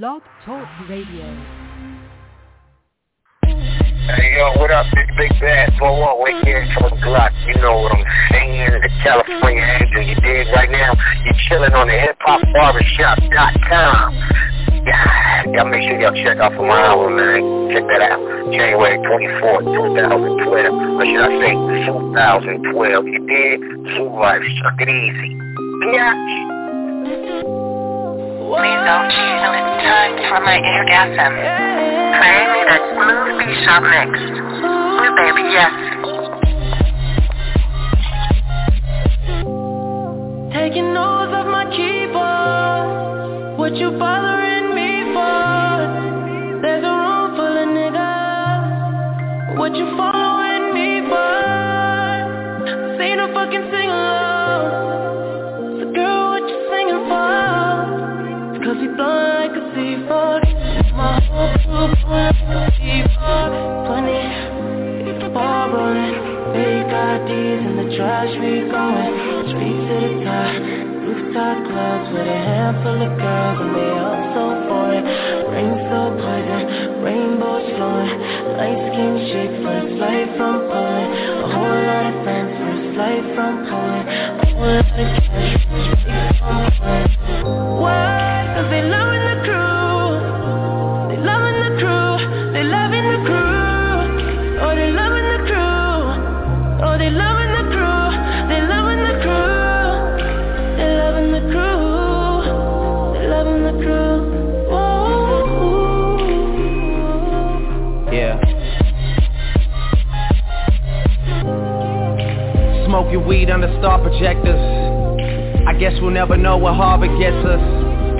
Blog Talk Radio. Hey yo, what up, big big bad blow up, wait here for the Glock. You know what I'm saying? The California Angel, you dig right now? You're chilling on the hiphopbarbershop.com. Yeah, y'all make sure y'all check out for my album, man. Check that out. January 24th, 2012. Or should I say 2012? You dig? Zoo Life, suck it easy. Yeah. Please don't cheat till time for my orgasm. Play me that smooth B-sharp mix. Ooh, baby, yes. Taking notes off my keyboard. What you bothering IDs in the trash, we going straight to the top. Rooftop clubs with a handful of girls and they all so foreign. Rain so poison, rainbows flowing. Light skin for a flight from Poland. A whole lot of friends for a flight from Poland. Straight from Poland. Smoking weed under star projectors. I guess we'll never know what Harvard gets us.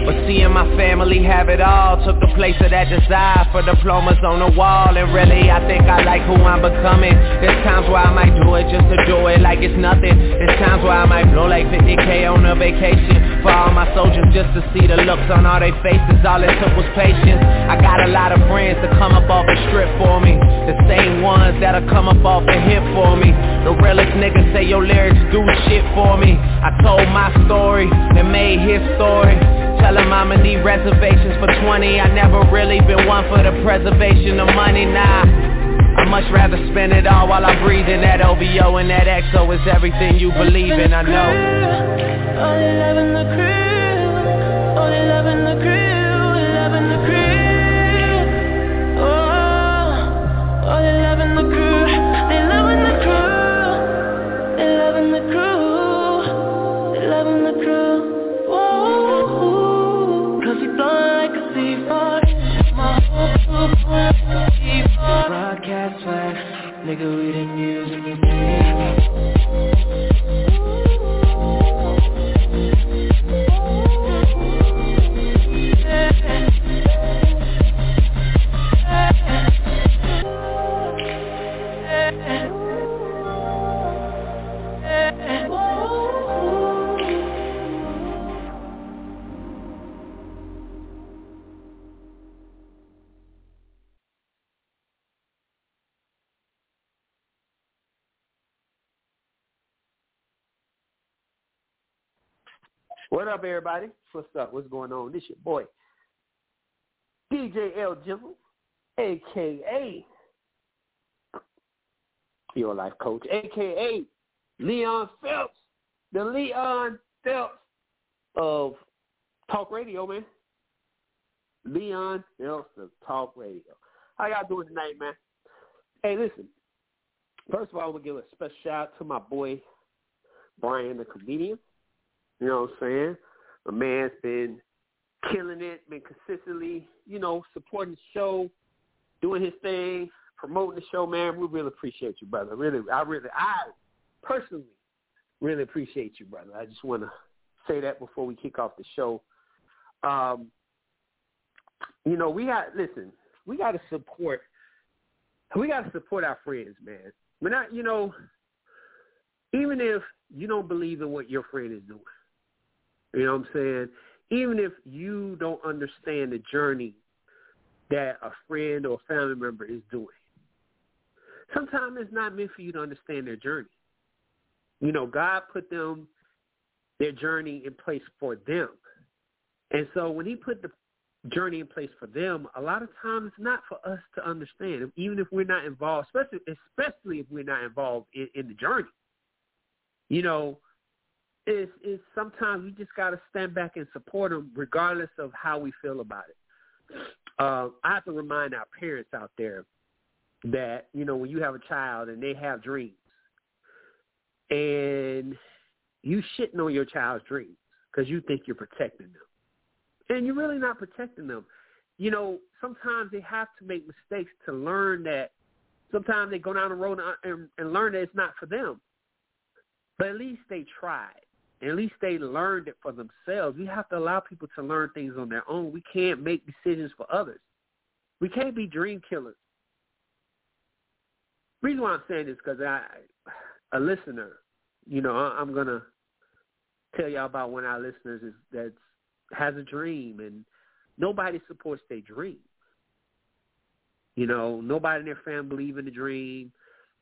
But seeing my family have it all took the place of that desire for diplomas on the wall. And really, I think I like who I'm becoming. There's times where I might do it just to do it like it's nothing. There's times where I might blow like 50k on a vacation for all my soldiers just to see the looks on all their faces. All it took was patience. I got a lot of friends to come up off the strip for me. The same ones that'll come up off the hip for me. The realest niggas say your lyrics do shit for me. I told my story and made his story. Tell him I'ma need reservations for 20 I never really been one for the preservation of money, nah I much rather spend it all while I'm breathing That OVO and that XO is everything you believe in, I know They loving oh. the crew. They loving the crew. Loving the crew. They loving the crew. They loving the crew. They loving the crew. They loving the crew. Whoa, cause you blowing like a C4. My whole crew blowing like a C4. Broadcast swag, nigga, we didn't use up, everybody? What's up? What's going on? This your boy, DJ L. Jizzle, a.k.a. Your Life Coach, a.k.a. Leon Phelps, the Leon Phelps of Talk Radio, man. Leon Phelps of Talk Radio. How y'all doing tonight, man? Hey, listen. First of all, I want to give a special shout out to my boy, Brian, the comedian. You know what I'm saying? My man's been killing it, been consistently, you know, supporting the show, doing his thing, promoting the show, man. We really appreciate you, brother. Really, I really, I personally really appreciate you, brother. I just want to say that before we kick off the show. Um, you know, we got, listen, we got to support, we got to support our friends, man. We're not, you know, even if you don't believe in what your friend is doing, you know what I'm saying? Even if you don't understand the journey that a friend or a family member is doing, sometimes it's not meant for you to understand their journey. You know, God put them, their journey in place for them. And so when he put the journey in place for them, a lot of times it's not for us to understand, even if we're not involved, especially especially if we're not involved in, in the journey. You know, it's, it's sometimes we just got to stand back and support them regardless of how we feel about it. Uh, I have to remind our parents out there that, you know, when you have a child and they have dreams and you shitting on your child's dreams because you think you're protecting them and you're really not protecting them. You know, sometimes they have to make mistakes to learn that. Sometimes they go down the road and, and learn that it's not for them. But at least they tried. At least they learned it for themselves. We have to allow people to learn things on their own. We can't make decisions for others. We can't be dream killers. Reason why I'm saying this because I, a listener, you know, I, I'm gonna tell y'all about one of our listeners is that's has a dream and nobody supports their dream. You know, nobody in their family believe in the dream.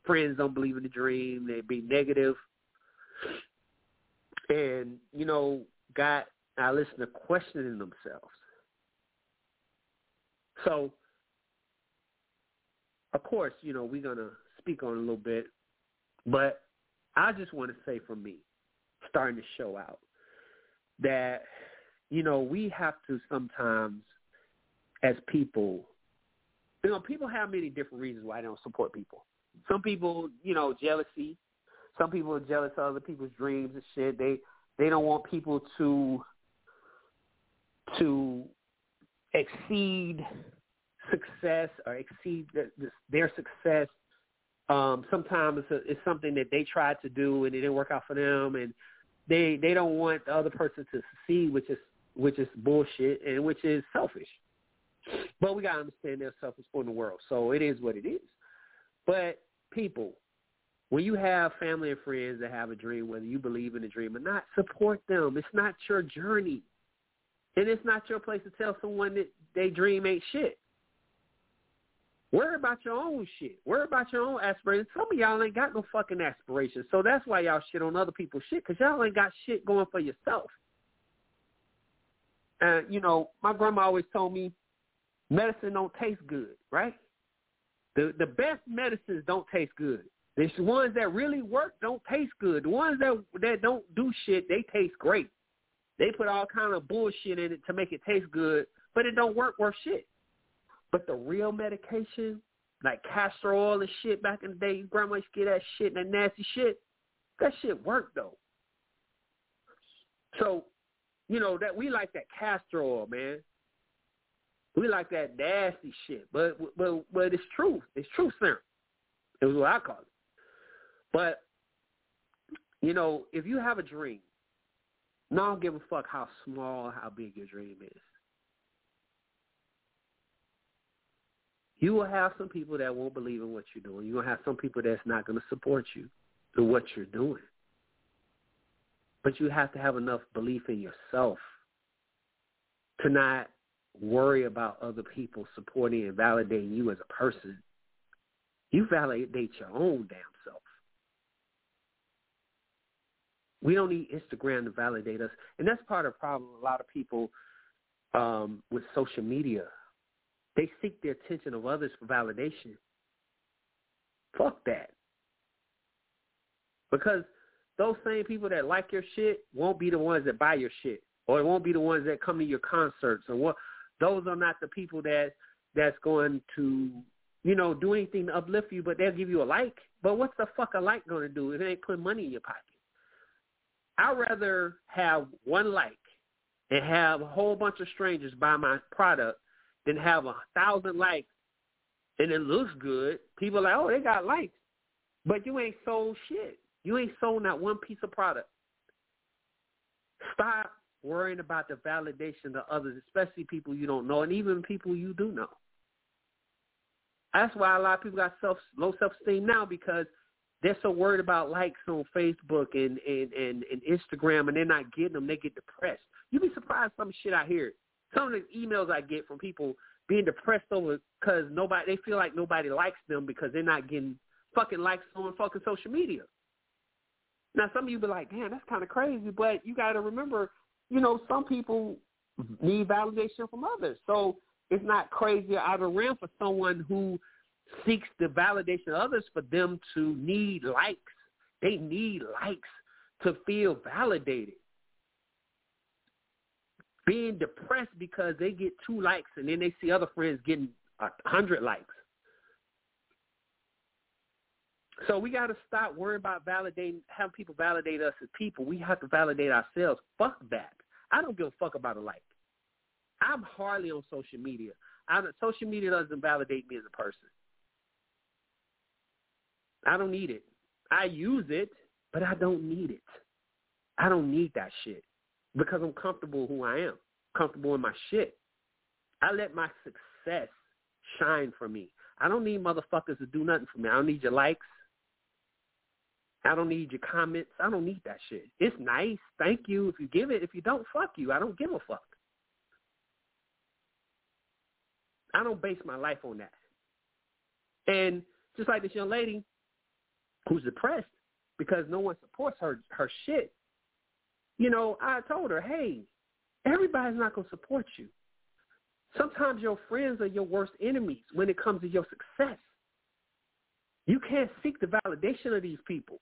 Friends don't believe in the dream. They be negative. And, you know, got our listener questioning themselves. So, of course, you know, we're to speak on a little bit. But I just want to say from me, starting to show out, that you know, we have to sometimes, as people, you know, people have many different reasons why they don't support people. Some people, you know, jealousy. Some people are jealous of other people's dreams and shit. They they don't want people to to exceed success or exceed the, the, their success. Um, sometimes it's, a, it's something that they tried to do and it didn't work out for them, and they they don't want the other person to succeed, which is which is bullshit and which is selfish. But we gotta understand there's selfish in the world, so it is what it is. But people, when you have family and friends that have a dream, whether you believe in the dream or not, support them. It's not your journey, and it's not your place to tell someone that they dream ain't shit. Worry about your own shit. Worry about your own aspirations. Some of y'all ain't got no fucking aspirations, so that's why y'all shit on other people's shit because y'all ain't got shit going for yourself. And you know, my grandma always told me medicine don't taste good, right? The the best medicines don't taste good. The ones that really work don't taste good. The ones that that don't do shit, they taste great. They put all kind of bullshit in it to make it taste good, but it don't work worth shit. But the real medication, like castor oil and shit back in the day, grandma used to get that shit and that nasty shit. That shit worked though. So you know that we like that castor oil, man. We like that nasty shit, but but but it's truth. It's truth serum. It was what I call it. But you know, if you have a dream, no, don't give a fuck how small, or how big your dream is. You will have some people that won't believe in what you're doing. You're gonna have some people that's not gonna support you in what you're doing. But you have to have enough belief in yourself to not worry about other people supporting and validating you as a person. You validate your own damn self. We don't need Instagram to validate us. And that's part of the problem. A lot of people um, with social media, they seek the attention of others for validation. Fuck that. Because those same people that like your shit won't be the ones that buy your shit, or it won't be the ones that come to your concerts, or what. Those are not the people that that's going to, you know, do anything to uplift you, but they'll give you a like. But what's the fuck a like going to do if it ain't putting money in your pocket? I'd rather have one like and have a whole bunch of strangers buy my product than have a thousand likes and it looks good. People are like, oh, they got likes, but you ain't sold shit. You ain't sold not one piece of product. Stop worrying about the validation of others, especially people you don't know and even people you do know. That's why a lot of people got self low self esteem now because they're so worried about likes on Facebook and, and, and, and Instagram and they're not getting them, they get depressed. You'd be surprised some shit I hear. Some of the emails I get from people being depressed over because nobody they feel like nobody likes them because they're not getting fucking likes on fucking social media. Now, some of you be like, damn, that's kind of crazy, but you got to remember, you know, some people mm-hmm. need validation from others. So it's not crazy or out of realm for someone who seeks the validation of others for them to need likes. They need likes to feel validated. Being depressed because they get two likes and then they see other friends getting a hundred likes. So we got to stop worrying about validating, having people validate us as people. We have to validate ourselves. Fuck that. I don't give a fuck about a like. I'm hardly on social media. I social media doesn't validate me as a person. I don't need it. I use it, but I don't need it. I don't need that shit because I'm comfortable who I am, comfortable in my shit. I let my success shine for me. I don't need motherfuckers to do nothing for me. I don't need your likes. I don't need your comments. I don't need that shit. It's nice. Thank you if you give it. If you don't, fuck you. I don't give a fuck. I don't base my life on that. And just like this young lady who's depressed because no one supports her her shit. You know, I told her, hey, everybody's not gonna support you. Sometimes your friends are your worst enemies when it comes to your success. You can't seek the validation of these people.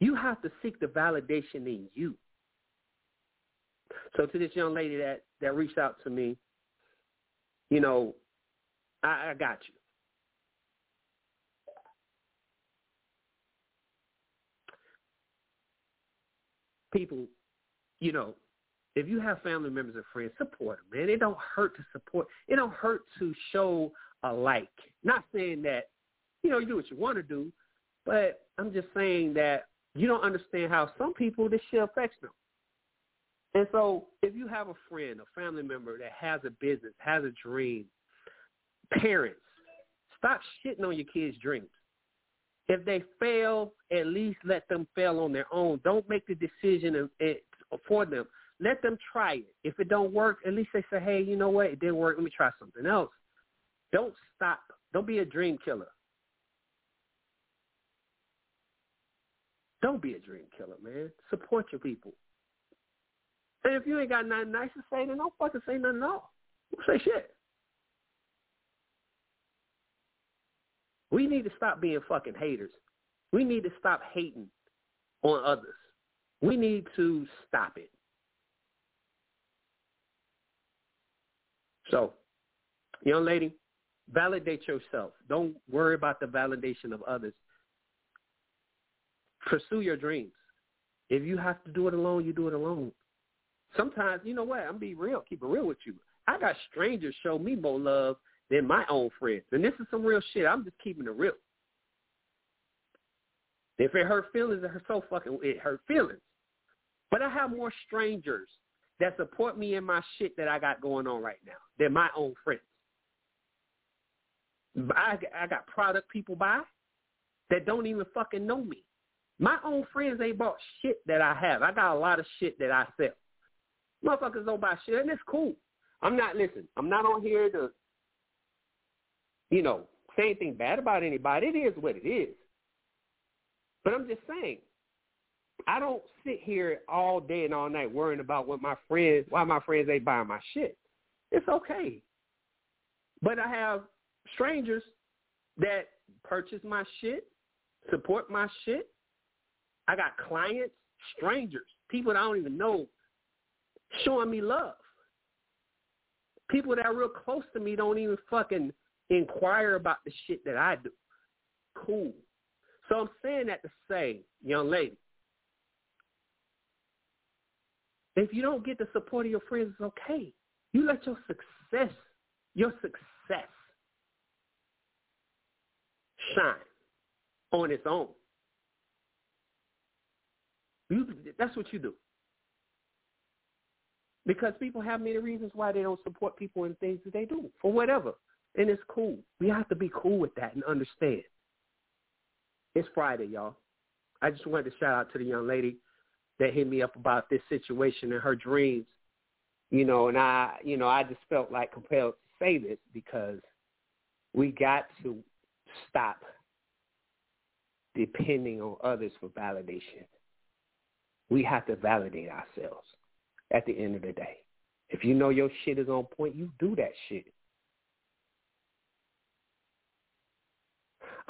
You have to seek the validation in you. So to this young lady that, that reached out to me, you know, I, I got you. People, you know, if you have family members or friends, support them, man. It don't hurt to support. It don't hurt to show a like. Not saying that, you know, you do what you want to do, but I'm just saying that you don't understand how some people this shit affects them. And so if you have a friend, a family member that has a business, has a dream, parents, stop shitting on your kids' dreams. If they fail, at least let them fail on their own. Don't make the decision for them. Let them try it. If it don't work, at least they say, hey, you know what? It didn't work. Let me try something else. Don't stop. Don't be a dream killer. Don't be a dream killer, man. Support your people. And if you ain't got nothing nice to say, then don't fucking say nothing at all. Don't say shit. We need to stop being fucking haters. We need to stop hating on others. We need to stop it. So, young lady, validate yourself. Don't worry about the validation of others. Pursue your dreams. If you have to do it alone, you do it alone. Sometimes, you know what? I'm be real, keep it real with you. I got strangers show me more love than my own friends. And this is some real shit. I'm just keeping it real. If it hurt feelings, it hurt so fucking it hurt feelings. But I have more strangers that support me in my shit that I got going on right now than my own friends. I, I got product people buy that don't even fucking know me. My own friends ain't bought shit that I have. I got a lot of shit that I sell. Motherfuckers don't buy shit, and it's cool. I'm not, listen, I'm not on here to, you know, say anything bad about anybody. It is what it is. But I'm just saying, I don't sit here all day and all night worrying about what my friends, why my friends ain't buying my shit. It's okay. But I have strangers that purchase my shit, support my shit, I got clients, strangers, people that I don't even know showing me love. People that are real close to me don't even fucking inquire about the shit that I do. Cool. So I'm saying that to say, young lady, if you don't get the support of your friends, it's okay. You let your success, your success shine on its own. You, that's what you do. Because people have many reasons why they don't support people in things that they do, for whatever. And it's cool. We have to be cool with that and understand. It's Friday, y'all. I just wanted to shout out to the young lady that hit me up about this situation and her dreams. You know, and I, you know, I just felt like compelled to say this because we got to stop depending on others for validation we have to validate ourselves at the end of the day. If you know your shit is on point, you do that shit.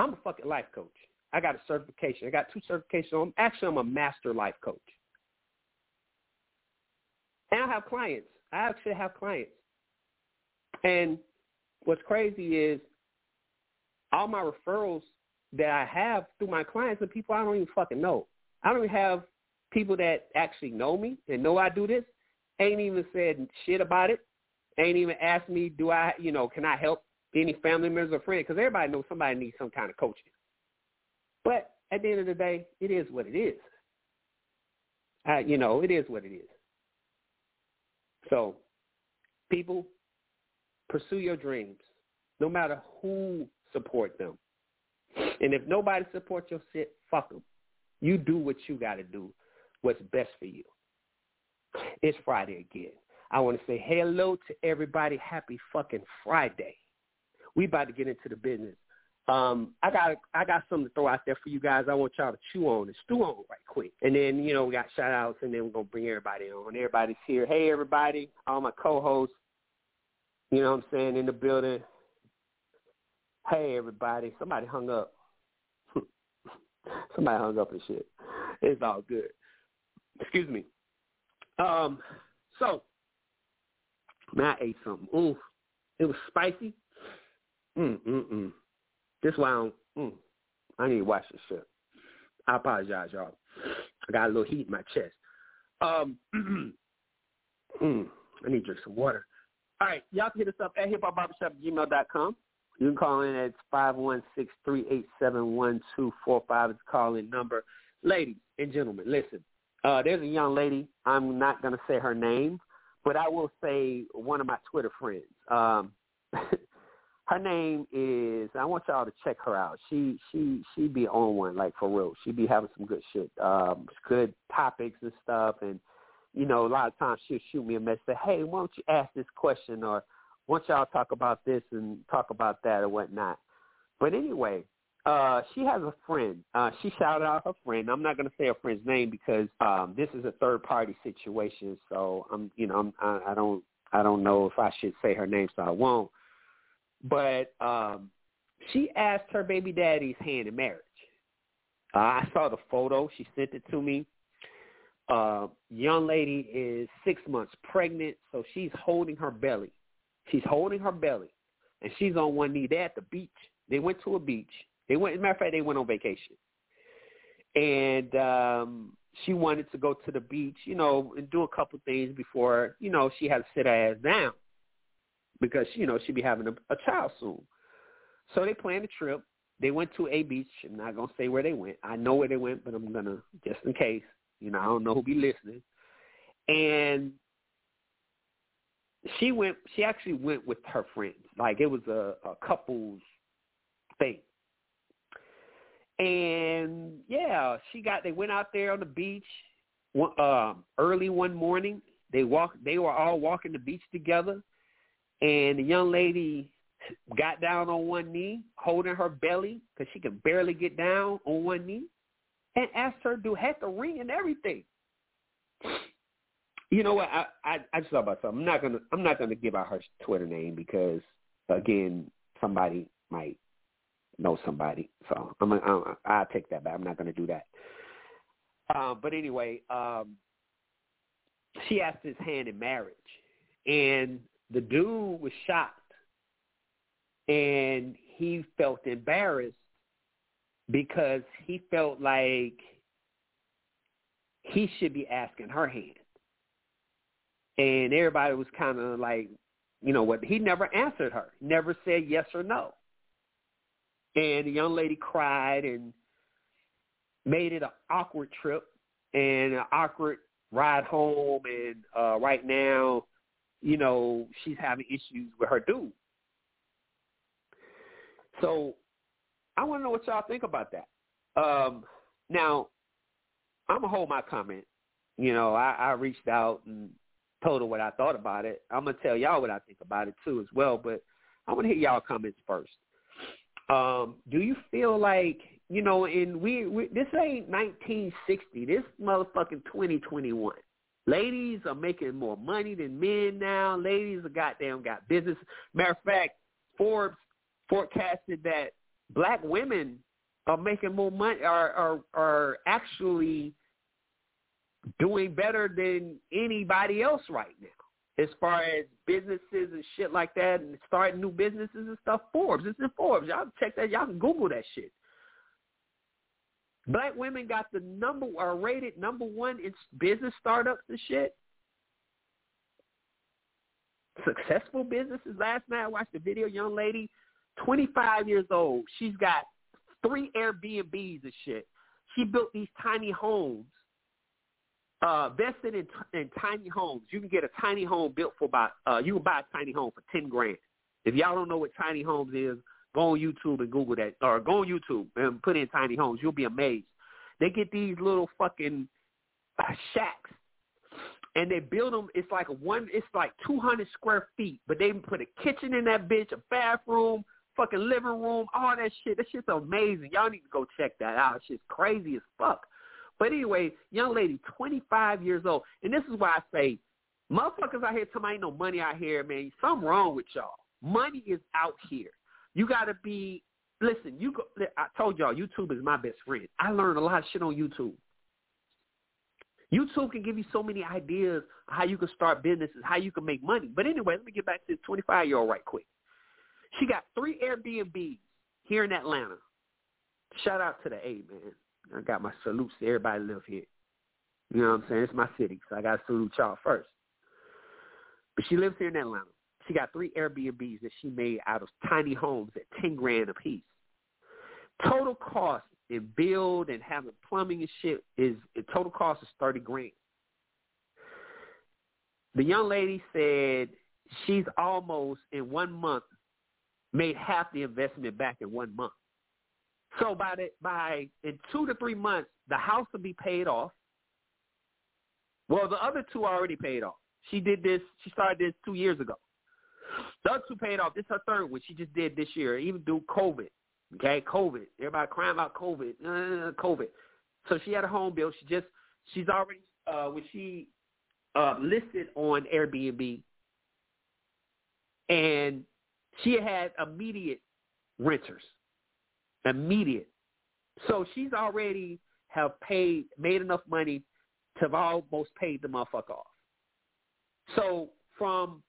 I'm a fucking life coach. I got a certification. I got two certifications. I'm, actually, I'm a master life coach. And I have clients. I actually have clients. And what's crazy is all my referrals that I have through my clients are people I don't even fucking know. I don't even have people that actually know me and know I do this. Ain't even said shit about it. Ain't even asked me, do I, you know, can I help any family members or friends? Because everybody knows somebody needs some kind of coaching. But at the end of the day, it is what it is. Uh, you know, it is what it is. So, people, pursue your dreams, no matter who support them. And if nobody supports your shit, fuck them. You do what you got to do, what's best for you. It's Friday again. I want to say hello to everybody. Happy fucking Friday. We about to get into the business. Um, I got I got something to throw out there for you guys. I want y'all to chew on and stew on right quick. And then, you know, we got shout outs and then we're gonna bring everybody on. Everybody's here. Hey everybody, all my co hosts, you know what I'm saying, in the building. Hey everybody. Somebody hung up. Somebody hung up and shit. It's all good. Excuse me. Um, so man, I ate something. Ooh, it was spicy. Mm mm mm. This why I. Mm, I need to watch this shit. I apologize, y'all. I got a little heat in my chest. Um, mm, I need to drink some water. All right, y'all can hit us up at hiphopbarbershop@gmail.com. You can call in at five one six three eight seven one two four five. It's a call-in number. Ladies and gentlemen, listen. Uh, there's a young lady. I'm not going to say her name, but I will say one of my Twitter friends. Um, her name is I want y'all to check her out. She she she be on one like for real. She be having some good shit, um, good topics and stuff. And you know, a lot of times she'll shoot me a message, say, "Hey, why don't you ask this question?" or "Why don't y'all talk about this and talk about that or whatnot." But anyway, uh, she has a friend. Uh, she shouted out her friend. I'm not to say her friend's name because um, this is a third party situation. So I'm, you know, I'm, I, I don't, I don't know if I should say her name, so I won't. But um, she asked her baby daddy's hand in marriage. Uh, I saw the photo. She sent it to me. Uh, young lady is six months pregnant, so she's holding her belly. She's holding her belly, and she's on one knee. They're at the beach. They went to a beach. They went. As a matter of fact, they went on vacation, and um, she wanted to go to the beach, you know, and do a couple things before, you know, she had to sit her ass down because you know she'd be having a, a child soon. So they planned a trip. They went to a beach. I'm not gonna say where they went. I know where they went, but I'm gonna just in case. You know, I don't know who be listening. And she went. She actually went with her friends. Like it was a, a couple's thing. And yeah, she got. They went out there on the beach one, um, early one morning. They walk. They were all walking the beach together and the young lady got down on one knee, holding her belly because she could barely get down on one knee, and asked her to have the ring and everything. You know what? I, I I just thought about something. I'm not gonna I'm not gonna give out her Twitter name because again, somebody might know somebody. So I'm, I'm I'll take that back. I'm not gonna do that. Um, but anyway, um, she asked his hand in marriage, and the dude was shocked and he felt embarrassed because he felt like he should be asking her hand. And everybody was kind of like, you know what, he never answered her, never said yes or no. And the young lady cried and made it an awkward trip and an awkward ride home. And uh, right now, you know, she's having issues with her dude. So I want to know what y'all think about that. Um, now, I'm going to hold my comment. You know, I, I reached out and told her what I thought about it. I'm going to tell y'all what I think about it too as well, but I want to hear y'all comments first. Um, do you feel like, you know, and we, we this ain't 1960. This motherfucking 2021. Ladies are making more money than men now. Ladies are goddamn got business. Matter of fact, Forbes forecasted that black women are making more money are are are actually doing better than anybody else right now as far as businesses and shit like that and starting new businesses and stuff. Forbes, it's in Forbes. Y'all check that. Y'all can Google that shit. Black women got the number are rated number one in business startups and shit. Successful businesses. Last night I watched a video, young lady, 25 years old. She's got three Airbnbs and shit. She built these tiny homes uh, vested in, in tiny homes. You can get a tiny home built for about, uh, you can buy a tiny home for 10 grand. If y'all don't know what tiny homes is, go on YouTube and Google that, or go on YouTube and put in tiny homes. You'll be amazed. They get these little fucking uh, shacks and they build them. It's like one. It's like two hundred square feet, but they put a kitchen in that bitch, a bathroom, fucking living room, all that shit. That shit's amazing. Y'all need to go check that out. It's just crazy as fuck. But anyway, young lady, 25 years old. And this is why I say, motherfuckers out here me ain't no money out here, man. Something wrong with y'all. Money is out here. You got to be, listen, you go, I told y'all, YouTube is my best friend. I learned a lot of shit on YouTube. YouTube can give you so many ideas how you can start businesses, how you can make money. But anyway, let me get back to this 25-year-old right quick. She got three Airbnbs here in Atlanta. Shout out to the A, man. I got my salutes to everybody live here. You know what I'm saying? It's my city, so I got to salute y'all first. But she lives here in Atlanta. She got three Airbnbs that she made out of tiny homes at 10 grand a piece. Total cost in build and having plumbing and shit is, the total cost is 30 grand. The young lady said she's almost in one month made half the investment back in one month. So by the, by in two to three months, the house will be paid off. Well, the other two are already paid off. She did this. She started this two years ago. The two paid off. This is her third one. She just did this year, even through COVID. Okay, COVID. Everybody crying about COVID. Uh, COVID. So she had a home bill. She just she's already uh, when she uh, listed on Airbnb, and she had immediate renters immediate. So she's already have paid, made enough money to have almost paid the motherfucker off. So from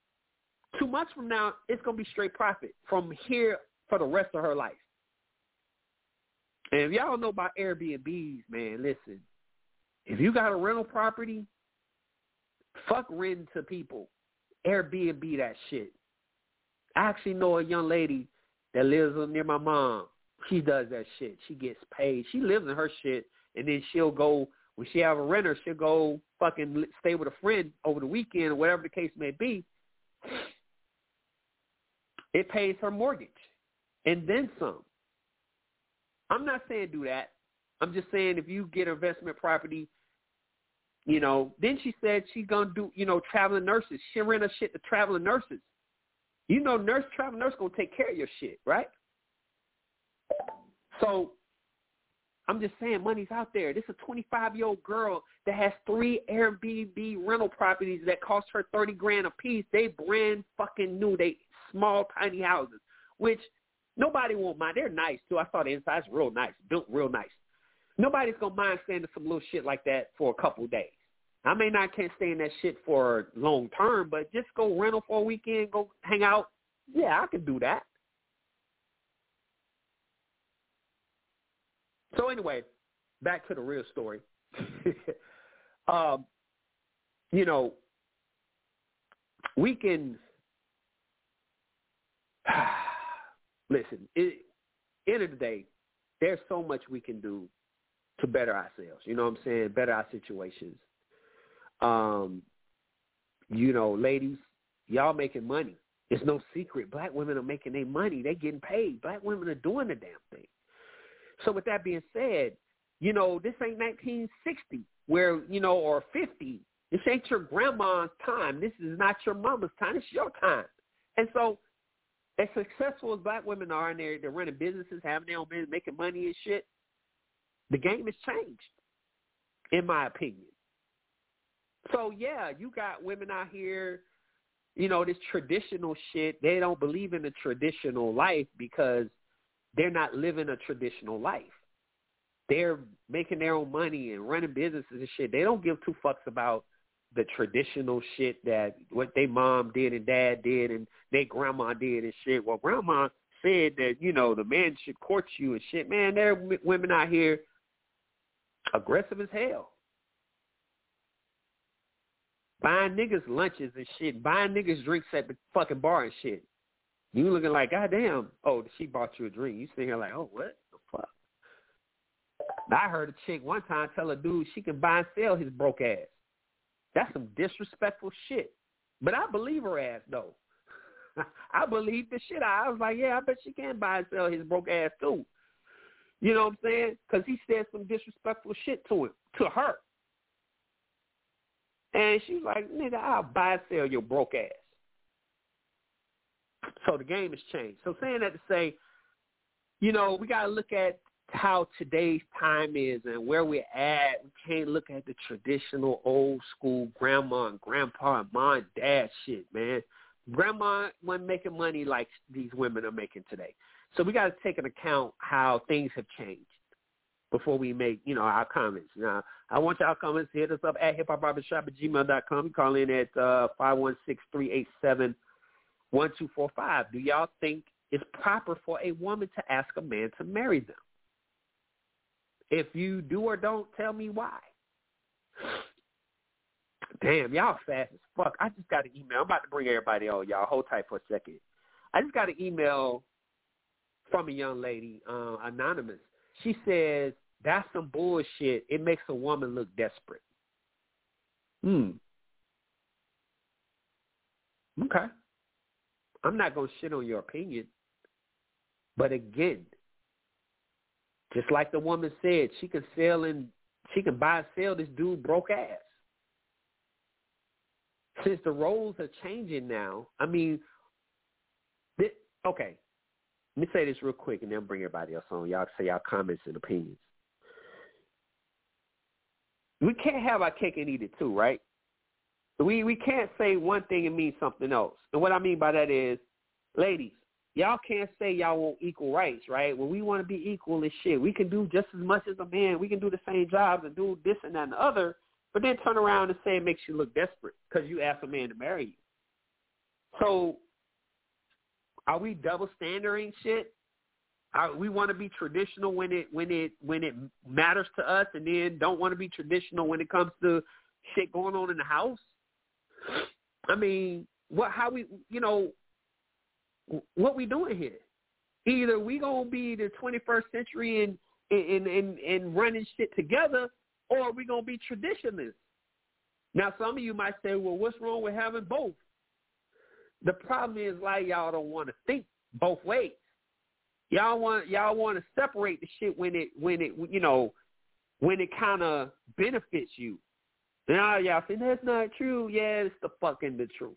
two months from now, it's gonna be straight profit from here for the rest of her life. And if y'all know about Airbnbs, man, listen. If you got a rental property, fuck rent to people. Airbnb that shit. I actually know a young lady that lives near my mom. She does that shit. She gets paid. She lives in her shit, and then she'll go when she have a renter. She'll go fucking stay with a friend over the weekend or whatever the case may be. It pays her mortgage, and then some. I'm not saying do that. I'm just saying if you get investment property, you know. Then she said she's gonna do, you know, traveling nurses. She rent her shit to traveling nurses. You know, nurse traveling nurse gonna take care of your shit, right? So I'm just saying money's out there. This is a 25 year old girl that has three Airbnb rental properties that cost her 30 grand a piece. They brand fucking new. They small, tiny houses, which nobody won't mind. They're nice too. I saw the inside's real nice, built real nice. Nobody's gonna mind staying in some little shit like that for a couple of days. I may not can't stay in that shit for long term, but just go rental for a weekend, go hang out. Yeah, I can do that. So anyway, back to the real story. um, you know, we can listen. It, end of the day, there's so much we can do to better ourselves. You know what I'm saying? Better our situations. Um, you know, ladies, y'all making money. It's no secret. Black women are making their money. They're getting paid. Black women are doing the damn thing. So with that being said, you know, this ain't 1960 where, you know, or 50. This ain't your grandma's time. This is not your mama's time. It's your time. And so as successful as black women are and they're, they're running businesses, having their own business, making money and shit, the game has changed, in my opinion. So yeah, you got women out here, you know, this traditional shit. They don't believe in the traditional life because they're not living a traditional life. They're making their own money and running businesses and shit. They don't give two fucks about the traditional shit that what they mom did and dad did and their grandma did and shit. Well, grandma said that you know the man should court you and shit. Man, there are women out here aggressive as hell, buying niggas lunches and shit, buying niggas drinks at the fucking bar and shit. You looking like, goddamn, oh, she bought you a drink. You sitting here like, oh, what the fuck? I heard a chick one time tell a dude she can buy and sell his broke ass. That's some disrespectful shit. But I believe her ass though. I believe the shit. I was like, yeah, I bet she can buy and sell his broke ass too. You know what I'm saying? Because he said some disrespectful shit to him, to her. And she was like, nigga, I'll buy and sell your broke ass. So the game has changed. So saying that to say, you know, we got to look at how today's time is and where we're at. We can't look at the traditional old school grandma and grandpa and mom and dad shit, man. Grandma wasn't making money like these women are making today. So we got to take into account how things have changed before we make, you know, our comments. Now, I want y'all comments. Hit us up at hiphopbarbershop at gmail.com. Call in at uh, 516-387-1245. Do y'all think it's proper for a woman to ask a man to marry them? If you do or don't, tell me why. Damn, y'all fast as fuck. I just got an email. I'm about to bring everybody on, y'all. Hold tight for a second. I just got an email from a young lady, uh, anonymous. She says, that's some bullshit. It makes a woman look desperate. Hmm. Okay. I'm not going to shit on your opinion. But again, just like the woman said, she can sell and she can buy and sell this dude broke ass. Since the roles are changing now, I mean, this, okay, let me say this real quick and then bring everybody else on. Y'all say y'all comments and opinions. We can't have our cake and eat it too, right? We we can't say one thing and mean something else. And what I mean by that is, ladies, y'all can't say y'all want equal rights, right? Well, we want to be equal and shit. We can do just as much as a man. We can do the same jobs and do this and that and the other, but then turn around and say it makes you look desperate because you asked a man to marry you. So are we double standarding shit? Are, we want to be traditional when it when it when it matters to us, and then don't want to be traditional when it comes to shit going on in the house. I mean, what? How we? You know, what we doing here? Either we gonna be the 21st century and and and, and running shit together, or we gonna be traditionalists. Now, some of you might say, well, what's wrong with having both? The problem is like y'all don't want to think both ways. Y'all want y'all want to separate the shit when it when it you know when it kind of benefits you. Now y'all say that's not true. Yeah, it's the fucking the truth.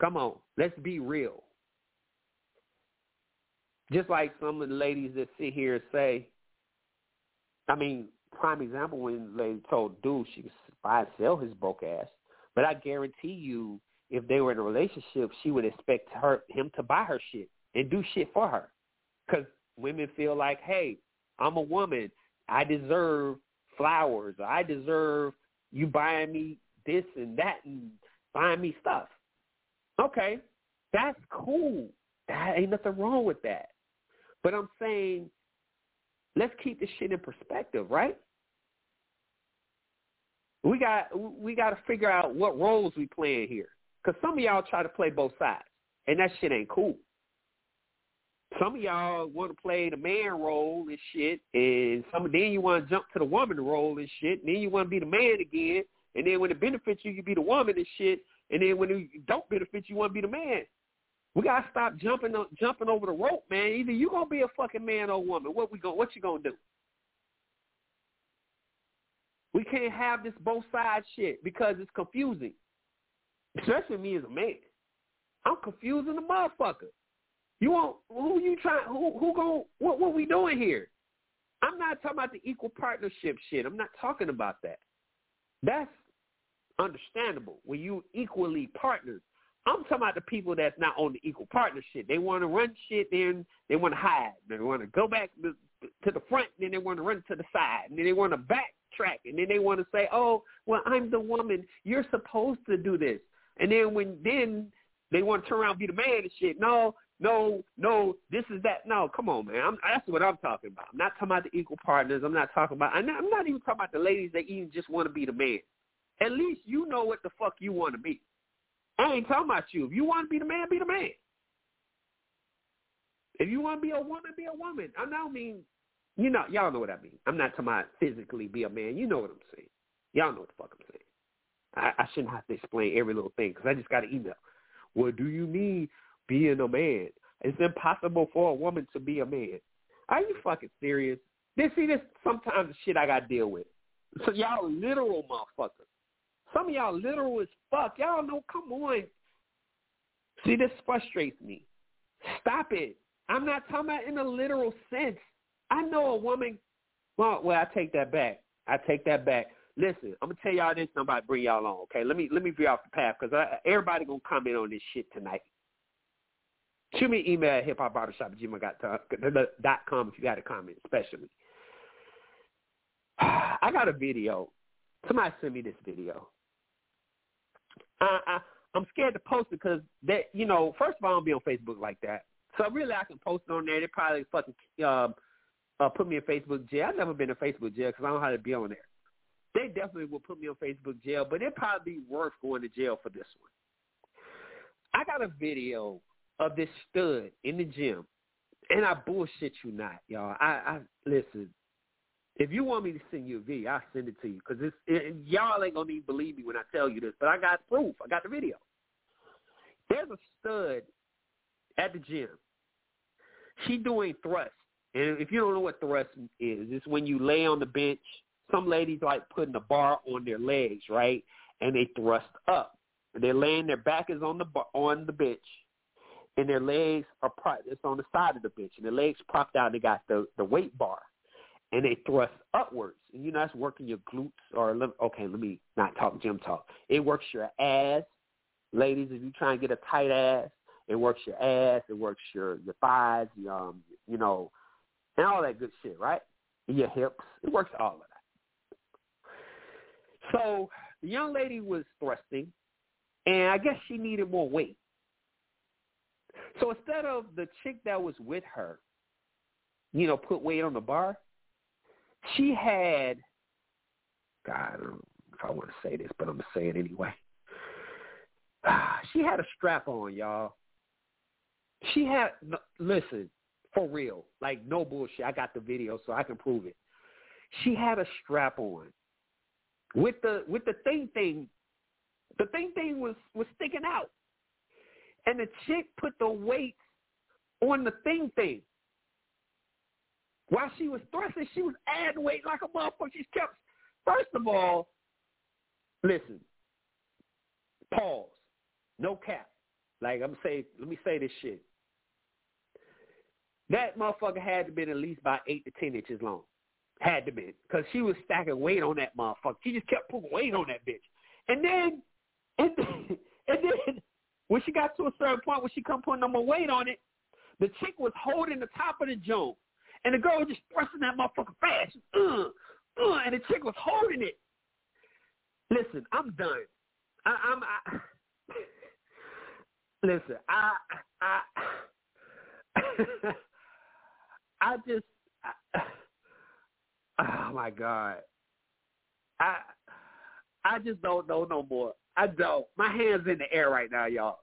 Come on, let's be real. Just like some of the ladies that sit here and say, I mean, prime example when they told dude she could buy and sell his broke ass. But I guarantee you, if they were in a relationship, she would expect her him to buy her shit and do shit for her. Because women feel like, hey, I'm a woman. I deserve flowers. I deserve you buying me this and that and buying me stuff. Okay, that's cool. That ain't nothing wrong with that. But I'm saying, let's keep this shit in perspective, right? We got we got to figure out what roles we playing here. Because some of y'all try to play both sides, and that shit ain't cool. Some of y'all want to play the man role and shit, and some then you want to jump to the woman role and shit, and then you want to be the man again, and then when it benefits you, you be the woman and shit, and then when it don't benefit you, you want to be the man. We gotta stop jumping jumping over the rope, man. Either you gonna be a fucking man or woman. What we going what you gonna do? We can't have this both sides shit because it's confusing especially me as a man. I'm confusing the motherfucker. You want who you trying? Who who going? What what we doing here? I'm not talking about the equal partnership shit. I'm not talking about that. That's understandable when you equally partners. I'm talking about the people that's not on the equal partnership. They want to run shit, then they want to hide. They want to go back to, the front, then they want to run to the side, and then they want to backtrack, and then they want to say, "Oh, well, I'm the woman. You're supposed to do this." And then when then they want to turn around and be the man and shit. No, no, no. This is that. No, come on, man. I'm, that's what I'm talking about. I'm not talking about the equal partners. I'm not talking about. I'm not, I'm not even talking about the ladies that even just want to be the man. At least you know what the fuck you want to be. I ain't talking about you. If you want to be the man, be the man. If you want to be a woman, be a woman. I don't mean, you know, y'all know what I mean. I'm not talking about physically be a man. You know what I'm saying. Y'all know what the fuck I'm saying. I, I shouldn't have to explain every little thing because I just got an email. What do you mean being a man? It's impossible for a woman to be a man. Are you fucking serious? This see this sometimes the shit I got to deal with. So y'all literal motherfuckers. Some of y'all literal as fuck. Y'all know, come on. See, this frustrates me. Stop it. I'm not talking about in a literal sense. I know a woman. Well, well, I take that back. I take that back. Listen, I'm gonna tell y'all this. To bring y'all on. Okay, let me let me veer off the path because everybody gonna comment on this shit tonight. Shoot me an email at hip hop barbershop if you got a comment, especially. I got a video. Somebody sent me this video. I, I I'm scared to post it because that you know, first of all, I don't be on Facebook like that. So really, I can post on there. They probably fucking um, uh, put me in Facebook jail. I've never been in Facebook jail because I don't know how to be on there. They definitely will put me on Facebook jail, but it'd probably be worth going to jail for this one. I got a video of this stud in the gym, and I bullshit you not, y'all. I, I listen. If you want me to send you a video, I'll send it to you because it, y'all ain't gonna even believe me when I tell you this, but I got proof. I got the video. There's a stud at the gym. She doing thrust, and if you don't know what thrust is, it's when you lay on the bench. Some ladies like putting a bar on their legs, right, and they thrust up. They're laying their back is on the bar, on the bench, and their legs are propped. It's on the side of the bench, and their legs propped out. They got the the weight bar and they thrust upwards. And you know that's working your glutes or okay, let me not talk gym talk. It works your ass, ladies. If you try and get a tight ass, it works your ass. It works your your thighs, your, um, you know, and all that good shit, right? Your hips. It works all of that. So the young lady was thrusting, and I guess she needed more weight. So instead of the chick that was with her, you know, put weight on the bar, she had, God, if I want to say this, but I'm going to say it anyway. Ah, she had a strap on, y'all. She had, listen, for real, like no bullshit. I got the video so I can prove it. She had a strap on with the with the thing thing. The thing thing was was sticking out, and the chick put the weight on the thing thing. While she was thrusting, she was adding weight like a motherfucker. She kept, first of all, listen, pause, no cap. Like I'm say, let me say this shit. That motherfucker had to been at least about eight to ten inches long. Had to be, because she was stacking weight on that motherfucker. She just kept putting weight on that bitch. And then, and then, and then, when she got to a certain point when she come putting no more weight on it, the chick was holding the top of the joint and the girl was just thrusting that motherfucker fast. Uh, uh, and the chick was holding it. Listen, I'm done. I, I'm. I, listen, I, I, I just. I, oh my god. I, I just don't know no more. I don't. My hands in the air right now, y'all.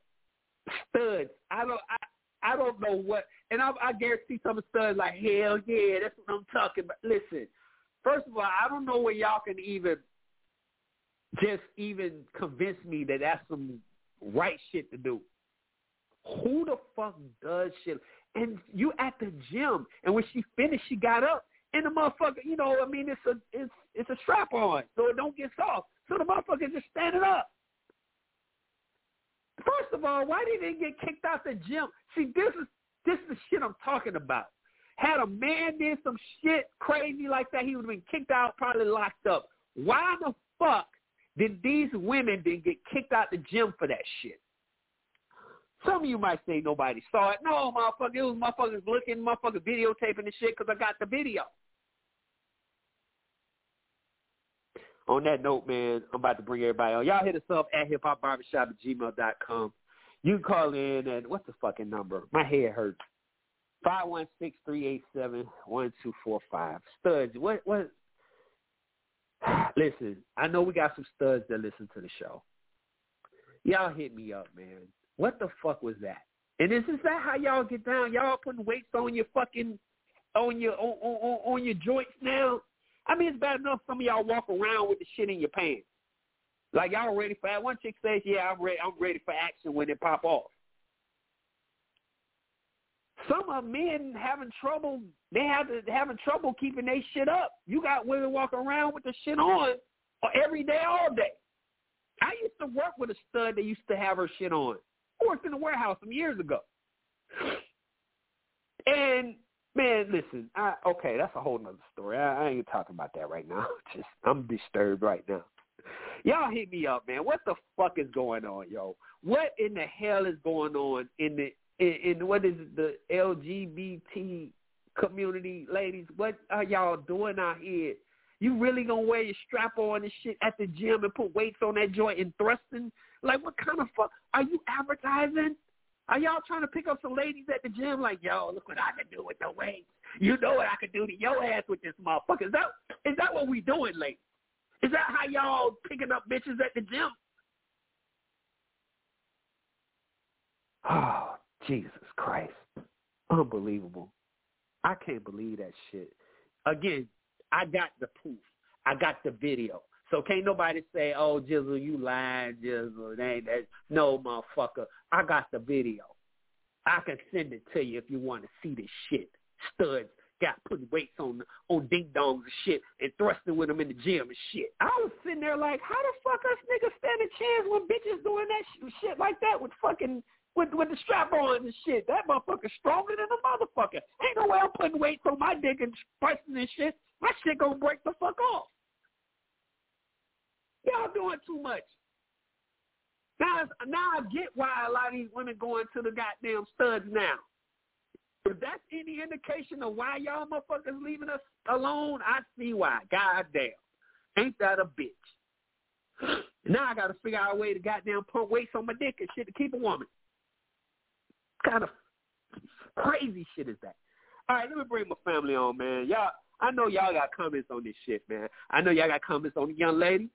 Studs. I don't. I, I don't know what, and I, I guarantee some studs like, hell yeah, that's what I'm talking about. Listen, first of all, I don't know where y'all can even just even convince me that that's some right shit to do. Who the fuck does shit? And you at the gym, and when she finished, she got up, and the motherfucker, you know, I mean, it's a it's it's a strap on, so it don't get soft. So the motherfucker just standing up. First of all, why did they get kicked out the gym? See, this is this is the shit I'm talking about. Had a man did some shit crazy like that, he would have been kicked out, probably locked up. Why the fuck did these women didn't get kicked out the gym for that shit. Some of you might say nobody saw it. No, motherfucker, it was motherfuckers looking, motherfuckers videotaping the shit because I got the video. On that note, man, I'm about to bring everybody on. Y'all hit us up at hiphopbarbershop at gmail.com. You can call in at, what's the fucking number? My head hurts. Five one six three eight seven one two four five. Studs, what what listen, I know we got some studs that listen to the show. Y'all hit me up, man. What the fuck was that? And is, is that how y'all get down? Y'all putting weights on your fucking on your on, on, on your joints now? I mean, it's bad enough some of y'all walk around with the shit in your pants. Like y'all ready for that? One chick says, "Yeah, I'm ready. I'm ready for action when it pop off." Some of men having trouble. They have to, having trouble keeping their shit up. You got women walking around with the shit on every day, all day. I used to work with a stud that used to have her shit on. I worked in the warehouse some years ago. And man, listen, I, okay, that's a whole nother story. I, I ain't talking about that right now. Just I'm disturbed right now. Y'all hit me up, man. What the fuck is going on, yo? What in the hell is going on in the in, in what is the LGBT community, ladies? What are y'all doing out here? You really gonna wear your strap on and shit at the gym and put weights on that joint and thrusting? Like, what kind of fuck are you advertising? Are y'all trying to pick up some ladies at the gym? Like, yo, look what I can do with the weights. You know what I can do to your ass with this motherfucker? Is that is that what we doing, ladies? Is that how y'all picking up bitches at the gym? Oh, Jesus Christ. Unbelievable. I can't believe that shit. Again, I got the proof. I got the video. So can't nobody say, "Oh, Jizzle, you lying, Jizzle." That ain't that. No, motherfucker. I got the video. I can send it to you if you want to see this shit. Studs got putting weights on on ding dongs and shit and thrusting with them in the gym and shit. I was sitting there like, how the fuck us niggas stand a chance when bitches doing that shit like that with fucking with with the strap on and shit. That motherfucker's stronger than a motherfucker. Ain't no way I'm putting weights on my dick and thrusting and shit. My shit gonna break the fuck off. Y'all doing too much. Now, now I get why a lot of these women going to the goddamn studs now. If that's any indication of why y'all motherfuckers leaving us alone, I see why. Goddamn. Ain't that a bitch? Now I got to figure out a way to goddamn put weights on my dick and shit to keep a woman. Kind of crazy shit is that? All right, let me bring my family on, man. Y'all, I know y'all got comments on this shit, man. I know y'all got comments on the young lady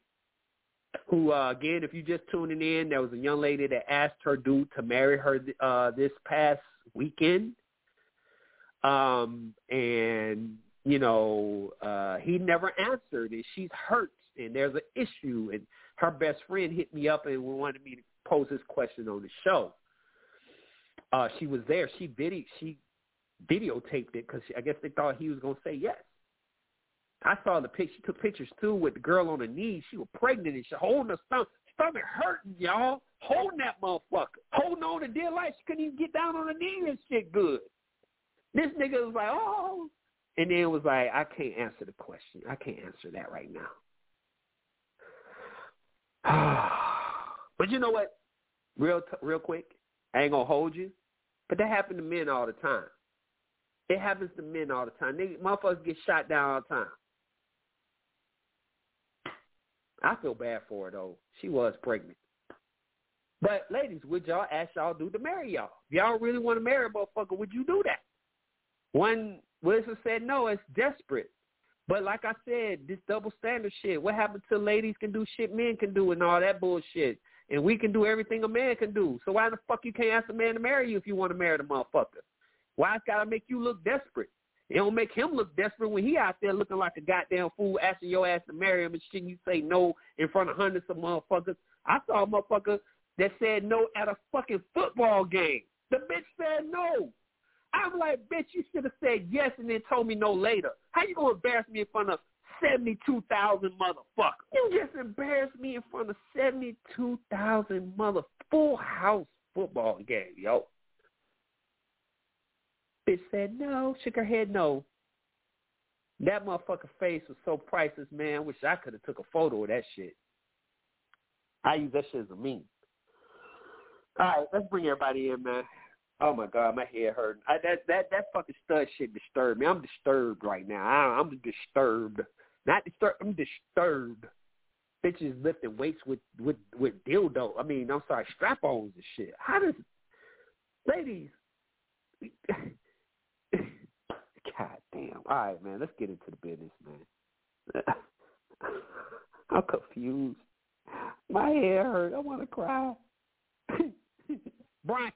who, uh, again, if you're just tuning in, there was a young lady that asked her dude to marry her uh, this past weekend um, and you know, uh, he never answered, and she's hurt, and there's an issue, and her best friend hit me up and wanted me to pose this question on the show. Uh, she was there. She video she videotaped it because I guess they thought he was gonna say yes. I saw the picture. She took pictures too with the girl on her knees. She was pregnant and she holding her stomach, stomach hurting, y'all. Holding that motherfucker, holding on to dear life. She couldn't even get down on her knees and shit good. This nigga was like, oh, and then was like, I can't answer the question. I can't answer that right now. but you know what? Real, t- real quick, I ain't gonna hold you, but that happens to men all the time. It happens to men all the time. Nigga, motherfuckers get shot down all the time. I feel bad for her though. She was pregnant. But ladies, would y'all ask y'all do to marry y'all? If y'all really want to marry a motherfucker, would you do that? One Wilson said no, it's desperate. But like I said, this double standard shit. What happened to ladies can do shit men can do and all that bullshit. And we can do everything a man can do. So why the fuck you can't ask a man to marry you if you want to marry the motherfucker? Why it's gotta make you look desperate? It don't make him look desperate when he out there looking like a goddamn fool asking your ass to marry him and shit. You say no in front of hundreds of motherfuckers. I saw a motherfucker that said no at a fucking football game. The bitch said no. I'm like, bitch, you should have said yes and then told me no later. How you gonna embarrass me in front of seventy-two thousand motherfuckers? You just embarrassed me in front of seventy-two thousand mother full house football game, yo. Bitch said no, shook her head no. That motherfucker face was so priceless, man. Wish I could have took a photo of that shit. I use that shit as a meme. All right, let's bring everybody in, man. Oh my god, my head hurting. I, that that that fucking stud shit disturbed me. I'm disturbed right now. I, I'm disturbed. Not disturbed. I'm disturbed. Bitches lifting weights with with with dildo. I mean, I'm sorry, strap-ons and shit. How does ladies? God damn. All right, man. Let's get into the business, man. I'm confused. My head hurt. I want to cry. Brian.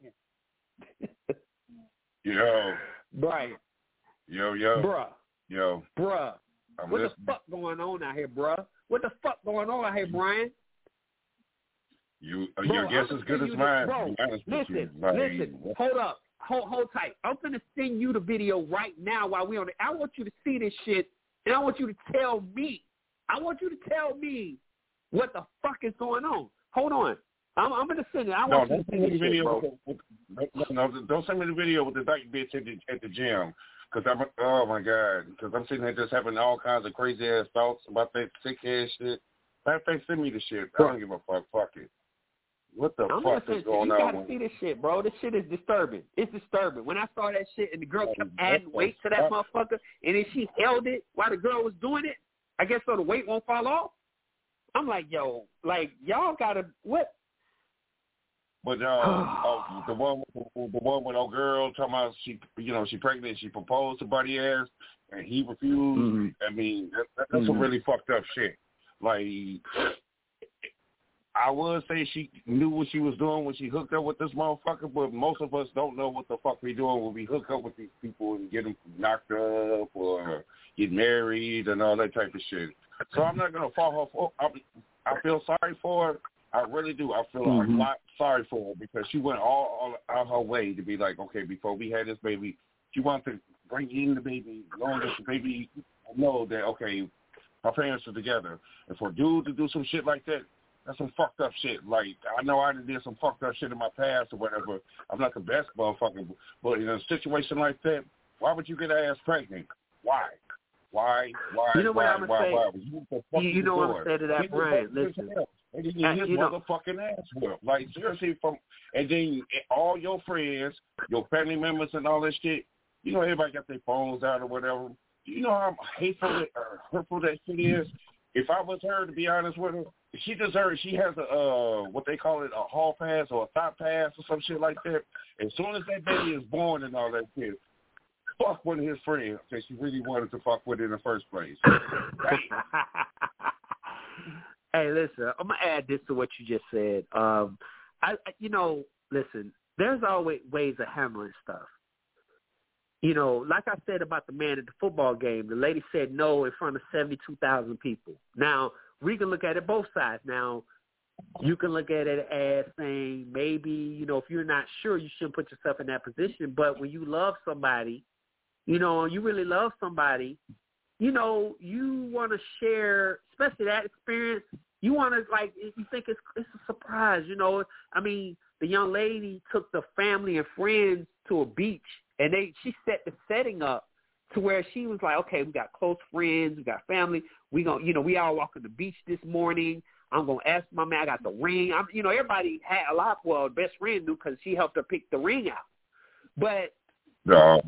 Yo. Brian. Yo, yo. Bruh. Yo. Bruh. I'm what listening. the fuck going on out here, bruh? What the fuck going on out here, Brian? You, uh, Bro, your guess as good as mine. the- to be honest with you. Listen, listen. Hold up. Hold, hold tight. I'm gonna send you the video right now while we're on it. I want you to see this shit, and I want you to tell me. I want you to tell me what the fuck is going on. Hold on. I'm, I'm gonna send it. I No, want you to send me the shit, video. With, with, no, no, don't send me the video with the dyke bitch at the at the gym. Cause I'm oh my god. Cause I'm sitting there just having all kinds of crazy ass thoughts about that sick ass shit. Matter of fact, send me the shit. I don't give a fuck. Fuck it. What the I'm fuck is to you. going You gotta see this shit, bro. This shit is disturbing. It's disturbing. When I saw that shit and the girl kept adding weight to that motherfucker, and then she held it while the girl was doing it. I guess so the weight won't fall off. I'm like, yo, like y'all gotta what? But uh, oh, the one, the one with old girl talking about she, you know, she pregnant. She proposed to Buddy ass, and he refused. Mhm. I mean, that, that, that's some Mhm. really fucked up shit. Like, I would say she knew what she was doing when she hooked up with this motherfucker, but most of us don't know what the fuck we doing when we hook up with these people and get them knocked up or get married and all that type of shit. So I'm not gonna fall her for. I, I feel sorry for her. I really do. I feel Mhm. a lot sorry for her because she went all, all out her way to be like, okay, before we had this baby, she wanted to bring in the baby, knowing that the baby know that okay, my parents are together. And for a dude to do some shit like that, that's some fucked up shit. Like I know I did some fucked up shit in my past or whatever. I'm not the best motherfucker, but in a situation like that, why would you get ass pregnant? Why? Why? Why? You know what why? I'ma why? say? Why? You, You- you know what I'ma say to that, Get the Brian? fuck his Listen. And then Uh, his you know- motherfucking ass whipped. Like seriously, from and then all your friends, your family members, and all that shit. You know, everybody got their phones out or whatever. You know how hateful that, or hurtful that shit is. If I was her, to be honest with her, she deserves. She has a uh, what they call it, a hall pass or a thought pass or some shit like that. As soon as that baby is born and all that shit, fuck one of his friends that she really wanted to fuck with in the first place. hey, listen, I'm gonna add this to what you just said. Um, I, I- you know, listen, there's always ways of handling stuff. You know, like I said about the man at the football game, the lady said no in front of 72,000 people. Now, we can look at it both sides. Now, you can look at it as saying maybe, you know, if you're not sure, you shouldn't put yourself in that position. But when you love somebody, you know, you really love somebody, you know, you want to share, especially that experience. You want to like, you think it's it's a surprise. You know, I mean, the young lady took the family and friends to a beach, and they she set the setting up to where she was like, okay, we got close friends, we got family. We gonna, you know, we all walk on the beach this morning. I'm gonna ask my man. I got the ring. I'm, you know, everybody had a lot. Well, best friend knew because she helped her pick the ring out. But No.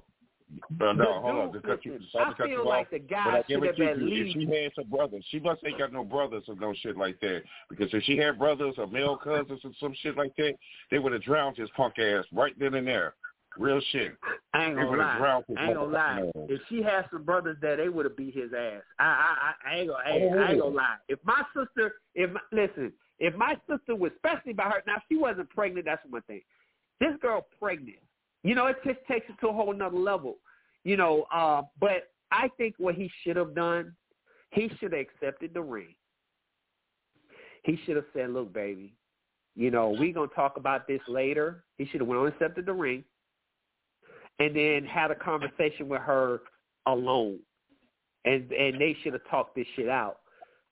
No, no, hold on. To cut you, listen, sorry I to cut feel you like off. the guy I should give have it to at least. If she had some brothers, she must ain't got no brothers or no shit like that. Because if she had brothers or male cousins or some shit like that, they would have drowned his punk ass right then and there. Real shit. I ain't gonna lie. I ain't gonna lie. If she had some brothers there, they would have beat his ass. I, I, I, I ain't gonna, I, ain't- I ain't gonna lie. If my sister, if my, listen, if my sister was, especially by her, now if she wasn't pregnant, that's one thing. This girl pregnant, you know, it just takes it to a whole nother level, you know. Uh, but I think what he should have done, he should have accepted the ring. He should have said, "Look, baby, you know, we gonna talk about this later." He should have went on and accepted the ring and then had a conversation with her alone, and and they should have talked this shit out.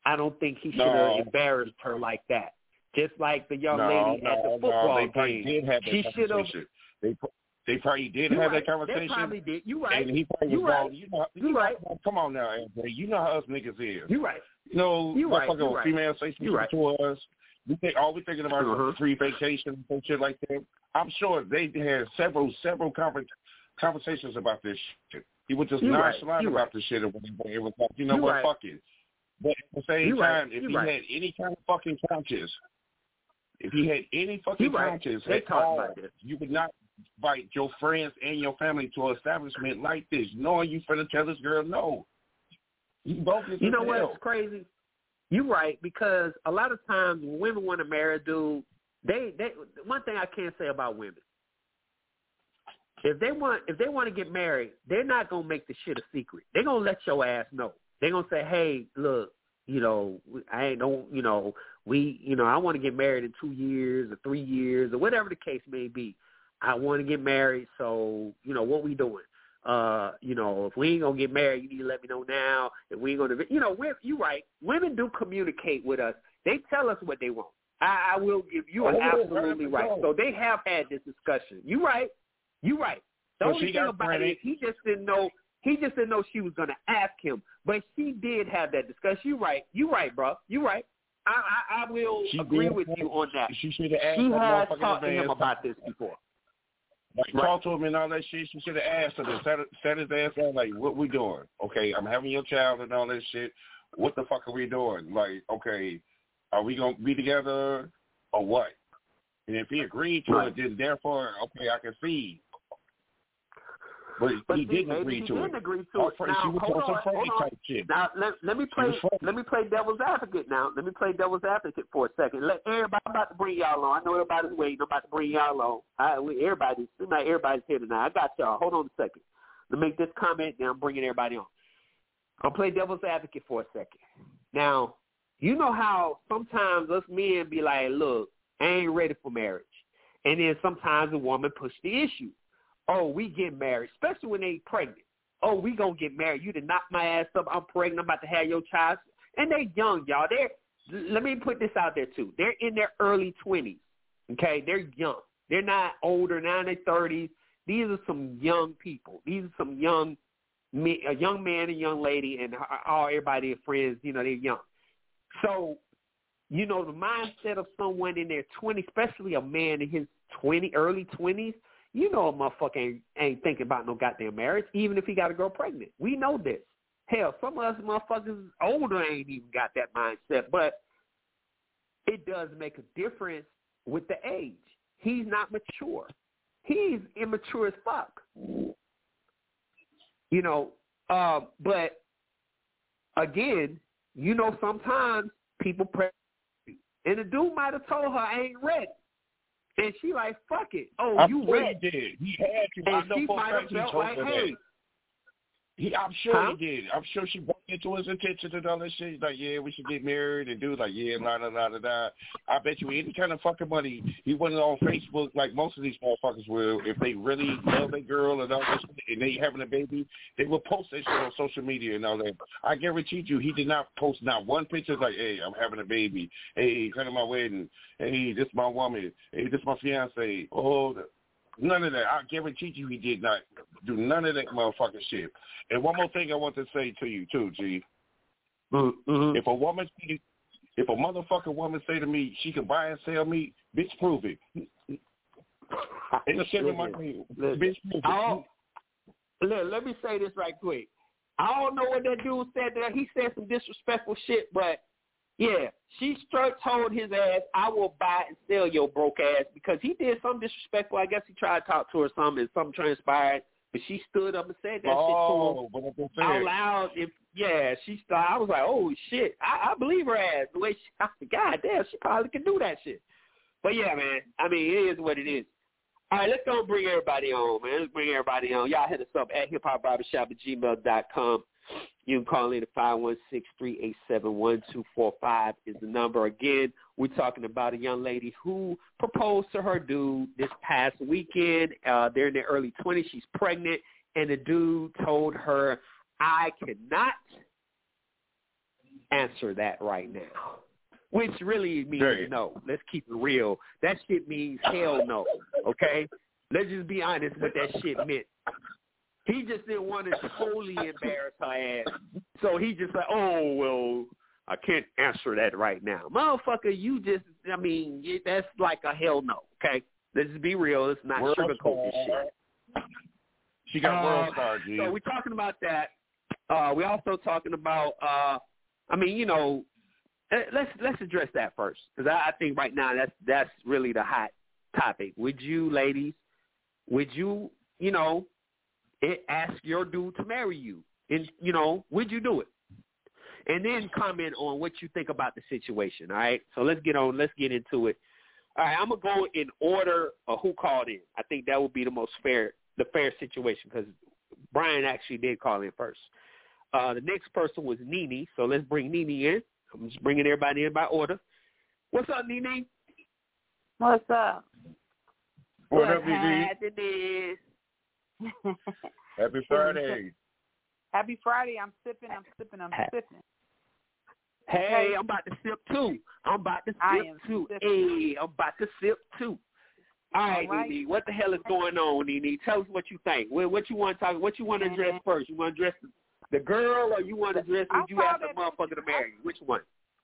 I don't think he should have No. embarrassed her like that. Just like the young no, lady no, at the football game. have She should have. They, they probably did You have right. that conversation. They probably did. You right. And he probably You was right. you know, You you know, right. come on now, Andre. You know how us niggas is. You right. You know, You right, you right. female say You right. to us. we think all we thinking about Uh-huh. is free vacation and shit like that. I'm sure they had several several conver- conversations about this shit. He was just You right. nonchalant You about right. the shit, and it was like, you know You what, right. fuck it. But at the same You right. time, if he right. had any kind of fucking conscience, if he had any fucking right. conscience They at all, about this. you would not invite your friends and your family to an establishment like this, knowing you finna tell this girl no. You both You know what's crazy? You right because a lot of times when women want to marry a dude, they they one thing I can't say about women. If they want if they want to get married, they're not gonna make the shit a secret. They're gonna let your ass know. They're gonna say, "Hey, look, you know, I ain't don't, you know, we, you know, I want to get married in two years or three years or whatever the case may be. I want to get married, so you know what we doing." uh, you know, if we ain't gonna get married, you need to let me know now. If we ain't gonna, you know, we're, you right. Women do communicate with us. They tell us what they want. I, I will give you Oh, absolutely right. right. So they have had this discussion. You right. You right. The So only thing about it he just didn't know. He just didn't know she was gonna ask him, but she did have that discussion. You right. You right, bro. You right. I I, I will She agree did with you on that. She should have asked She has talked to him about this before. Like Right. talk to him and all that shit. She should have asked him set, his ass down. Like, what we doing? Okay, I'm having your child and all that shit. What the fuck are we doing? Like, okay, are we gonna be together or what? And if he agreed to Right. it, then therefore, okay, I can see. But, But he see, didn't agree he to didn't it. agree to it. she Now, was hold on some on, friendly hold on. shit. Now let let me play let me play devil's advocate now. Let me play devil's advocate for a second. Let everybody I'm about to bring y'all on. I know everybody's waiting. I'm about to bring y'all on. I, we, everybody like everybody's here tonight. I got y'all. Hold on a second. Let me make this comment. Then I'm bringing everybody on. I'll play devil's advocate for a second. Now, you know how sometimes us men be like, "Look, I ain't ready for marriage," and then sometimes a woman push the issue. Oh, we get married, especially when they pregnant. Oh, we gonna get married. You did knock my ass up. I'm pregnant. I'm about to have your child. And they young, y'all. They're let me put this out there too. They're in their early twenties. Okay, they're young. They're not older now their thirties. These are some young people. These are some young, me- a young man and young lady, and all everybody friends. You know, they're young. So, you know, the mindset of someone in their twenties, especially a man in his twenty, early twenties, you know, a motherfucker ain't, ain't thinking about no goddamn marriage, even if he got a girl pregnant. We know this. Hell, some of us motherfuckers older ain't even got that mindset, but it does make a difference with the age. He's not mature. He's immature as fuck. You know, uh, but again, you know, sometimes people pray, and the dude might have told her, "I ain't ready," and she like, "Fuck it." Oh, I'm you sure ready? he did. He had to. I And know she might have felt told like, her "Hey, that. He, I'm sure Huh? he did. I'm sure she brought it to his attention and all that shit. He's like, yeah, we should get married. And dude's like, yeah, la, la, la, la, la. I bet you any kind of fucking money, he wasn't on Facebook like most of these motherfuckers will. If they really love their girl and all that shit, and they having a baby, they will post that shit on social media and all that. I guarantee you, he did not post not one picture like, hey, I'm having a baby. Hey, come to my wedding. Hey, this my woman. Hey, this my fiance. Oh, None of that. I guarantee you he did not do none of that motherfucking shit. And one more thing I want to say to you too, G. Mm-hmm. If a woman if a motherfucking woman say to me she can buy and sell me, bitch prove it. A shit in my Listen, Bitch prove it. look, let me say this right quick. I don't know what that dude said there. He said some disrespectful shit, but yeah, she straight told his ass, I will buy and sell your broke ass because he did something disrespectful. I guess he tried to talk to her something and something transpired. But she stood up and said that shit to him Oh, out loud. If yeah, she started. I was like, oh shit, I, I believe her ass. The way she, I said, God damn, she probably can do that shit. But yeah, man. I mean, it is what it is. All right, let's go bring everybody on, man. Let's bring everybody on. Y'all hit us up at hiphopbarbershop at gmail.com. You can call in at five one six three eight seven one two four five is the number. Again, we're talking about a young lady who proposed to her dude this past weekend. Uh, they're in their early 20s. She's pregnant, and the dude told her, I cannot answer that right now. Which really means Right. no. Let's keep it real. That shit means hell no. Okay? Let's just be honest what that shit meant. He just didn't want to totally embarrass her ass. So he just like, oh well, I can't answer that right now. Motherfucker, you just, I mean, that's like a hell no, okay? Let's just be real. Let's not World sugarcoat this shit. She got Uh, world star, G. So we're talking about that. Uh, we're also talking about, uh, I mean, you know, let's let's address that first because I, I think right now that's that's really the hot topic. Would you, ladies, would you, you know, it, ask your dude to marry you, and you know, would you do it? And then comment on what you think about the situation. All right. So let's get on. Let's get into it. All right. I'm gonna go in order of who called in. I think that would be the most fair, the fair situation because Brian actually did call in first. Uh, the next person was Nene, so let's bring Nene in. I'm just bringing everybody in by order. What's up, Nene? What's up? What up, BD? happening? Happy Friday. Happy Friday. I'm sipping, I'm sipping, I'm sipping. Hey, I'm about to sip too. I'm about to sip too. sipping. Hey, I'm about to sip too. All right, All right. Nene, what the hell is going on, Nene? Tell us what you think. What, what you want to talk? What you want to address first? You want to address the girl, or you want to address I you saw ask the motherfucker to marry you? Which one?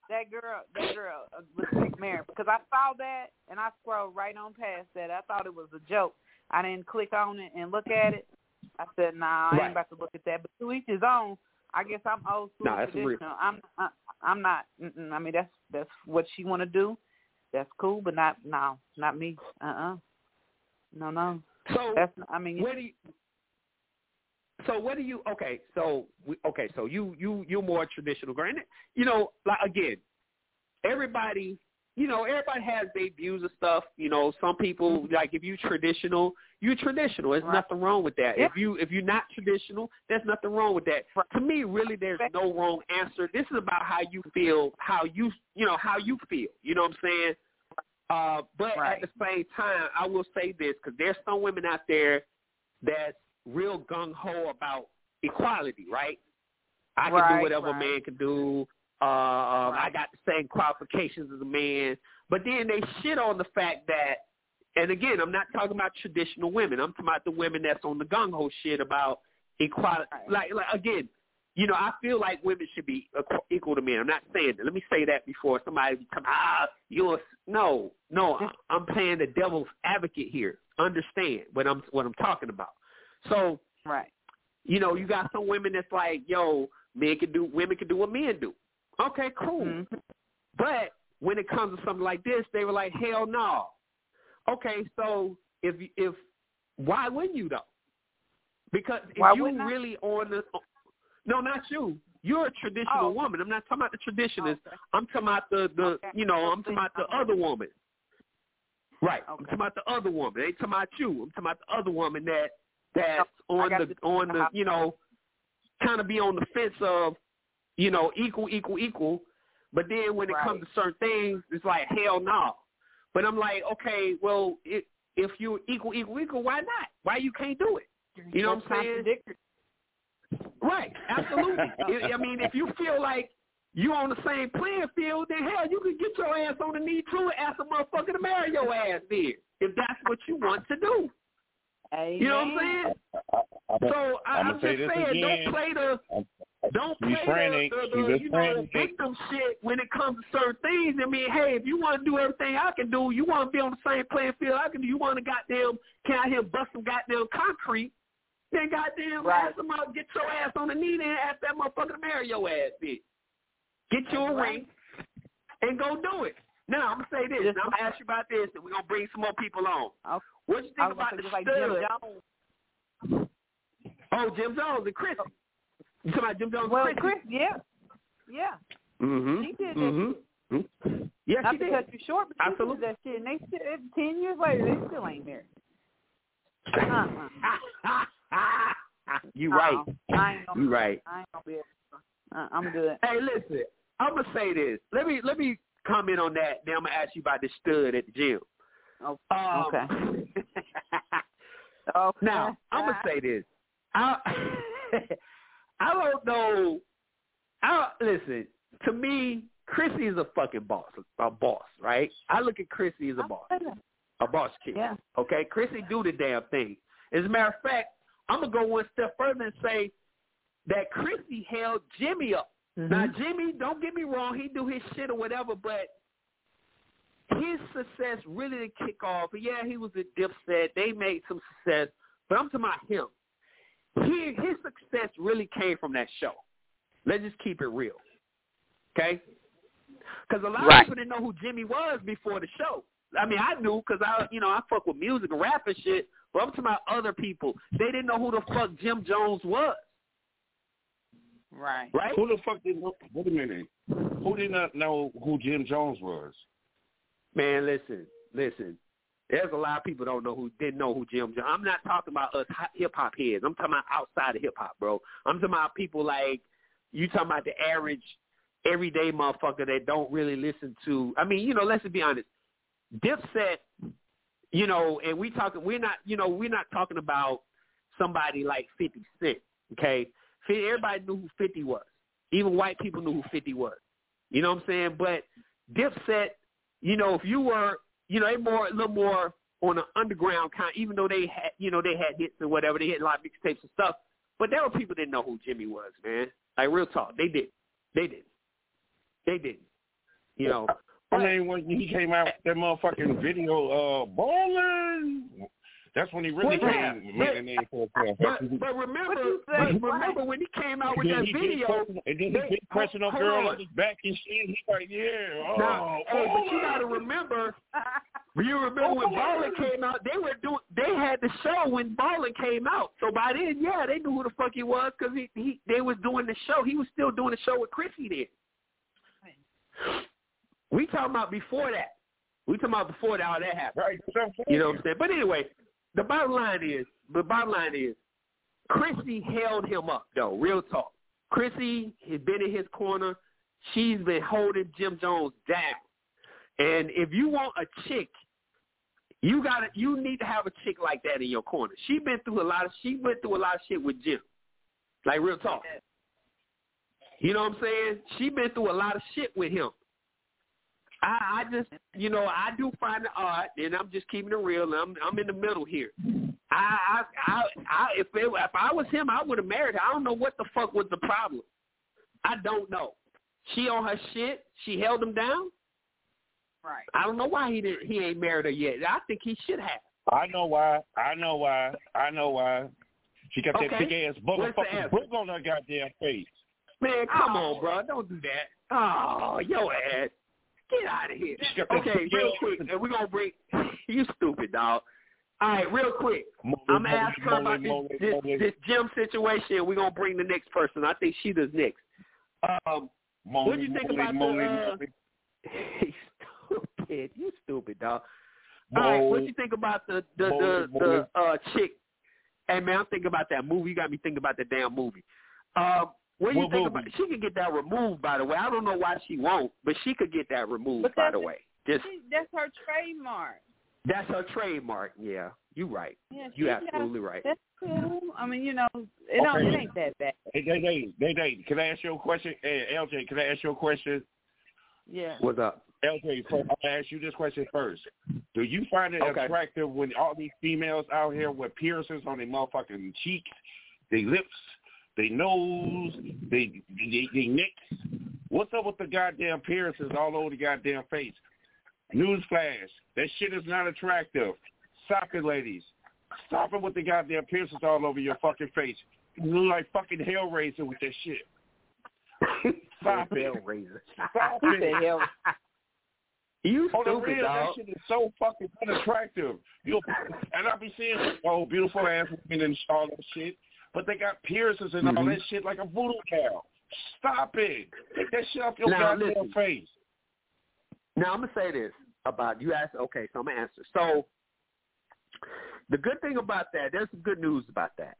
That girl, that girl uh, was Rick Mary because I saw that and I scrolled right on past that. I thought it was a joke. I didn't click on it and look at it. I said, "Nah, I Right. ain't about to look at that." But to each his own. I guess I'm old school Nah, that's real. traditional. I'm, I, I'm not. Mm-mm. I mean, that's that's what she want to do. That's cool, but not no, not me. Uh uh No, no. So That's. I mean, Where do you? So what do you? Okay, so we, okay, so you you you're more traditional, granted. You know, like again, everybody, you know, everybody has their views of stuff. You know, some people like if you traditional, you're traditional. There's Right. nothing wrong with that. Yeah. If you if you're not traditional, there's nothing wrong with that. Right. To me, really, there's no wrong answer. This is about how you feel, how you you know how you feel. You know what I'm saying? Uh, but Right. at the same time, I will say this because there's some women out there that's real gung ho about equality, right? I can do whatever a man can do. Uh, um, I got the same qualifications as a man, but then they shit on the fact that. And again, I'm not talking about traditional women. I'm talking about the women that's on the gung ho shit about equality. Like, like again, you know, I feel like women should be equal to men. I'm not saying that. Let me say that before somebody come. Ah, you're no, no. I'm playing the devil's advocate here. Understand what I'm what I'm talking about. So right. you know, you got some women that's like, yo, men can do, women can do what men do. Okay, cool. Mhm. But when it comes to something like this, they were like, hell no. Okay, so if if why wouldn't you though? Because if Why you wouldn't I? really on the no, not you. You're a traditional Oh. woman. I'm not talking about the traditionalists. Okay. I'm talking about the the Okay. you know I'm talking about the other woman. Right. I'm talking about the other woman. Ain't talking about you. I'm talking about the other woman that that's Oh, on the on the you know kind of be on the fence of you know equal equal equal, but then when it comes to certain things, it's like hell no. But I'm like, okay, well, it, if you're equal equal equal, why not? Why you can't do it? You know what I'm saying? Right, absolutely. I I mean, if you feel like you're on the same playing field, then hell, you can get your ass on the knee too and ask a motherfucker to marry your ass then, if that's what you want to do. Amen. You know what I'm saying? So I, I'ma I'm just this saying, again. don't play the don't She's play frantic. the, the, the you know the victim shit when it comes to certain things. I mean, hey, if you want to do everything I can do, you want to be on the same playing field I can do. You want to goddamn can I hear bust some goddamn concrete? Then goddamn Right. ask them out, get your ass on the knee, then ask that motherfucker to marry your ass, bitch. Get you a right. ring and go do it. Now I'm gonna say this. Now, I'm gonna ask you about this, and we're gonna bring some more people on. Okay. What you think about the just like Jim stud? Jones. Oh, Jim Jones and Chris. You talking about Jim Jones Well, and Chris, yeah, yeah, Mm-hmm. he did that mm-hmm. shit. Yes, Not he to did. cut you short, but Absolutely. he did that shit, and they still, ten years later, they still ain't married. Uh-uh. you right. Uh-uh. I ain't gonna, You right. I ain't gonna be. Uh, I'm good. Hey, listen. I'm gonna say this. Let me let me comment on that. Then I'm gonna ask you about the stud at the gym. Oh, Um, okay. Okay. Now, I'm gonna say this. I I don't know. I listen. To me, Chrissy is a fucking boss. A boss, right? I look at Chrissy as a boss. A boss chick. Yeah. Okay, Chrissy do the damn thing. As a matter of fact, I'm gonna go one step further and say that Chrissy held Jimmy up Mm-hmm. Now Jimmy, don't get me wrong, he do his shit or whatever, but his success really did kick off. Yeah, he was a dipset. They made some success, but I'm talking about him. He, his success really came from that show. Let's just keep it real, okay? Because a lot Right. of people didn't know who Jimmy was before the show. I mean, I knew because I, you know, I fuck with music and rap and shit. But I'm talking about other people. They didn't know who the fuck Jim Jones was, Right. right? Who the fuck did? Wait a minute. Who did not know who Jim Jones was? Man, listen, listen. There's a lot of people don't know who didn't know who Jim Jones. I'm not talking about us hip hop heads. I'm talking about outside of hip hop, bro. I'm talking about people like you talking about the average everyday motherfucker that don't really listen to. I mean, you know, let's be honest. Dipset, you know, and we talking. We're not, you know, we're not talking about somebody like Fifty Cent. Okay, everybody knew who Fifty was. Even white people knew who Fifty was. You know what I'm saying? But Dipset, you know, if you were, you know, they more a little more on an underground kind. Even though they had, you know, they had hits and whatever, they had a lot of mixtapes and stuff. But there were people that didn't know who Jimmy was, man. Like real talk, they did. They did. They didn't. You know. I mean, when he came out with that motherfucking video, uh, Ballin. That's when he really Well, yeah, came made a name for himself. But, but remember, What you but remember when he came out with that he keep video. pressing- and then he they- keep pressing hold- a girl hold on his back and shit. He's like, yeah, oh, Now, hey, but oh. you oh. got to remember. You remember when Ballin came out? They were doing. They had the show when Ballin came out. So by then, yeah, they knew who the fuck he was because he, he they was doing the show. He was still doing the show with Chrissy then. We talking about before that. We talking about before that all that happened. Right, that's what I'm saying. You know what I'm saying? But anyway, the bottom line is, the bottom line is, Chrissy held him up though. Real talk. Chrissy has been in his corner. She's been holding Jim Jones down. And if you want a chick, you got to you need to have a chick like that in your corner. She been through a lot of she went through a lot of shit with Jim. Like real talk. You know what I'm saying? She been through a lot of shit with him. I, I just, you know, I do find the art, and I'm just keeping it real. I'm, I'm in the middle here. I, I, I, I if it, if I was him, I would have married her. I don't know what the fuck was the problem. I don't know. She on her shit. She held him down. Right. I don't know why he didn't. He ain't married her yet. I think he should have. I know why. I know why. I know why. She got that big ass What's the motherfucking answer? book on her goddamn face. Man, come Oh. on, bro. Don't do that. Oh, your ass. Get out of here. She got that Okay, real quick. And we're going to bring. you stupid, dog. All right, real quick. I'm to ask her about this, this, this gym situation. We're going to bring the next person. I think she does next. Um, what do you think about the, uh, stupid. You stupid, dog. All right, what Moly. you think about the the the, the uh chick? Hey man, I'm thinking about that movie. You got me thinking about the damn movie. Um, what do you What think movie? about? She could get that removed, by the way. I don't know why she won't, but she could get that removed, But by the way. Just that's her trademark. that's her trademark. Yeah, you're right. Yeah, You she absolutely right. That's cool. I mean, you know, it don't it ain't that bad. Hey, hey, hey, hey, hey, can I ask you a question? Hey, LJ, can I ask you a question? Yeah. What's up? LJ, first, I'm gonna ask you this question first. Do you find it Okay. attractive when all these females out here with piercings on their motherfucking cheeks, their lips, their nose, they they, their necks? What's up with the goddamn piercings all over the goddamn face? Newsflash, that shit is not attractive. Stop it, ladies. Stop it with the goddamn piercings all over your fucking face. You look like fucking Hellraiser with that shit. Stop it. Hellraiser. Stop What the it. hell? You stupid, real, dog. that shit is so fucking unattractive. You and I'll be seeing oh beautiful ass women and all that shit, but they got piercings and all Mhm. that shit like a voodoo cow. Stop it. Take that shit off your Now, goddamn listen. face. Now I'm gonna say this about you asked. Okay, so I'm gonna answer. So the good thing about that, there's some good news about that.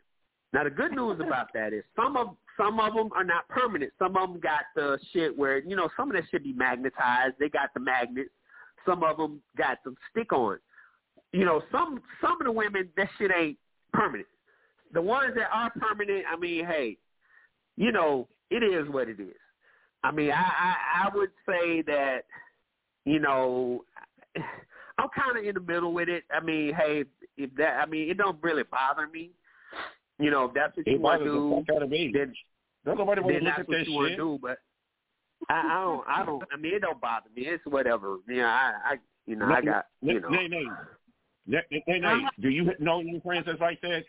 Now the good news about that is some of some of them are not permanent. Some of them got the shit where you know some of that shit be magnetized. They got the magnets. Some of them got the stick on. You know, some some of the women that shit ain't permanent. The ones that are permanent, I mean, hey, you know, it is what it is. I mean, I I, I would say that you know, I'm kind of in the middle with it. I mean, hey, if that, I mean, it don't really bother me. You know, if that's what you want to do, fuck out of me. then Don't nobody want then to look that's at what that you want to do. But I, I don't. I don't. I mean, it don't bother me. It's whatever. You know, I, I you know, I got you know. Nay, nay, nay, nay. Do you know any friends that's like that?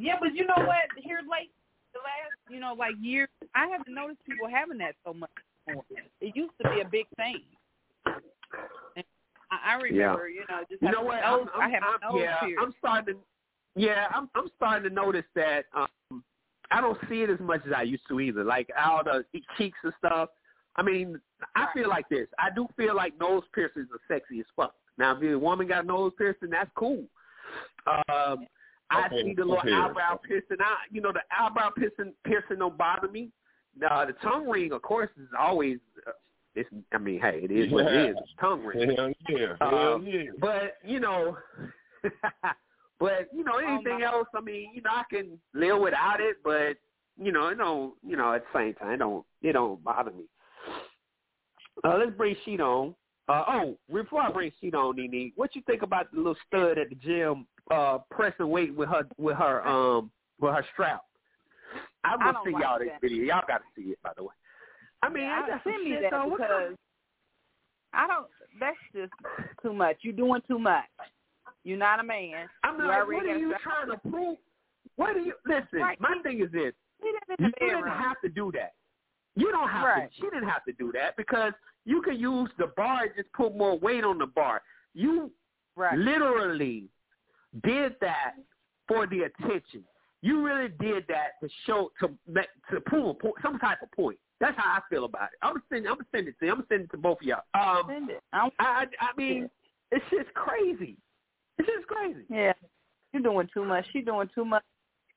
Yeah, but you know what? Here late the last, you know, like years, I haven't noticed people having that so much anymore. It used to be a big thing. And I, I remember, you know, just You know what? Nose, I'm, I I'm, have I'm, nose yeah, pierced. I'm starting to. Yeah, I'm I'm starting to notice that um I don't see it as much as I used to either. Like all the cheeks and stuff. I mean, I feel like this. I do feel like nose piercings are sexy as fuck. Now, if a woman got nose piercing, that's cool. Um, I Okay, see the little okay. eyebrow piercing. I, you know, the eyebrow piercing piercing don't bother me. Uh, the tongue ring, of course, is always. Uh, it's, I mean, hey, it is what it is. It's tongue ring. Hell yeah, Uh, hell yeah. But you know, but you know, anything else, I mean, you know, I can live without it. But you know, it don't, you know, at the same time, it don't, it don't bother me. Uh, let's bring Sheet on. Uh, oh, before I bring Sheet on, Nene, what you think about the little stud at the gym uh, pressing weight with her with her um with her strap? I'm gonna see y'all this that. video. Y'all got to see it, by the way. I mean, Yeah, that's some send me that though. Because I don't. That's just too much. You're doing too much. You're not a man. I'm You like, what are you strap- trying to prove? What are you listen? Right. My thing is this: you didn't have to do that. You don't have Right. to. She didn't have to do that because you can use the bar and just put more weight on the bar. You Right. literally did that for the attention. You really did that to show to to prove a point, some type of point. That's how I feel about it. I'm gonna send. I'm gonna send it to. you. I'm gonna send it to both of y'all. Um, Send it. I I, mean, it's just crazy. It's just crazy. yeah. You're doing too much. She's doing too much.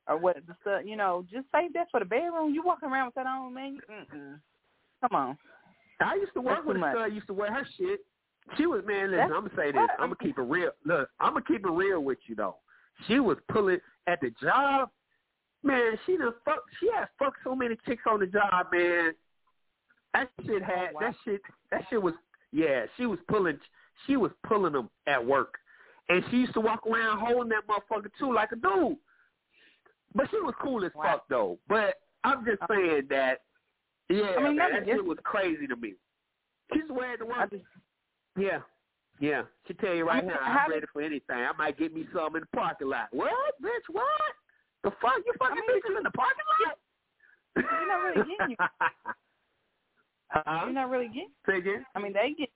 Or what the stuff? You know, just save that for the bedroom. You walking around with that on, man. You- Mm-mm. Come on. I used to work That's with a stud. Used to wear her shit. She was man. Listen, That's- I'm gonna say this. I'm gonna keep it real. Look, I'm gonna keep it real with you though. She was pulling at the job. Man, she done fuck. She had fucked so many chicks on the job, man. That shit had Oh, wow. that shit. That shit was yeah. She was pulling. She was pulling them at work, and she used to walk around holding that motherfucker too, like a dude. But she was cool as Wow. fuck though. But I'm just uh-huh. saying that. Yeah, I mean, man, that shit was crazy to me. She's wearing the one. Yeah. Yeah. She tell you right now, I'm ready for anything. I might get me some in the parking lot. What, bitch? What? The fuck? You fucking I mean, bitches in the parking lot? You're not really getting you. huh? you're not really getting. Say again? I mean, they get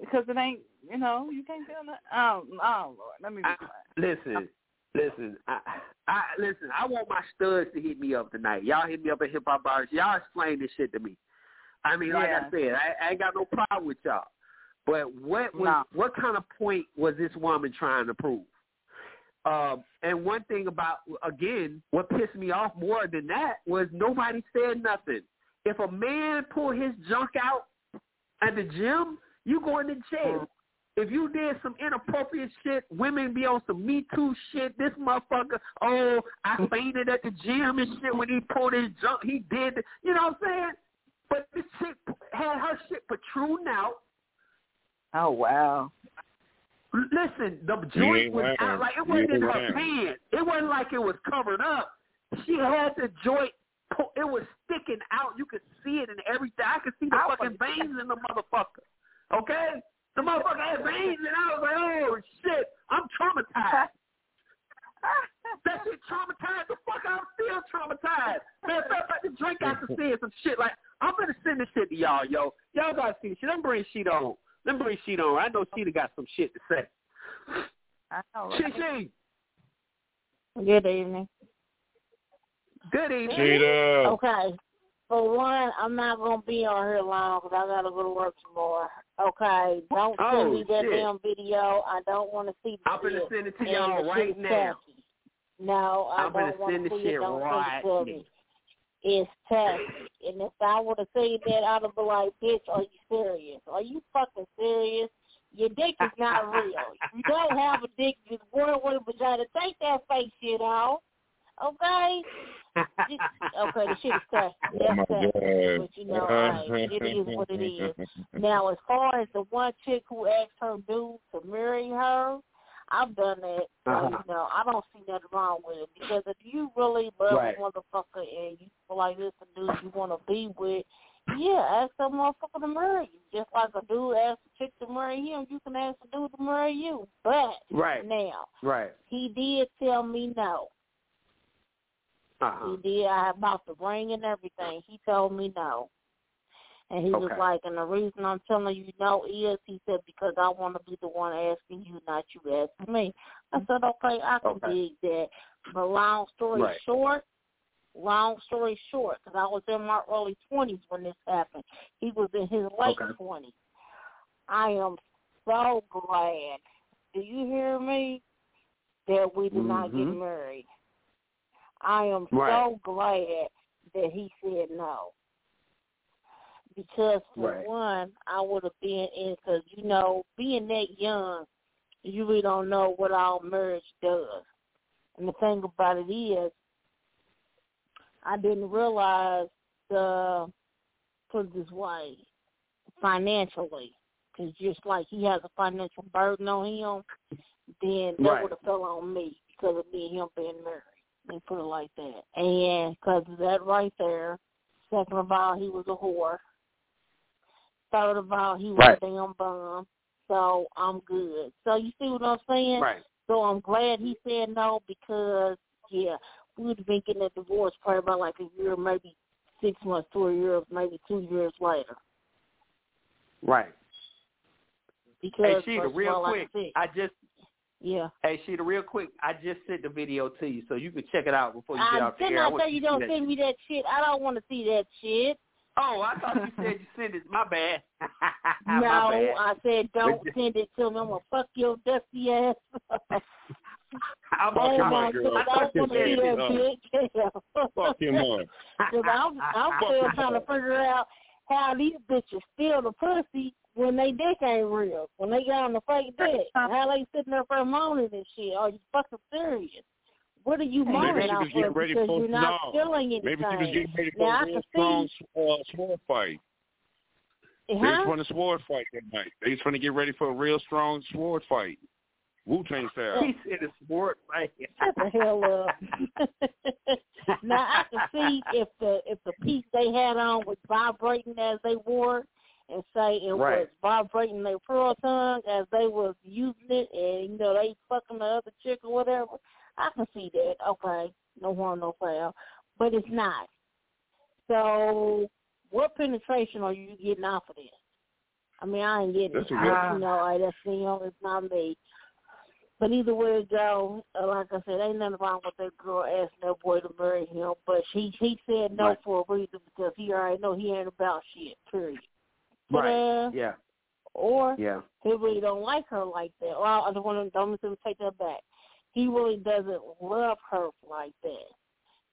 because it ain't. You know, you can't feel that. Oh, oh Lord, let me be I- quiet. Listen, listen. I, I listen. I want my studs to hit me up tonight. Y'all hit me up at Hip Hop Bars. Y'all explain this shit to me. I mean, like I said, I, I ain't got no problem with y'all. But what was No. what kind of point was this woman trying to prove? Um, and one thing about again, what pissed me off more than that was nobody said nothing. If a man pull his junk out at the gym, you going to jail. If you did some inappropriate shit, women be on some Me Too shit. This motherfucker, oh, I fainted at the gym and shit when he pulled his junk. He did, you know what I'm saying? But this shit had her shit protruding out. Oh wow. Listen, the joint was lying. out like it wasn't in her lying. pants. It wasn't like it was covered up. She had the joint. It was sticking out. You could see it and everything. I could see the I fucking was- veins in the motherfucker. Okay, the motherfucker had veins, and I was like, oh shit, I'm traumatized. That shit traumatized the fuck. I'm still traumatized. Man, if I the drink I could see some shit. Like I'm gonna send this shit to y'all, yo. Y'all gotta see this shit. Let me bring sheet on. Let me bring sheet on. I know Sheeta got some shit to say. I know. She, Right? she. Good evening. Good evening. Sheeta. Okay. For one, I'm not gonna be on here long 'cause I gotta go to work tomorrow. Okay. Don't Oh, send me that shit. damn video. I don't want to see the I'm gonna send it to y'all the right shit is now. tacky. No, I I'm gonna don't want send to the see shit. Don't right send to me. It's tacky. And if I would have seen that, I'd have been like, bitch, are you serious? Are you fucking serious? Your dick is not real. You don't have a dick. You're born with a vagina. Take that fake shit off. Okay? Just- okay, the shit is tacky. Oh That's my tacky. god. But you know, all right, it is what it is. Now, as far as the one chick who asked her dude to marry her, I've done that. Uh-huh. you know, I don't see nothing wrong with it because if you really love Right. a motherfucker and you feel like this a dude you want to be with, yeah, ask that motherfucker to marry you. Just like a dude asks a chick to marry him, you can ask a dude to marry you. But Right. now, Right. he did tell me no. Uh-huh. He did. I about the ring and everything. He told me no. And he was like, and the reason I'm telling you no is, he said, because I want to be the one asking you, not you asking me. I said, okay, I can Okay. dig that. But long story Right. short, long story short, because I was in my early 20s when this happened. He was in his late Okay. 20s. I am so glad. Do you hear me? That we did not get Mhm. married. I am Right. so glad that he said no. Because for Right. one, I would have been in because you know, being that young, you really don't know what all marriage does. And the thing about it is, I didn't realize the put it this way financially, because just like he has a financial burden on him, then that Right. would have fell on me because of me and him being married. Let me put it like that. And because of that right there, second of all, he was a whore. Third of all, he was Right. a damn bum. So I'm good. So you see what I'm saying? Right. So I'm glad he said no because yeah, we would have been getting a divorce probably about like a year, maybe six months to a year, maybe two years later. Right. Because Hey, Sheeta, real all, quick, like I, I just yeah. Hey, Sheeta, real quick, I just sent the video to you, so you can check it out before you get I out the didn't air. I want tell you don't send me that shit. I don't want to see that shit. Oh, I thought you said you sent it. My bad. no, My bad. I said don't send it to me. I'm gonna fuck your dusty ass. I'm, Fuck oh my girl. God, I Fuck don't want to his see ass that bitch. Fuck him up. Cause I'm, I'm still trying to figure out how these bitches steal the pussy when they dick ain't real. When they got on the fake dick. How they sitting there for a moaning and shit. Are you fucking serious? What are you Maybe moaning she out was getting for? ready Because for you're not no. feeling anything. Maybe she was getting ready for Now, I a real can strong see- uh, sword fight. They was Huh? going to sword fight that night. They was going to get ready for a real strong sword fight. Wu Tang style. he said it's sport, fight. Shut the hell up. now I can see if the if the piece they had on was vibrating as they wore it, and say it Right. was vibrating their pearl tongue as they was using it, and you know they fucking the other chick or whatever. I can see that. Okay, no harm, no foul, but it's not. So, what penetration are you getting off of this? I mean, I ain't getting That's it. good- I, you know, I, that's you know, it's not me. But either way it go, uh, like I said, ain't nothing wrong with that girl asking that boy to marry him. But she he said no Right. for a reason because he already know he ain't about shit. Period. But, Right. uh, Yeah. Or Yeah. he really don't like her like that. Well, I don't want to don't let me take that back. He really doesn't love her like that.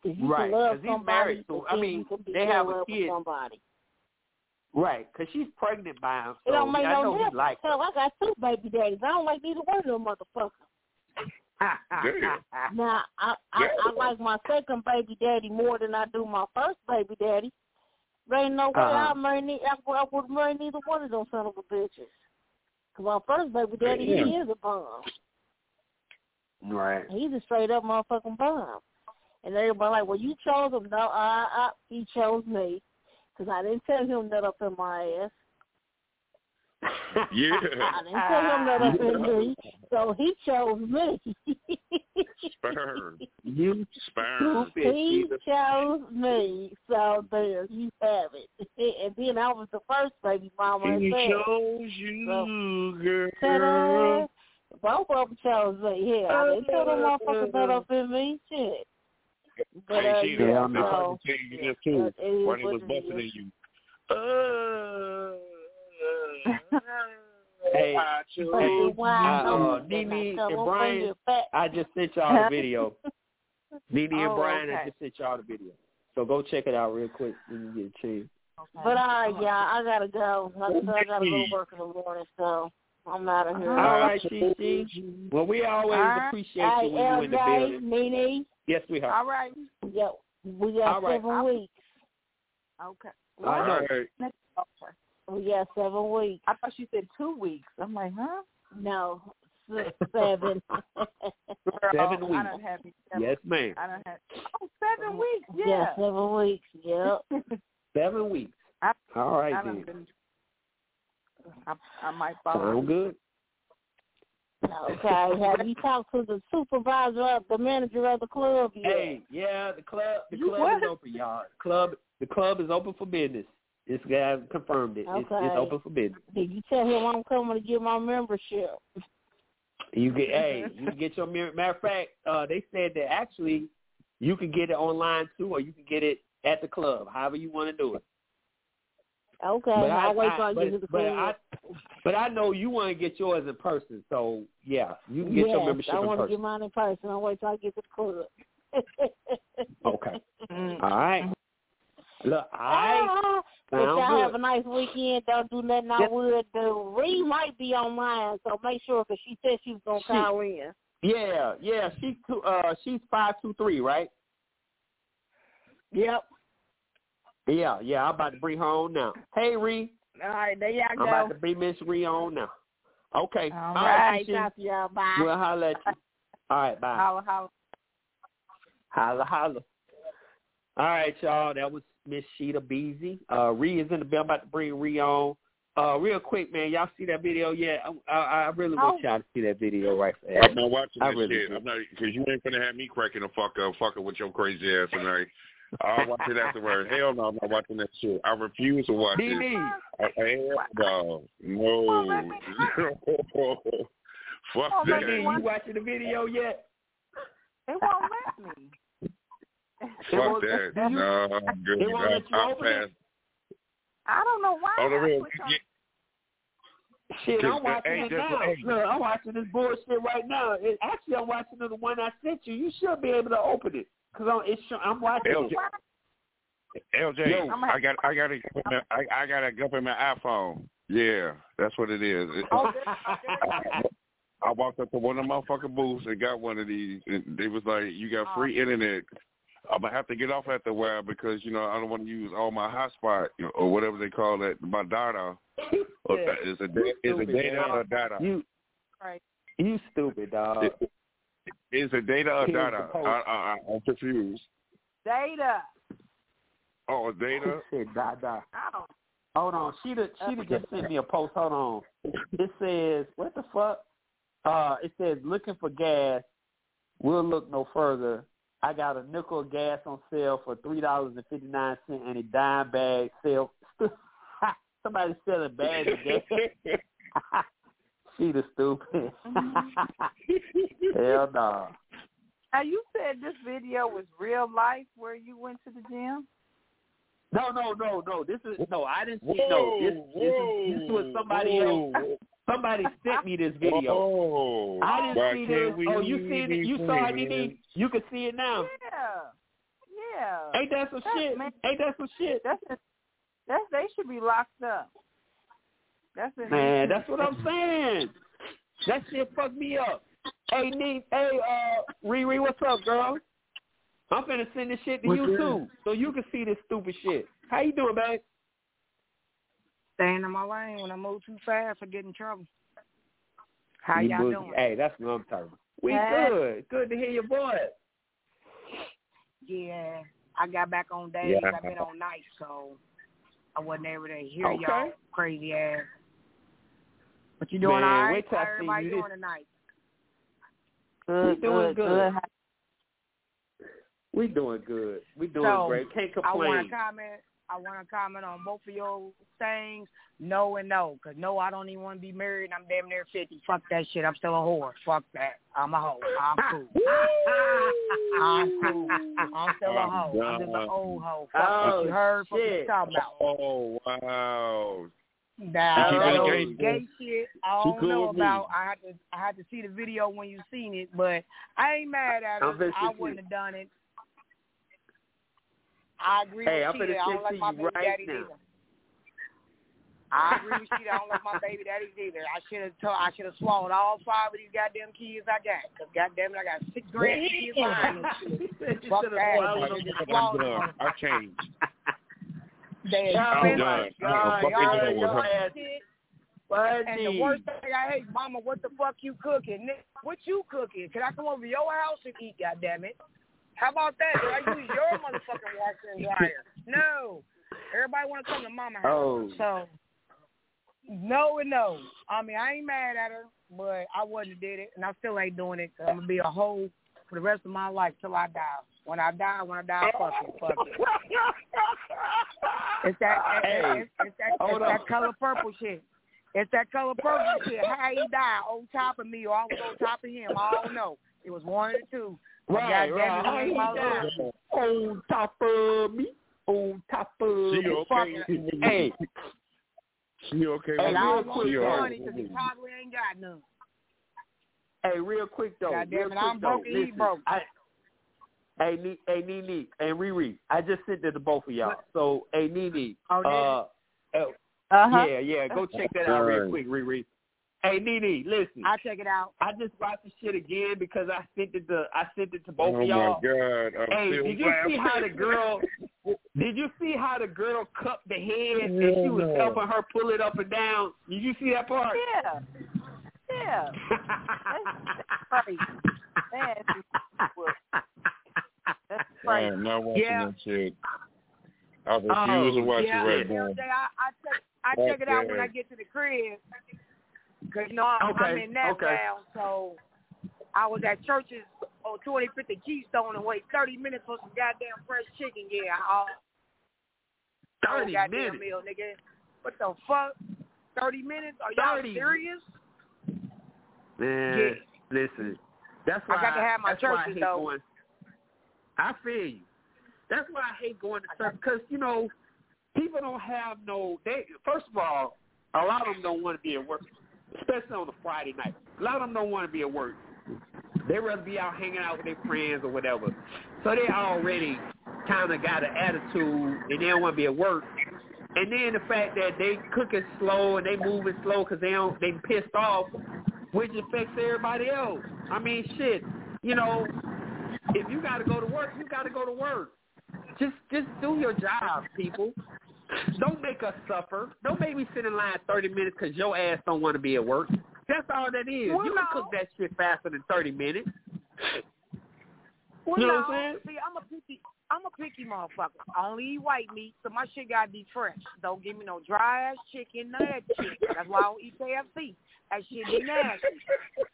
'Cause you Right, can love 'cause he's somebody, married, so, I mean, you can they have a kid. somebody. Right, because she's pregnant by him, It don't make I no know he difference. likes Hell, I got two baby daddies. I don't like neither one of them motherfuckers. Now, I, I I like my second baby daddy more than I do my first baby daddy. There ain't no way Uh-huh. I marry ne- I, I would marry neither one of them son of a bitches. Cause my first baby daddy, Yeah. he is a bum. Right. He's a straight up motherfucking bum. And everybody like, well, you chose him. No, I, I he chose me. Cause I didn't tell him that up in my ass. Yeah. I didn't tell him that up in me. So he chose me. Sperm. You Sperm. stupid. He Jesus. chose me, so there you have it. And then I was the first baby mama. He as chose you, girl. Ta-da! Both of them chose me. Yeah, I didn't tell them motherfuckers that up in me. Shit. But uh, Hey, Sheeta, yeah, they probably so tell you this too it is when he was busting is. in you. Uh, Hey, I Hey, then uh, I uh, Nene and Brian, on your fat- I just sent y'all the video. Nene and Oh, Brian, I just sent y'all the video. So go check it out real quick when you get a chance. But all right, y'all, I gotta go. Like I said, I gotta go work in the morning, so I'm out of here. All right, Shishi. Well, we always All right. appreciate you when you in the LJ, building. Nene, Yes, we have. All right. yeah, we got All right. seven weeks. Okay. I know. Right. We got seven weeks. I thought you said two weeks. I'm like, huh? No, seven. Seven oh, weeks. I done had me seven. Yes, ma'am. I done had oh seven weeks. Yeah, Yeah. seven weeks. Yep. Seven weeks. I- All right I done then. Been. I, I might follow. Sound good. Okay. Have you talked to the supervisor, of the manager of the club yet? Hey, yeah, the club the club what? is open, y'all. The club the club is open for business. This guy confirmed it. It's, Okay. it's open for business. Did you tell him I'm coming to get my membership? You get hey, you can get your mir- matter of fact, uh they said that actually you can get it online too or you can get it at the club, however you want to do it. Okay. But I, I'll wait I- till I but, get to the but. I but I know you want to get yours in person, so yeah, you can get yes, your membership I in want to get mine in person. I'll wait till I get to the club. Okay. Mm. All right. Look, I if sound y'all have a nice weekend, don't do nothing I Yep. would do. Ree might be online, so make sure because she said she was gonna She- call in. Yeah, yeah, she's two, uh she's five two three, right? Yep. Yeah, yeah, I'm about to bring her on now. Hey Ree, All right, there y'all I'm about to bring Miss Ree on now. Okay. All All right, right, talk to y'all. Bye. We'll holler at you. All right, bye. Holla, holla. Holla, holla. All right, y'all. That was Miss Sheeta Beasy. Uh, Ree is in the bell. I'm about to bring Ree on. Uh, real quick, man. Y'all see that video yet? I, I, I really want Oh. y'all to see that video right fast. I'm not watching I that really shit. do. I'm not because you ain't gonna have me cracking the fuck up, fucking with your crazy ass tonight. I'll watch it afterwards. Hell no, I'm not watching that shit. I refuse to watch it. DD. I, hell no, let no. Fuck Oh, let that. me you watching the video yet? It won't let me. Fuck that. do No, I'm good. it won't let you I'll open it? I don't know why. On the I real, clicked on- yeah, Shit, Cause, I'm watching it now. Look, I'm watching this bullshit right now. It, actually, I'm watching the one I sent you. You should be able to open it because I'm, it's, I'm watching LJ, it. LJ, Yo. I got, I got, a, I, I got a gump in my iPhone. Yeah, that's what it is. Oh, there, oh, there you go. I walked up to one of my fucking booths and got one of these, and they was like, "You got oh. free internet." I'm gonna have to get off after a while because you know I don't want to use all my hotspot you know, or whatever they call that, my data. Yeah. Is it da- is it data or data? You, Right. you stupid dog. Is it data or Here's data? I, I, I'm confused. Data. Oh, it's data. Shit, da da. I don't. Hold on, she done, she done just sent me a post. Hold on. It says what the fuck? Uh, it says looking for gas. We'll look no further. I got a nickel of gas on sale for three dollars and fifty nine cent and a dime bag sale. Somebody selling bags of gas. she the stupid. Hell no. Now you said this video was real life where you went to the gym. No, no, no, no. This is no. I didn't see. No, this this is this was somebody else. Somebody sent me this video. Oh, I didn't why see this. Oh, you see it? You saw it, friends? You can see it now. Yeah. Yeah. Ain't that some That's shit? man- Ain't that some shit? That's that's they should be locked up. That's it. Man, that's what I'm saying. That shit fucked me up. Hey, Nee, hey, uh, Riri, what's up, girl? I'm finna send this shit to What's you good? too, so you can see this stupid shit. How you doing, babe? Staying in my lane when I move too fast, I get in trouble. How You y'all boogie. doing? Hey, that's what I'm talking about. We Hey. good. Good to hear your voice. Yeah, I got back on days. Yeah. I've been on nights, so I wasn't able to hear Okay. y'all crazy ass. But you doing Man, all right? wait till I How see everybody you doing this- tonight? We doing good. good. We doing good. We doing So, great. Can't I want to comment. I want to comment on both of your things. No and no, because no, I don't even want to be married. I'm damn near fifty. Fuck that shit. I'm still a whore. Fuck that. I'm a hoe. I'm cool. I'm cool. I'm still a hoe. I'm just an old hoe. Fuck Oh, what you oh, heard. Fuck what you shit. talking about. Oh wow! Now, She that keeping old it gay shit, I don't cool know with me. about. I had to, I had to see the video when you seen it, but I ain't mad at I'm it. finna I wouldn't have done it. I agree Hey, with I'm Sheeta. finna I don't like my baby right daddies now. either. I agree with Sheeta. I don't like my baby daddies either. I should have, told, I should have swallowed all five of these goddamn kids I got. Cause goddamn it, I got six grandkids behind this Fuck that. swallowed I'm them. done. I changed. They Oh, I'm expensive. done. God, I'm fucking Y'all done with her. that And the worst thing I hate, Mama, what the fuck you cooking? Nick, what you cooking? Can I come over to your house and eat? Goddamn it! How about that? Did I use your motherfucking washer and dryer? No. Everybody want to come to Mama house. Oh. So no and no. I mean, I ain't mad at her, but I wouldn't have did it, and I still ain't doing it. i I'm gonna be a hoe for the rest of my life till I die. When I die, when I die, fuck it, fuck it. It's that, Hey, it's, it's that, it's that on. color purple shit. It's that color purple shit. How he died on top of me or I was on top of him. I don't know. It was one of the two. But Right, goddamn right. it, he How he lord. On top of me. On top of She me. okay? Hey, She okay? Hey, with And I real it? don't want quick, She his though. money because he probably ain't got none. hey, real quick though. Goddamn real it, quick I'm though. broke and he broke. I, hey, Nee, hey, Nene, and Riri, I just sent it to both of y'all. So, hey, Nene, Oh, did uh, uh, Uh-huh. yeah, yeah, go check that out real quick, Riri. Hey, Nene, listen. I'll check it out. I just watched the shit again because I sent it to I sent it to both oh of y'all. Oh my God! I'm Hey, did you see how the girl? Did you see how the girl cupped the head and she was helping her pull it up and down? Did you see that part? Yeah. Yeah. That's, Man, That's I am not watching Yeah. that shit. I refuse to watch yeah, it right the now. other I, I check I check it out when. I get to the crib. Cause you know I'm, I'm in that okay. town, so I was at Church's on 2050 Keystone and wait 30 minutes for some goddamn fresh chicken. Yeah, I, oh, 30 goddamn minutes. meal, nigga. What the fuck? 30 minutes? Are y'all 30. serious? Man, Yeah. listen. That's I why got to have my that's why I Church's, though. Going, I feel you. That's why I hate going to church because you know people don't have no. They first of all, a lot of them don't want to be at work, especially on a Friday night. A lot of them don't want to be at work. They rather be out hanging out with their friends or whatever. So they already kind of got an attitude and they don't want to be at work. And then the fact that they cooking slow and they moving slow because they don't they pissed off, which affects everybody else. I mean, shit. You know, if you got to go to work, you got to go to work. Just just do your job, people. Don't make us suffer. Don't make me sit in line 30 minutes because your ass don't want to be at work. That's all that is. Well, you no. can cook that shit faster than 30 minutes. Well, You know no. what I'm saying? See, I'm a picky, I'm a picky motherfucker. I only eat white meat, so my shit gotta be fresh. Don't give me no dry ass chicken, none of that shit. That's why I don't eat KFC. That shit be nasty.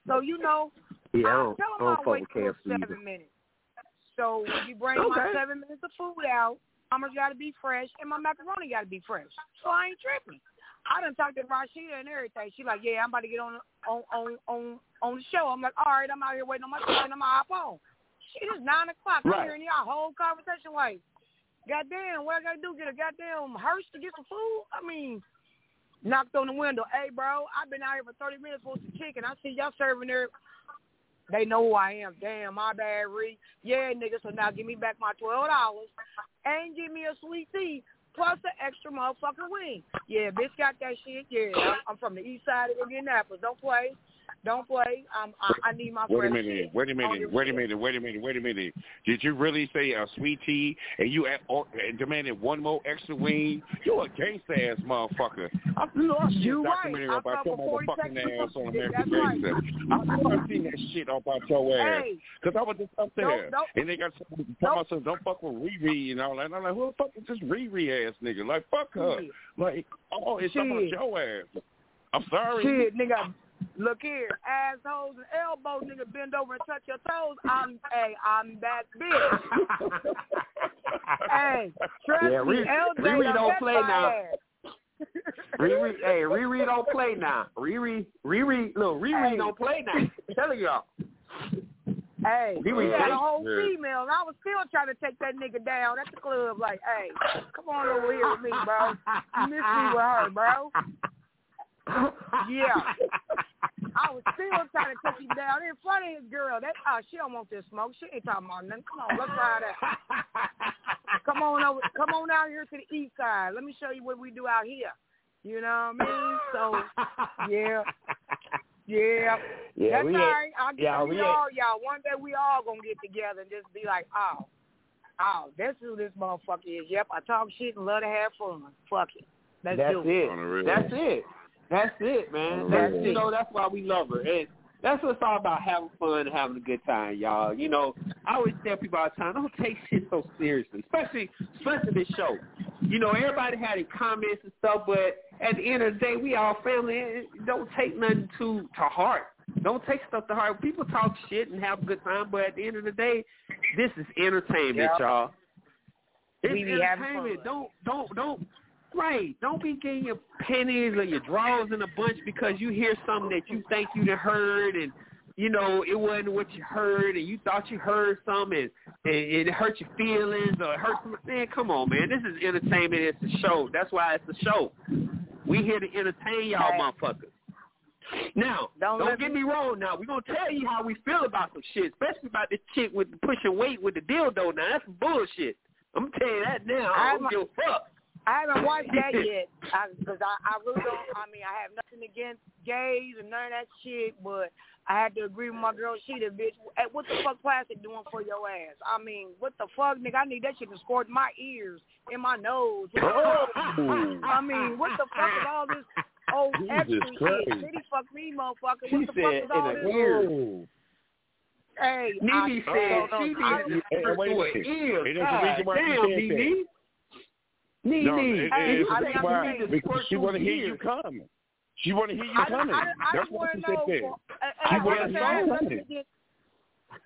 So you know, Yeah, I I don't, tell I them don't I'll fuck wait with for KFC either. seven minutes. So when you bring my seven minutes of food out, Mama's gotta be fresh, and my macaroni gotta be fresh. So I ain't tripping. I done talked to Rashida and everything. She like, yeah, I'm about to get on on on on on the show. I'm like, all right, I'm out here waiting on my chicken. I'm gonna hop on. Shit, it's nine o'clock. I'm Right. hearing y'all whole conversation like, goddamn, what I gotta do? Get a goddamn hearse to get some food? I mean, knocked on the window. Hey, bro, I've been out here for 30 minutes for some chicken. I see y'all serving there. They know who I am. Damn, my bad, Ree. Yeah, nigga, so now give me back my $12 and give me a sweet tea plus an extra motherfucking wing. Yeah, bitch got that shit. Yeah, I'm- I'm from the east side of Indianapolis. Don't play. Don't play. Um, I, I need my Wait a minute, wait a minute, wait a minute, wait a minute, wait a minute. Did you really say a sweet tea and you at, or, and demanded one more extra wing? You a gangsta ass motherfucker. I seen You right. documentary I about your 40 motherfucking ass on American that's right. I know I seen that shit about your ass. Hey, Cause I was just up there, Nope, nope. and they got somebody talking about don't fuck with Riri and all that. And I'm like, who the fuck is this Riri ass nigga? Like, fuck her. Shit. Like, oh, it's talking about your ass. I'm sorry. Shit, nigga. Look here, assholes and elbows, nigga, bend over and touch your toes. I'm, hey, I'm that bitch. hey, trust Yeah, me, Riri- LJ Riri done don't wet play now. Riri, hey, Riri don't play now. Riri, Riri, look, Riri Hey. don't play now. I'm telling y'all. Hey, We we had a gangster. whole female, and I was still trying to take that nigga down at the club. Like, hey, come on over here with me, bro. You miss me with her, bro. Yeah. I was still trying to take him down in front of his girl. That oh, she don't want this smoke. She ain't talking about nothing. Come on, let's try that. Come on over. Come on out here to the east side. Let me show you what we do out here. You know what I mean? So yeah, yeah. Yeah, That's we all right. I'll get yeah, we, we ain't- all y'all. One day we all gonna get together and just be like, oh, oh, that's who this motherfucker is. Yep, I talk shit and love to have fun. Fuck it. Let's That's do it. On the real. it. That's it. That's it, man. That's you know that's why we love her. And that's what it's all about having fun and having a good time, y'all. You know, I always tell people all the time, don't take shit so seriously, especially especially this show. You know, everybody had their comments and stuff, but at the end of the day, we all family. Don't take nothing too to heart. Don't take stuff to heart. People talk shit and have a good time, but at the end of the day, this is entertainment, Yeah. y'all. It's We be entertainment. Don't don't don't right. Don't be getting your pennies or your draws in a bunch because you hear something that you think you done heard and you know it wasn't what you heard and you thought you heard something and, and it hurt your feelings or it hurt some man. Come on, man. This is entertainment. It's a show. That's why it's a show. We here to entertain y'all, motherfuckers. Now, Don't don't, get me- me wrong. Now we're gonna tell you how we feel about some shit, especially about this chick with the pushing weight with the dildo. Now that's bullshit. I'm gonna tell you that now. I don't give a fuck. I haven't watched that yet because I, I really don't. I mean, I have nothing against gays and none of that shit, but I had to agree with my girl. She the bitch. Hey, what the fuck plastic doing for your ass? I mean, what the fuck, nigga? I need that shit to squirt in my ears, in my nose. I mean, what the fuck is all this old Jesus extra Christ. shit? City fuck me, motherfucker. She What the fuck said is all in this? the ear. Oh. Hey, Nene I, said no, no, she I needed don't- to Hey, wait a through minute. her ear. Hey, there's a God reason why she damn, said Nene. Nene, No, it- it- it's I because why- because she want to hear you coming. She want to hear you coming. I, I, I That's what she said. there. She wanna like I said, know I have nothing coming. against-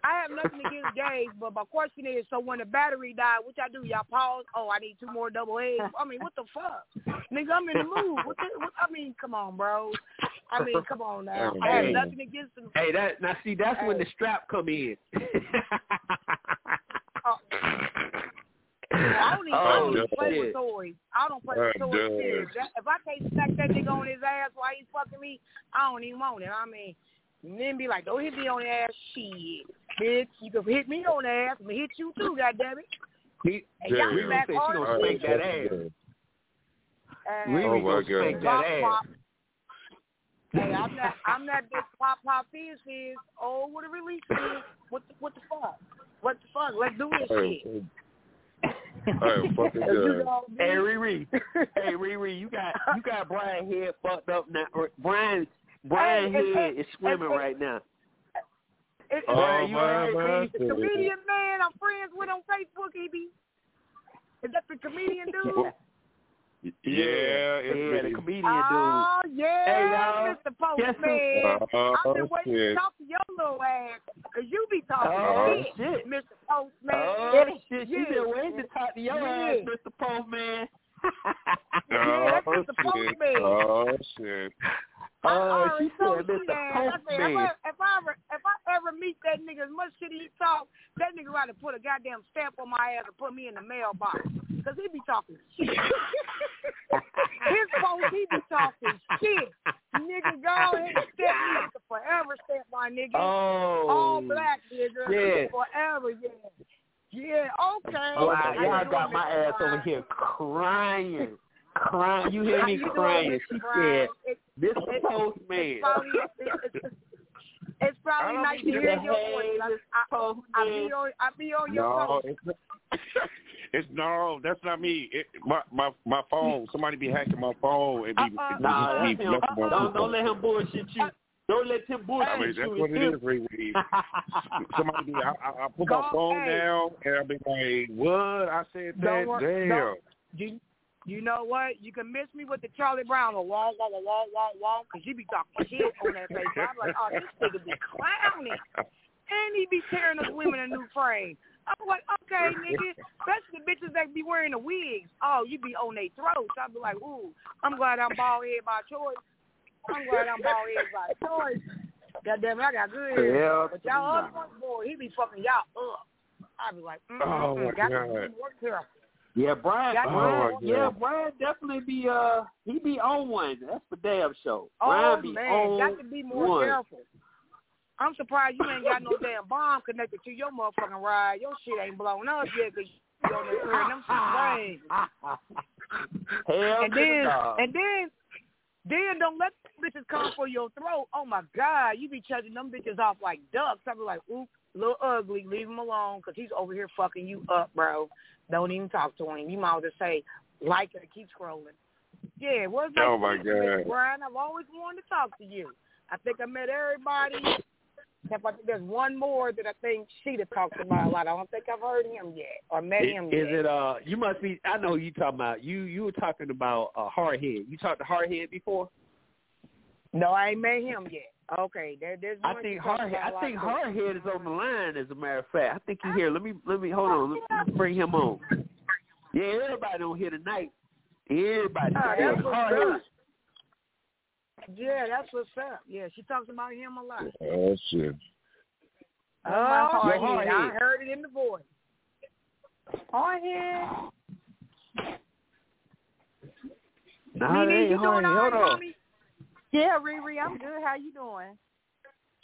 I have nothing against gays, but my question is: so when the battery died, which I do, y'all pause? Oh, I need two more double A's. I mean, what the fuck, nigga? I'm in the mood. What the, what, I mean, come on, bro. I mean, come on now. I have nothing against them. Hey, that now see that's when the strap come in. Uh, I don't even, I don't even Oh, play with toys. I don't play with Oh, toys. Serious. If I can't smack that nigga on his ass while he's fucking me, I don't even want it. I mean, men be like, don't hit me on the ass. Shit, bitch, you can hit me on the ass. I'm gonna hit you too, goddammit. He, Hey, y'all Damn. smack Say she hard. don't spank that ass. that's Uh, Riri Oh, my gonna spank God. that ass. pop. Hey, I'm not, I'm not this pop pop fizz fizz. Oh, what a release is. What the, what the fuck? What the fuck? Let's do this Hey, shit. hey, fucking good. gonna be- Hey Riri, hey Riri, you got you got Brian head fucked up now. Brian Brian Hey, head and- is swimming and- right now. It- Oh, Brian, you my, alright, my, The comedian man I'm friends with on Facebook, he be. Is that the comedian dude? Yeah, yeah, it's the comedian Oh, yeah, Hey, y'all. Mr. Postman. Oh, I've been waiting shit. to talk to your little ass, because you be talking Oh, shit, shit. Mr. Postman. Oh shit, she Yeah. been waiting to talk to your Yeah. ass, Mr. Postman. Oh, yeah, that's Oh, Mr. Postman. Oh, shit. I Oh, she told said Mr. that. I said, if Postman. I, if I ever if I ever meet that nigga, as much shit he talk, that nigga got to put a goddamn stamp on my ass and put me in the mailbox. Cause he be talking shit. His folks, he be talking shit. Nigga, go ahead and stamp me the forever stamp, my nigga. Oh, All black, nigga. Yeah. Forever, yeah. Yeah, okay. Oh, wow, y'all doing, got my ass over here crying, crying. You hear me crying? She said, It- "Mr. it- Postman." It's probably, don't nice to hear your "Hey, voice. I, Mr. I, I be on, I be on your No, post. it's not, it's no, that's not me. It, my my my phone. Somebody be hacking my phone and be, Uh-uh. be, Nah, be that's him. messing with Don't, my don't let him bullshit you. Uh, don't let him bullshit I mean, that's you. what It's it him. is, Ray Ray. Somebody be, I, I, I put Go- my phone hey. down and I be like, "What?" I said that. Don't wor- Damn. don't- You, you know what? You can miss me with the Charlie Brown or wah wah wah wah wah wah because you be talking shit on that face. I'm like, oh, this nigga be clowning, and he be tearing us women a new frame. I'm like, okay, nigga, especially the bitches that be wearing the wigs. Oh, you be on their throats. I be like, ooh, I'm glad I'm bald head by choice. I'm glad I'm bald head by choice. God damn it, I got good hair. Yeah. But y'all other ones, boy, he be fucking y'all up. I be like, mm Oh, my got to God. more careful. Yeah, Brian. Got- Brian Oh, yeah, yeah. Brian definitely be uh he be on one. That's for damn sure. Oh Brian be man, on got to be more one. careful. I'm surprised you ain't got no damn bomb connected to your motherfucking ride. Your shit ain't blown up yet because you be on there throwing them some flames. Hell And then, dog. and then, then don't let bitches come for your throat. Oh my God, you be chugging them bitches off like ducks. I be like, oop, little ugly, leave him alone because he's over here fucking you up, bro. Don't even talk to him. You might just say, like it, keep scrolling. Yeah, what's Oh, up, my God. Brian? I've always wanted to talk to you. I think I met everybody. Except I think there's one more that I think Sheeta talks about a lot. I don't think I've heard him yet or met Is, him is yet. it uh? You must be. I know who you talking about. You you were talking about uh, Hardhead. You talked to Hardhead before. No, I ain't met him yet. Okay, there, there's one I think you talk Hardhead. about a I lot think too. Hardhead is on the line. As a matter of fact, I think he's here. Let me let me hold on. Let me bring him on. Yeah, everybody on here tonight. Everybody. Yeah, that's what's Hardhead. up. Yeah, that's what's up. Yeah, she talks about him a lot. Oh shit. Oh, Hardhead. yeah, I heard it in the voice. Hardhead. Nah, Nene, that ain't you doing all Hardhead. Hold on. mommy? Yeah, Riri, I'm good. How you doing?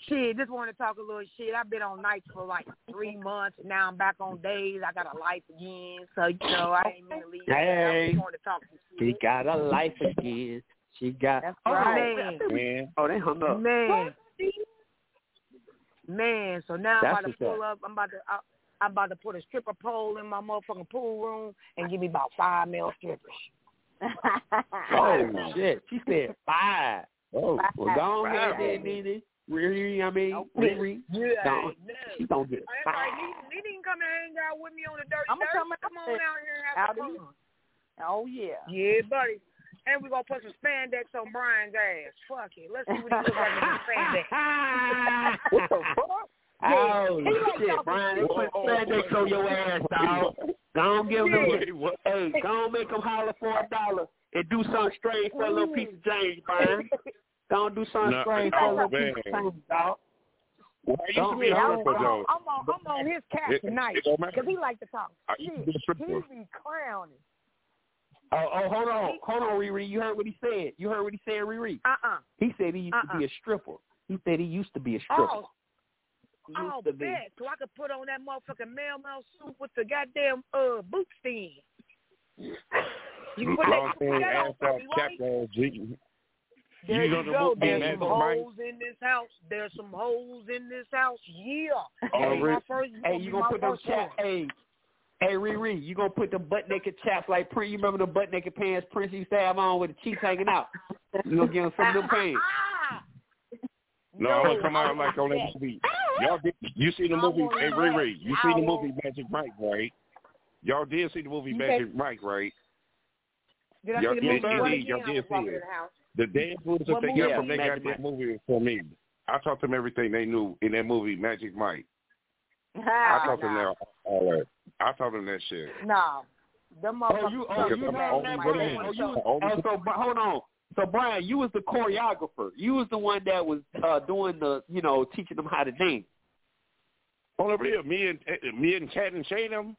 Shit, just want to talk a little shit. I've been on nights for like three months. Now I'm back on days. I got a life again. So, you know, I ain't mean to leave. I Hey. just want to talk some She got a life again. She got. That's oh, right. man. Man. Oh, they hung up. Man. Man, so now I'm That's about to pull up. I'm about to I, I'm about to put a stripper pole in my motherfucking pool room and give me about five male strippers. Oh shit! She said five. Oh, Well, go on ahead, Wow. then, Nene. Riri, I mean, Riri. Yeah, Don't. no. She don't get That's five. right. He, he didn't come and hang out with me on the dirty I'ma dirt. come Come on out here and have some fun. oh yeah. Yeah, buddy. And we're gonna put some spandex on Brian's ass. Fuck it. Let's see what he looks like in spandex. What the fuck? Oh He like shit, Brian! They shit. put spandex on your ass, dog. Go on, give them. Wait. Hey, go on, make them holler for a dollar and do something strange for a little piece of change, man. Don't do something No, strange for a little man. piece of change, dog. Well, I used to be a Yeah, I'm, stripper I'm, though. I'm on, I'm on his cat It- tonight it don't matter. because he like to talk I used to shit. He be crowning. Oh, oh, hold on, hold on, Riri. You heard what he said. You heard what he said, Riri. Uh-uh. He said he used to be Uh-uh. a stripper. He said he used to be a stripper. Oh, He oh, used to be. bet. So I could put on that motherfucking male mailman suit with the goddamn uh boot stand. You put Long that, ass out, cap on, G. There You you, go. There's some holes in this house. There's some holes in this house. Yeah. Oh, This is my Rick. first, Hey, you gonna put first chaps? Hey, hey, Riri, you gonna put the butt naked chaps like Prince? You remember the butt naked pants Prince used to have on with the cheeks hanging out? You gonna give him some of them pants? No, I'm gonna come out like on that movie. Y'all did, you see the movie? Hey. Riri, you see the movie Magic Mike, right? Y'all did see the movie Magic Mike, right? Did I Y'all see the did, movie? you What did, again? did see it. the damn fools that What they movie? got Yeah, from that Magic goddamn movie is for me. I taught them everything they knew in that movie Magic Mike. I Ah, taught them nah. that all that. I taught them that shit. No. Them Oh, motherfuckers. you, oh, Because you I'm know that, as Brian? Oh, you, I'm old as oh, so Bri- hold on. So Brian, you was the choreographer. You was the one that was uh doing the, you know, teaching them how to dance. On the real, me and eh, me and Cat and Shay them,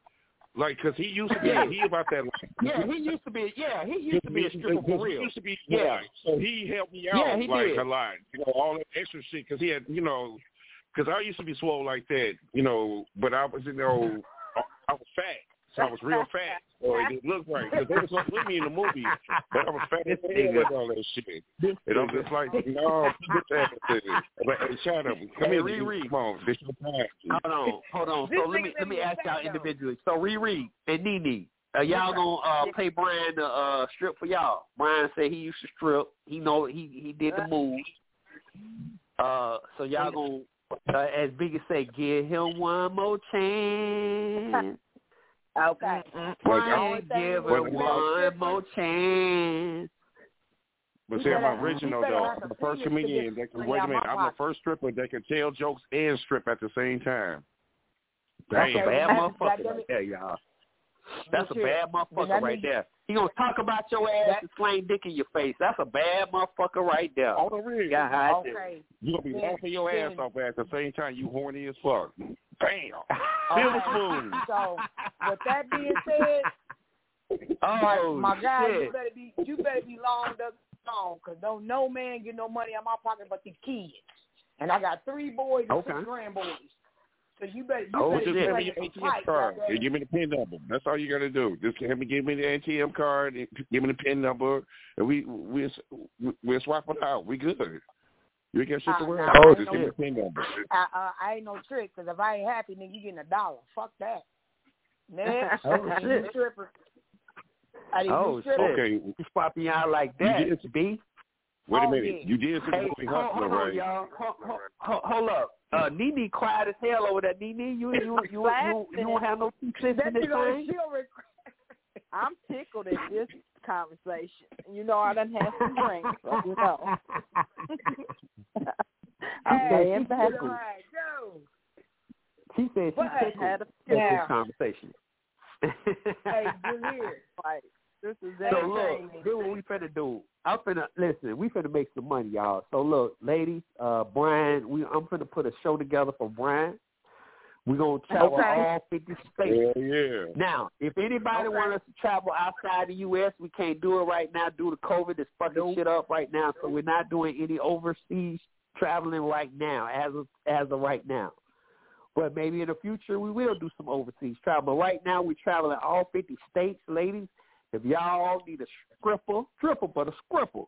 like, cause he used to be Yeah. he about that. Yeah, he used to be. Yeah, he used to be a stripper for Because he real. used to be, Yeah. So he helped me out Yeah, he like did. a lot. You know, all that extra shit because he had, you know, because I used to be swole like that, you know, but I was, you know, I, I was fat, so I was real fat. So it didn't look right because they was up with me in the movie, but I was fat as hell with all that shit. And I'm just like, no, get that. But hey, shut up. Come Hey, here, Riri. Come on, this your time. Hold on, hold on. So let me let me ask y'all individually. So Riri and Nene, uh, y'all gonna uh, pay Brian to uh, strip for y'all? Brian said he used to strip. He know he he did the moves. Uh, so y'all gonna, uh, as Biggie say, give him one more chance. Okay. Brian, Only thing give Well, him you one more chance. But You see, I'm original though. I'm the first comedian that can wait a minute. I'm the first stripper that can tell jokes and strip at the same time. That's Damn. a bad motherfucker goddamn right it. there, y'all. That's a bad motherfucker that right means- there. He gonna talk about your ass That- and slang dick in your face. That's a bad motherfucker right there. On the real. God damn. Okay. You gonna be Then- laughing your ass then- off at the same time you horny as fuck. Bam. Okay. Tablespoon. So, with that being said, Oh my guy, you better be you better be long up long, cause don't no man get no money out my pocket but these kids, and I got three boys and Okay. six grandboys. So you better you Oh, better just give me your ATM fight, card goddamn. and give me the PIN number. That's all you gotta do. Just give me give me the ATM card give me the PIN number, and we we we'll swap it out. We good. You ain't got shit to Uh, worry about. Oh, Just give me the PIN number. I, uh, I ain't no trick, cause if I ain't happy, nigga, you getting a dollar. Fuck that. Next, Oh, shit. stripper. I didn't Oh shit. shit! Okay, You popping out like that, You that, did- B? wait a Oh, minute. yeah. You did see Hey, movie hold, Hustler, hold on, right? y'all. Hold, hold, hold up. Uh, Nene quiet as hell over there. Nene, you you you you, you, you don't have no two cents in this thing. the chill record. I'm tickled at this conversation. You know, I done had some drinks, so you know. I'm Hey, laying she back. tickled. Right, go. She said she What? tickled Had a at this Yeah. conversation. Hey, good here. Like, this is So entertaining. look, do what we finna do. I'm finna listen. We finna make some money, y'all. So look, ladies, uh, Brian, we I'm finna put a show together for Brian. We're gonna travel Okay. all 50 states. Yeah, yeah. Now, if anybody Okay. want us to travel outside the U.S., we can't do it right now due to COVID. It's fucking Nope. shit up right now, so we're not doing any overseas traveling right now, as of as of right now. But maybe in the future we will do some overseas travel. But right now we're traveling all 50 states, ladies. If y'all need a stripper, stripper, but a stripper,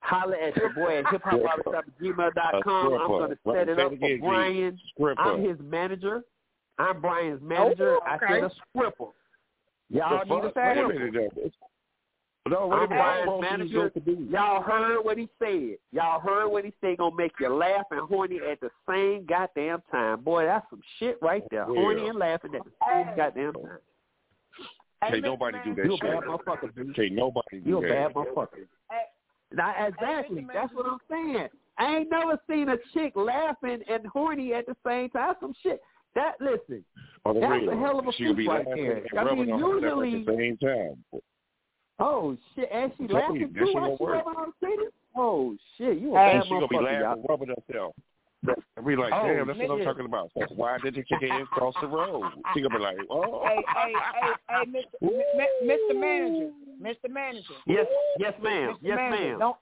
holler at your boy at hiphopbarbershop@gmail.com. I'm going to set it stripper. up Say it for again, Brian. Stripper. I'm his manager. I'm Brian's manager. Oh, I okay. said a stripper. Y'all The need a fuck? Stripper. minute, though. No, wait a I'm minute. Brian's How close manager. these to be? Y'all heard what he said. Y'all heard what he said. Gonna make you laugh and horny at the same goddamn time. Boy, that's some shit right there. Yeah. Horny and laughing at the same goddamn time. Hey, Can't Mr. nobody do that You a shit. bad motherfucker, dude. Can't nobody do You a that. bad motherfucker. Hey, Now, exactly. Mr. That's what I'm saying. I ain't never seen a chick laughing and horny at the same time. That's some shit. That listen. On That's real. a hell of a She could be right there. I mean, rubbing on herself usually- at the same time. Oh shit, and she Tell you, laughing that too shit while she rubbing on the titties. Oh shit, you a Hey, bad And she gonna be motherfucker, laughing, y'all. rubbing herself. And be like, Oh, damn, that's what I'm talking about. So why did you kick hands across the road? She gonna be like, oh. hey, hey, hey, hey, Mr. M- Mr. Manager, Mr. Manager. Yes, yes, ma'am. Mr. Yes, Manager, ma'am. Don't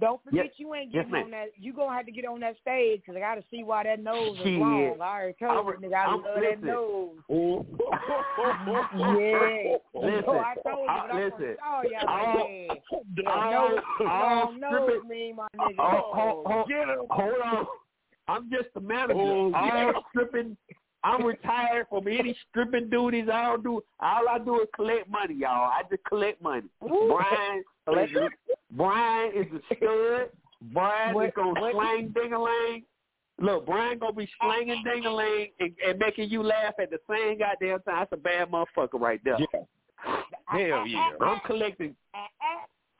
don't forget Yes- you ain't yes, getting ma'am. on that. You gonna have to get on that stage because I got to see why that nose is Shit. wrong. I already told you, nigga, I I'm- love that nose. Oh. Yeah. Listen, So I told you, I- but I'm listen. gonna show y'all All- like, yeah. all- Nose, all long nose stripping- mean my nigga. Oh, hold, hold, Get him. hold on. I'm just the manager. Oh, all yeah. stripping. I'm retired from any stripping duties. I don't do. All I do is collect money, y'all. I just collect money. Brian, is, Brian is a stud. Brian is gonna what- slang ding a ling. Look, Brian gonna be slanging ding a ling and, and making you laugh at the same goddamn time. That's a bad motherfucker right there. Yeah. Hell yeah. I'm collecting.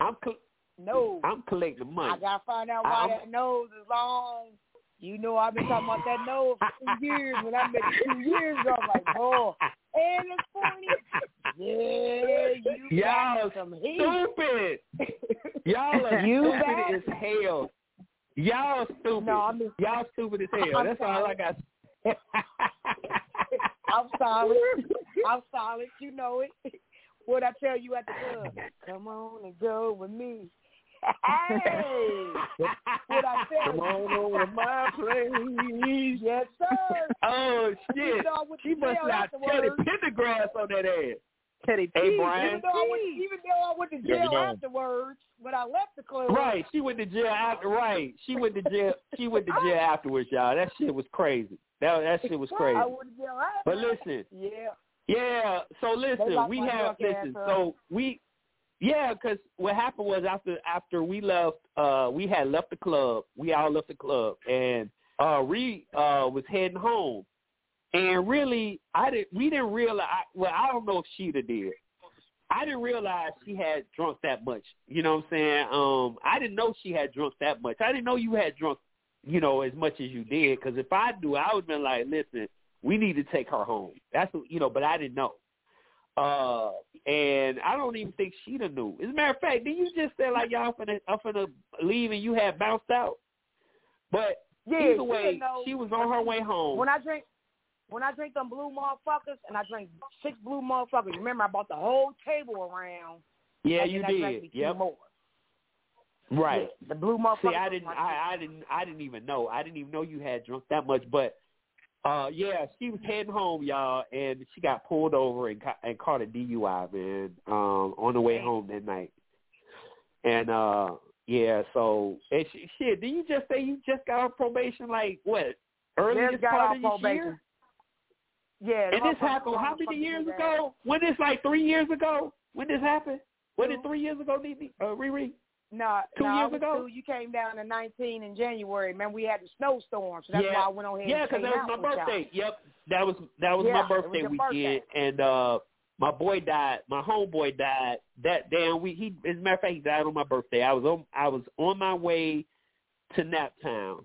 I'm co- No. I'm collecting money. I gotta find out why I'm- that nose is long. You know I've been talking about that nose for two years. When I met you two years ago, I'm like, oh, and it's funny. Yeah, you Y'all got some heat. stupid. Y'all are You stupid back. as hell. Y'all stupid. No, I'm just, Y'all stupid as hell. I'm That's all I got. I'm solid. I'm solid. You know it. What I tell you at the club? Come on and go with me. Hey, what I tell Come on over to my place. Yes, sir. oh You shit! know She must jail have Teddy. Pendergrass on that ass. Teddy Hey, P. Brian. Even though I went, even though I went to jail know. afterwards, when I left the club, Right, she went to jail after. Right, she went to jail. She went to jail afterwards, y'all. That shit was crazy. That that shit was crazy. I went to jail But listen, Yeah. Yeah. So listen, locked we have drunk listen. So we, yeah, because what happened was after after we left, uh, we had left the club. We all left the club, and uh, Reed uh was heading home. And really, I didn't. We didn't realize. Well, I don't know if Sheeta did. I didn't realize she had drunk that much. You know what I'm saying? Um, I didn't know she had drunk that much. I didn't know you had drunk, you know, as much as you did. Because if I do, I would have been like, listen, we need to take her home. That's you know, but I didn't know. Uh, and I don't even think Sheeta knew. As a matter of fact, did you just say like y'all finna, I'm finna leave and you had bounced out? But Yeah, either she way, know. she was on her way home. When I drink, when I drink them blue motherfuckers, and I drink six blue motherfuckers. Remember, I bought the whole table around. yeah, you did. Yep. more. Right. Yeah, the blue motherfuckers. See, I didn't, I, I didn't, I didn't even know. I didn't even know you had drunk that much. But, uh, yeah, she was heading home, y'all, and she got pulled over and ca- and caught a DUI, man, um, on the way home that night. And uh, yeah, so and she, shit, did you just say you just got on probation? Like what? Early Just got part off of this probation. year? Yeah, And this happened how many years ago? When this like three years ago? When this happened? Was it three years ago, Nene? Uh, Riri? No, Two no, years ago? two. You came down to 19 in January. Man, we had the snowstorm, so that's yeah. why I went on ahead Yeah, because that was my with y'all. birthday. Yep, that was that was Yeah, my it was birthday weekend, birthday. and uh my boy died. My homeboy died that damn week. He, as a matter of fact, he died on my birthday. I was on I was on my way to Naptown,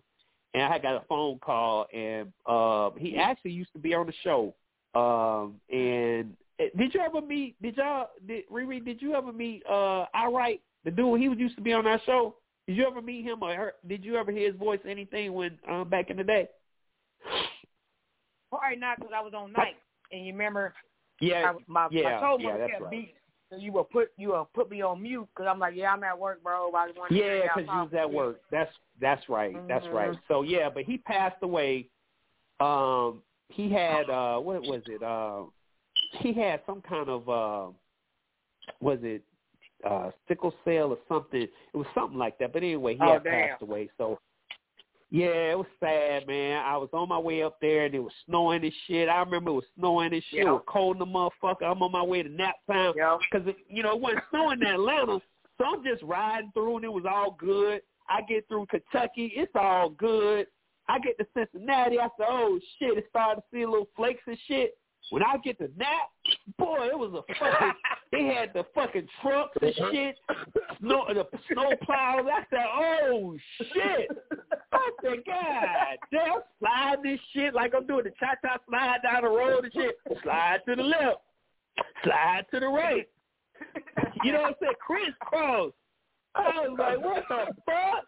and I got a phone call, and uh he actually used to be on the show. Um, and eh, did you ever meet? Did y'all? Did Riri? Did you ever meet? Uh, I right the dude. He was used to be on our show. Did you ever meet him or her, did you ever hear his voice? or Anything when um back in the day? Probably not because I was on night. And you remember, Yeah, I, my, yeah, my soul yeah, that's right. beat. So you will put you will put me on mute because I'm like, yeah, I'm at work, bro. I just want to Yeah, because you was at work. That's that's right. That's right. Mhm. So yeah, but he passed away. Um, he had uh, what was it? Uh, he had some kind of uh, was it uh, sickle cell or something? It was something like that. But anyway, he Oh, had damn. passed away. So yeah, it was sad, man. I was on my way up there and it was snowing and shit. I remember it was snowing and shit. It was cold in the motherfucker. I'm on my way to nap time because you know it wasn't snowing in Atlanta, so I'm just riding through and it was all good. I get through Kentucky, it's all good. I get to Cincinnati, I said, oh shit, it started to see little flakes and shit. When I get to Nap, boy, it was a fucking. they had the fucking trucks and uh-huh. shit, snow the snow plows. I said, oh shit. I said, God damn, slide this shit like I'm doing the cha cha slide down the road and shit. Slide to the left, slide to the right. You know what I'm saying? Crisscross. I was like, what the fuck?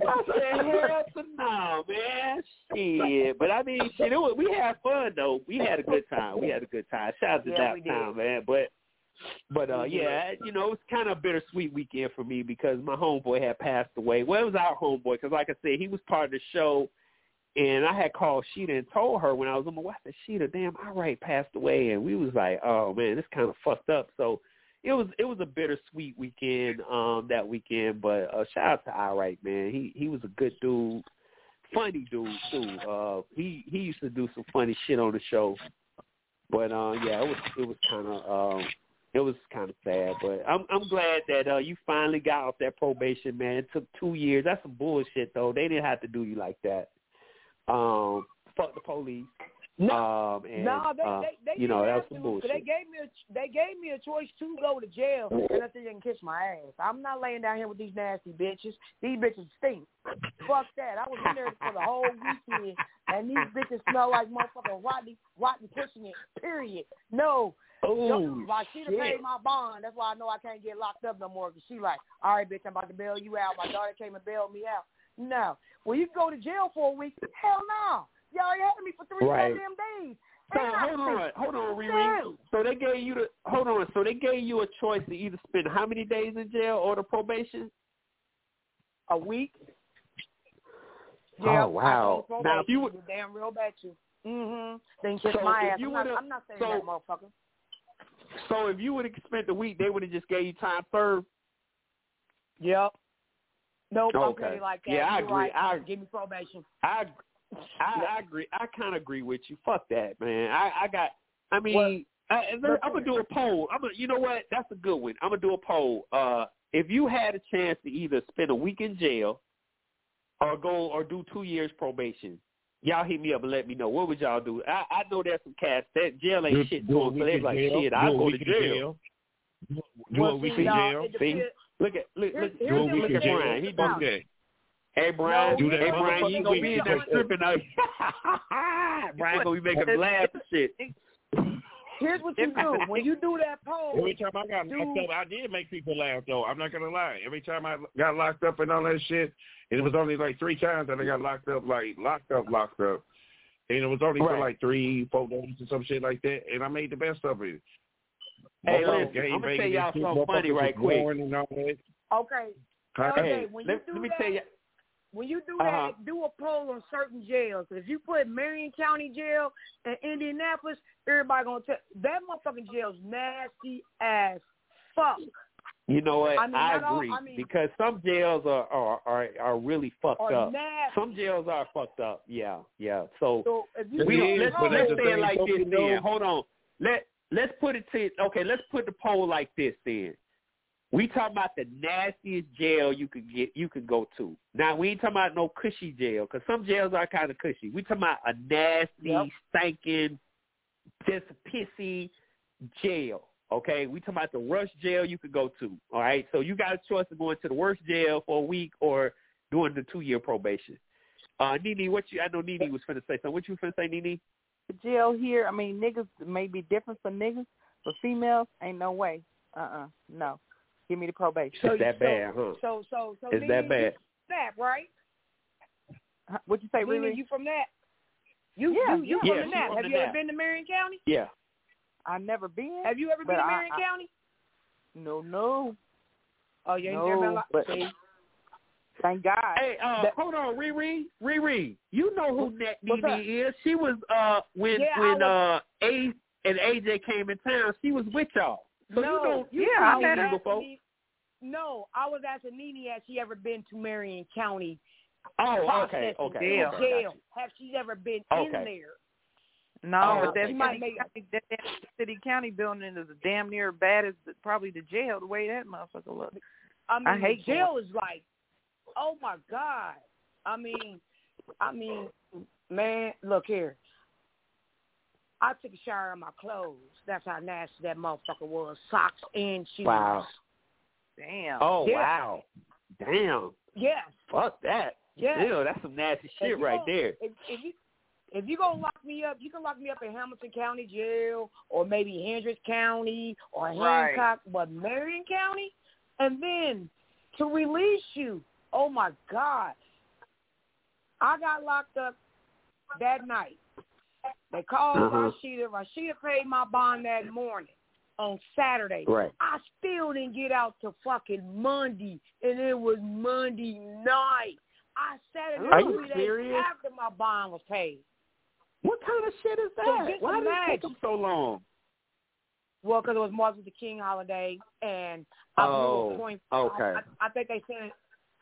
I said, hell to no, man. Shit. But I mean, shit, it was, we had fun though. We had a good time. We had a good time. Shout out to Yeah, that time, man. But but uh yeah, you know, it was kind of a bittersweet weekend for me because my homeboy had passed away. Well, it was our homeboy because, like I said, he was part of the show, and I had called Sheeta and told her when I was on my way, I said, Sheeta, damn, all right, passed away, and we was like, oh man, this kind of fucked up. So it was it was a bittersweet weekend um that weekend, but uh, shout out to all right, man. He he was a good dude, funny dude too. Uh, he he used to do some funny shit on the show, but uh, yeah, it was it was kind of um it was kind of sad, but I'm I'm glad that uh you finally got off that probation, man. It took two years. That's some bullshit though. They didn't have to do you like that. Um, fuck the police. Um, and no, they, uh, they, they you know didn't that was have some bullshit. They gave me a they gave me a choice to go to jail, and I said they can kiss my ass. I'm not laying down here with these nasty bitches. These bitches stink. Fuck that. I was in there for the whole weekend, and these bitches smell like motherfucking rotten, rotten pussy. Period. No. Oh, like she shit. paid my bond. That's why I know I can't get locked up no more. Cause she like, all right, bitch, I'm about to bail you out. My daughter came and bailed me out. No. Well, you can go to jail for a week. Hell no. Y'all had me for three Right. goddamn days. So hold on, hold on, Riri. So they gave you the hold on. So they gave you a choice to either spend how many days in jail or the probation? A week. Oh, Yeah, wow. Now, if you would- damn real bet you. Mm-hmm. Then kiss So my ass. I'm not, I'm not saying so- that, motherfucker. So if you would have spent the week, they would have just gave you time served. Yep. Nope, I'm Okay. like that. Yeah, I You're agree. Right. I- Give me probation. I I, I agree. I kind of agree with you. Fuck that, man. I I got. I mean, Well, I, I'm gonna do a poll. I'm gonna. You know what? That's a good one. I'm gonna do a poll. Uh, if you had a chance to either spend a week in jail or go or do two years probation, y'all hit me up and let me know. What would y'all do? I I know there's some cats that jail ain't Do- shit do to a so they're like, jail. shit, Do I'll go to week in jail. Do Well, a week see, in jail. See? Look at look Here's- look, here's Do a look, look at jail. Brian. He about don't that. Hey Brian, Do that hey Brian, you ain't gonna be in there because- stripping now. Brian gonna be making them laugh and shit. Here's what you do. When you do that poll, Every time I got locked up, I did make people laugh though. I'm not gonna lie. Every time I got locked up and all that shit, and it was only like three times that I got locked up, like locked up, locked up, and it was only for like three, four days or some shit like that, and I made the best of it. Hey, listen, I'm gonna tell y'all and shit, something funny right quick. roaring And all that. okay, Okay, Hey, when you let, do let me that, tell you. When you do Uh-huh. that, do a poll on certain jails. If you put Marion County Jail and Indianapolis, everybody gonna tell that motherfucking jail's nasty as fuck. You know what? I mean, I not all- agree I mean- because some jails are are are, are really fucked Or up. nasty. Some jails are fucked up. Yeah, yeah. So So if you It we is, let's let's say it like this. Then hold on. Let let's put it to okay. Let's put the poll like this then. We talking about the nastiest jail you could get, you could go to. Now we ain't talking about no cushy jail because some jails are kind of cushy. We talking about a nasty, Yep. stinking, just pissy jail. Okay, we talking about the worst jail you could go to. All right, so you got a choice of going to the worst jail for a week or doing the two year probation. Uh, Nene, what you? I know Nene was finna say something. What you finna say, Nene? The jail here, I mean, niggas may be different for niggas, but females ain't no way. Uh uh no. Give me the probation. It's that so, bad, huh? So so so It's Nene, that bad. You snap right? What'd you say, Nene, Riri? you from that? You Yeah, you, you yeah. from Yeah, the Nap. from Have the you ever been to Marion County? Yeah. I never been. Have you ever been to Marion I- County? No, no, Oh, you ain't no. never been like but see. thank God. Hey, uh, That- hold on, Riri, Riri. You know who Net What's Nene is? She was uh when Yeah, when was- uh A and AJ came in town. She was with y'all. So no, you know you yeah, I Nene met her. before. No, I was asking Nene has she ever been to Marion County Oh, okay, okay, jail. okay, jail? you. Have she ever been Okay. in there? No, Oh, but that, she might city, make- county, that city county building is damn near bad as the, probably the jail. The way that motherfucker looks. I mean, I hate the jail is like, oh my god. I mean, I mean, man, look here. I took a shower in my clothes. That's how nasty that motherfucker was. Socks and shoes. Wow. Damn. Oh Yeah. wow. Damn. Yeah. Fuck that. Yeah. Ew, that's some nasty shit you right gon- there. If, if you if you gonna lock me up, you can lock me up in Hamilton County Jail or maybe Hendricks County or Right. Hancock, but Marion County, and then to release you. Oh my God! I got locked up that night. They called Uh-huh. Rashida. Rashida paid my bond that morning on Saturday. Right. I still didn't get out till fucking Monday, and it was Monday night. I sat in Are there you three days serious? after my bond was paid. What kind of shit is that? just Why did it take them so long? Well, because it was Martin Luther King holiday, and I blew Oh, a point. okay. I, I, I think they said,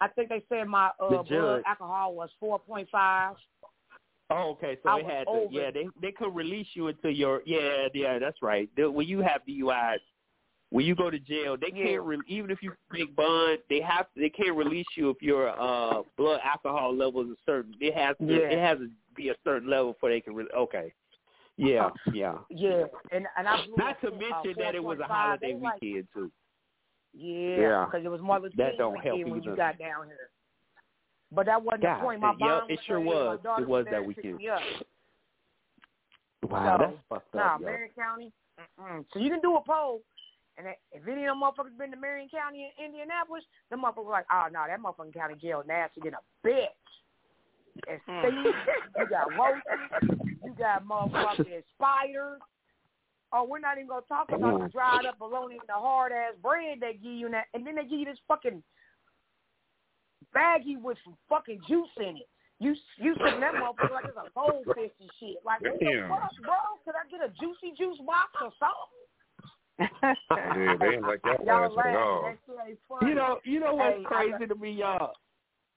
I think they said my uh, blood alcohol was four point five. Oh, okay. So I they had to, yeah, they they could release you until your yeah, yeah, that's right. The, when you have DUIs, when you go to jail, they Yeah. can't re- even if you make bond, they have to, they can't release you if your uh blood alcohol level is a certain. It has to Yeah. it has to be a certain level before they can. Re- okay. Yeah, yeah. Yeah, and and I blew Not to mention uh, that it was a holiday They like, weekend too. Yeah, Yeah. because it was That help weekend when you got down here. But that wasn't God, the point. My yeah, bond it sure was. It was that weekend. Wow, So, that's fucked Nah, up. yo. Marion County. Mm-mm. So you can do a poll, and if any of them motherfuckers been to Marion County in Indianapolis, the motherfuckers like, oh no, that motherfucking county jail nasty than a bitch. And Mm. stinky. you got roaches. You got motherfucking spiders. Oh, we're not even gonna talk about the dried up bologna and the hard ass bread they give you, that, and then they give you this fucking baggie with some fucking juice in it. You you sitting that motherfucker like it's a goldfish and shit. Like what the fuck, bro? Could I get a juicy juice box or something? Yeah, they ain't like that Y'all ass at all. That shit ain't funny. You know, you know what's Hey, I- crazy to me, y'all.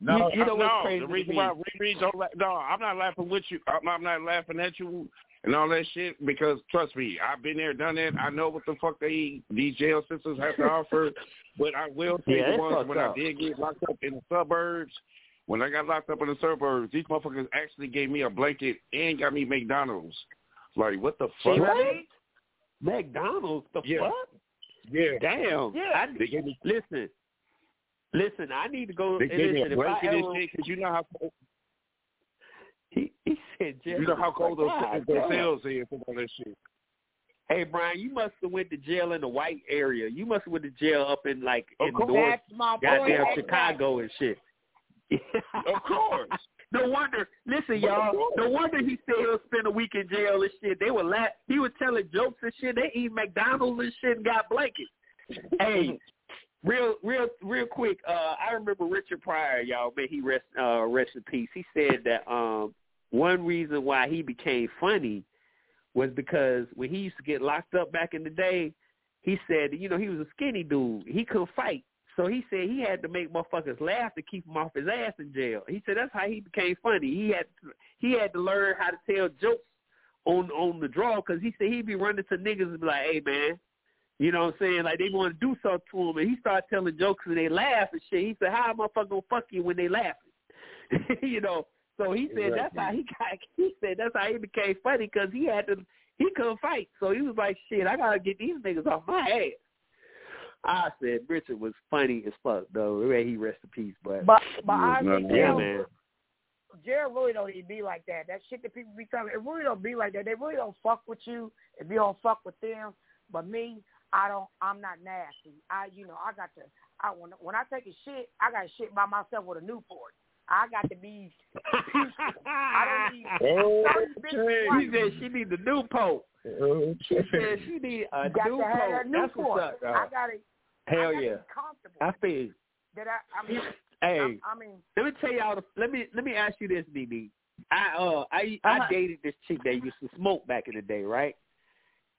No, You- you know what's no. crazy The to reason me? why Riri don't la- no, I'm not laughing with you. I'm I'm not laughing at you and all that shit because trust me, I've been there, done that. I know what the fuck they these jail systems have to offer. But I will say Yeah, the ones when up. I did get locked up in the suburbs. When I got locked up in the suburbs, these motherfuckers actually gave me a blanket and got me McDonald's. Like what the fuck? What McDonald's, the Yeah. fuck? Yeah, Damn. Yeah. I, they gave me listen, listen. I need to go. they and gave me listen, a if I blanket and shit because you know how He, he said, you know how cold those, God those damn. cells is and all that shit. Hey Brian, you must have went to jail in the white area. You must have went to jail up in like Of in course. North That's my goddamn Exactly. Chicago and shit. Of course. No wonder. Listen, y'all. No wonder he said he'll spend a week in jail and shit. They were laugh. He was telling jokes and shit. They eat McDonald's and shit and got blankets. hey, real, real, real quick. Uh, I remember Richard Pryor, y'all. May he rest, uh, rest in peace. He said that um, one reason why he became funny was because when he used to get locked up back in the day, he said, you know, he was a skinny dude. He couldn't fight. So he said he had to make motherfuckers laugh to keep him off his ass in jail. He said that's how he became funny. He had to, he had to learn how to tell jokes on on the draw because he said he'd be running to niggas and be like, "Hey man, you know what I'm saying? Like they want to do something to him, and he started telling jokes and they laugh and shit. He said, "How a motherfucker gonna fuck you when they laughing?" you know. So he said that's how he got. He said that's how he became funny because he had to. He couldn't fight, so he was like, "Shit, I gotta get these niggas off my ass." I said Richard was funny as fuck though. May he rest in peace, but But but I think yeah, Jared, man. Jared really don't even be like that. That shit that people be talking, it really don't be like that. They really don't fuck with you if you don't fuck with them. But me, I don't. I'm not nasty. I, you know, I got to. I when when I take a shit, I got to shit by myself with a Newport. I got to be. I don't need. Oh, certain He said she need the new pope. She said she need a got new to have pope. That's Newport. what's up. I got to. Hell I gotta yeah. Be comfortable. I feel. that I. I mean. Hey, I, I mean. let me tell y'all. The, let me let me ask you this, Nene. I uh I I Uh-huh. dated this chick that used to smoke back in the day, right?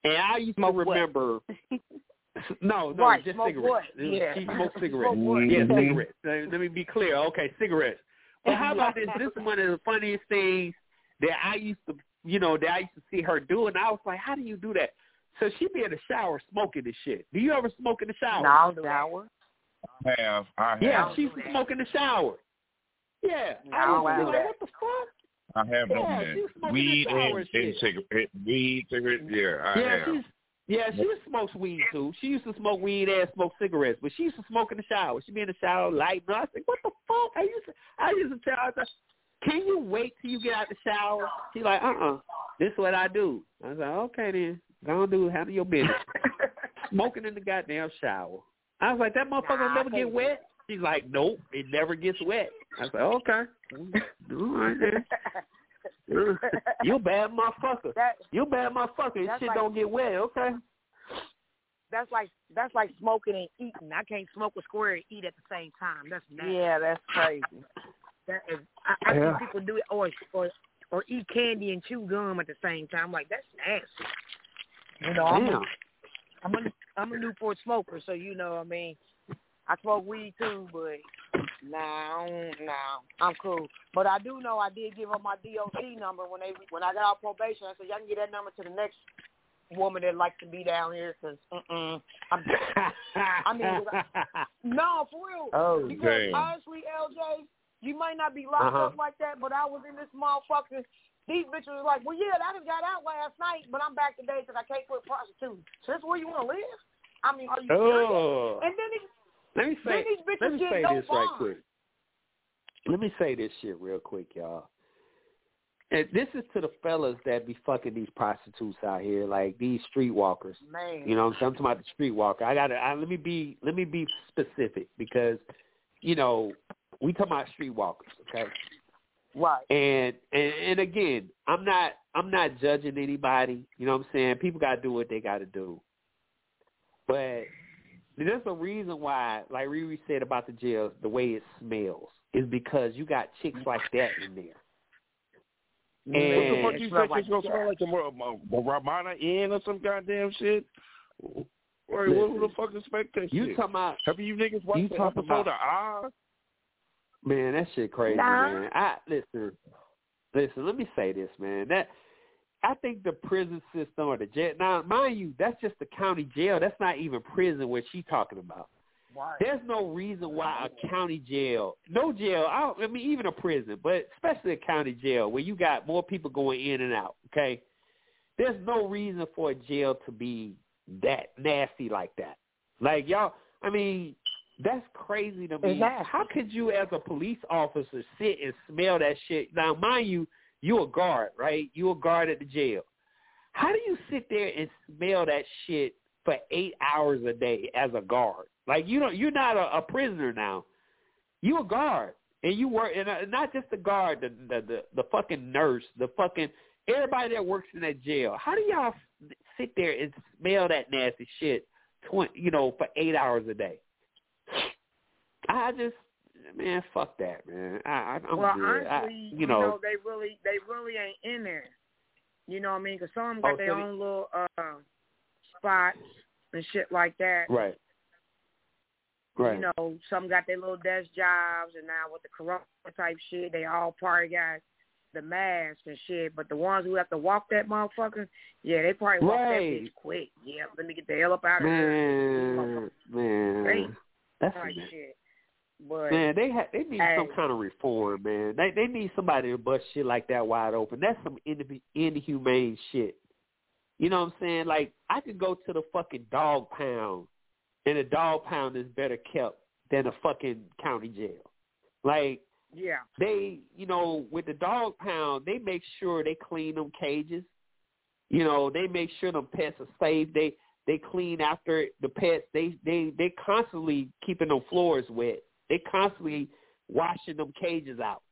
And I used Smoke to what? remember. no, no, Right, just smoke cigarettes. what? She smoked cigarettes. Smoke? Yeah, Mhm. cigarettes. Let, let me be clear. Okay, cigarettes. But how about this? This is one of the funniest things that I used to, you know, that I used to see her do, and I was like, how do you do that? So she be in the shower smoking this shit. Do you ever smoke in the shower? No, I don't. Shower. I have. I have. Yeah, don't she used do to that. smoke in the shower. Yeah, No, I I was don't like, what the fuck? I have done Yeah, that. she was smoking Weed in the shower and, and and cigarette. Weed, cigarette. Yeah, I yeah, have. she's yeah, she smokes weed too. She used to smoke weed and smoke cigarettes, but she used to smoke in the shower. She be in the shower lighting up. I said, "What the fuck?" I used to, I used to tell her, "Can you wait till you get out the shower?" She like, "Uh, uh This is what I do." I was like, "Okay then, go on do handle your business." Smoking in the goddamn shower. I was like, "That motherfucker Nah, will never get wet." She's like, "Nope, it never gets wet." I was like, "Okay, all right then." you bad motherfucker. that You bad motherfucker. This shit like- don't get wet, okay? that's like that's like smoking and eating. I can't smoke a square and eat at the same time. That's nasty. Yeah, that's crazy. That is, I, I Yeah. see people do it or or or eat candy and chew gum at the same time. Like that's nasty. You know, I'm a, Damn. I'm a I'm a Newport smoker, so you know, I mean, I smoke weed too, but nah, I don't, nah, I'm cool. But I do know I did give up my DOT number when they when I got out probation. I said y'all can get that number to the next woman that likes to be down here because mm-mm, I'm I mean, no for real. oh, Because Damn. honestly, LJ, you might not be locked Uh-huh. up like that, but I was in this motherfucker. These bitches was like, well, yeah, I just got out last night, but I'm back today because I can't quit prostituting. So that's where you want to live? I mean, are you serious? oh. And then these, Let me say let me say no this right bond. quick. Let me say this shit real quick, y'all. And this is to the fellas that be fucking these prostitutes out here, like these streetwalkers. Man. You know, what I'm talking about the streetwalker. I gotta I, let me be let me be specific because, you know, we talking about streetwalkers, okay? Right. And, and and again, I'm not I'm not judging anybody. You know what I'm saying? People got to do what they got to do. But there's a reason why, like Riri said about the jail, the way it smells is because you got chicks like that in there. what the And fuck you think it's gonna smell like a, a, a Ramada Inn or some goddamn shit? Wait, what who the fuck expect that you shit? talking about Have you niggas watched you the talking episode about- of Oz? Man, that shit crazy, Nah. man. I listen, listen. Let me say this, man. That I think the prison system or the jail. Now, mind you, that's just the county jail. That's not even prison. What she talking about? Right. There's no reason why a county jail, no jail. I, I mean, even a prison, but especially a county jail where you got more people going in and out. Okay, there's no reason for a jail to be that nasty like that. Like y'all, I mean, that's crazy to me. Nasty. How could you, as a police officer, sit and smell that shit? Now, mind you, you a guard, right? You a guard at the jail. How do you sit there and smell that shit for eight hours a day as a guard? Like you don't, you're not a, a prisoner now. You a guard, and you work, and uh, not just the guard, the, the the the fucking nurse, the fucking everybody that works in that jail. How do y'all sit there and smell that nasty shit, twenty, you know, for eight hours a day? I just, man, fuck that, man. I, I, I'm well, good. I, honestly, you know, they really, they really ain't in there. You know what I mean? Because some of them got Oh, their so they- own little uh, spots and shit like that. right, right. You know, some got their little desk jobs, and now with the corona type shit, they all party guys. the mask and shit, but the ones who have to walk that motherfucker, yeah, they probably walk that bitch quick. Yeah, let me get the hell up out of Man, man, Right. that's here. Man. shit. Man, they ha- they need Hey. some kind of reform, man. They they need somebody to bust shit like that wide open. That's some in- inhumane shit. You know what I'm saying? Like I could go to the fucking dog pound, and a dog pound is better kept than a fucking county jail. Like yeah, they, you know, with the dog pound, they make sure they clean them cages. You know, they make sure them pets are safe. They they clean after the pets. They they they constantly keeping them floors wet. They constantly washing them cages out.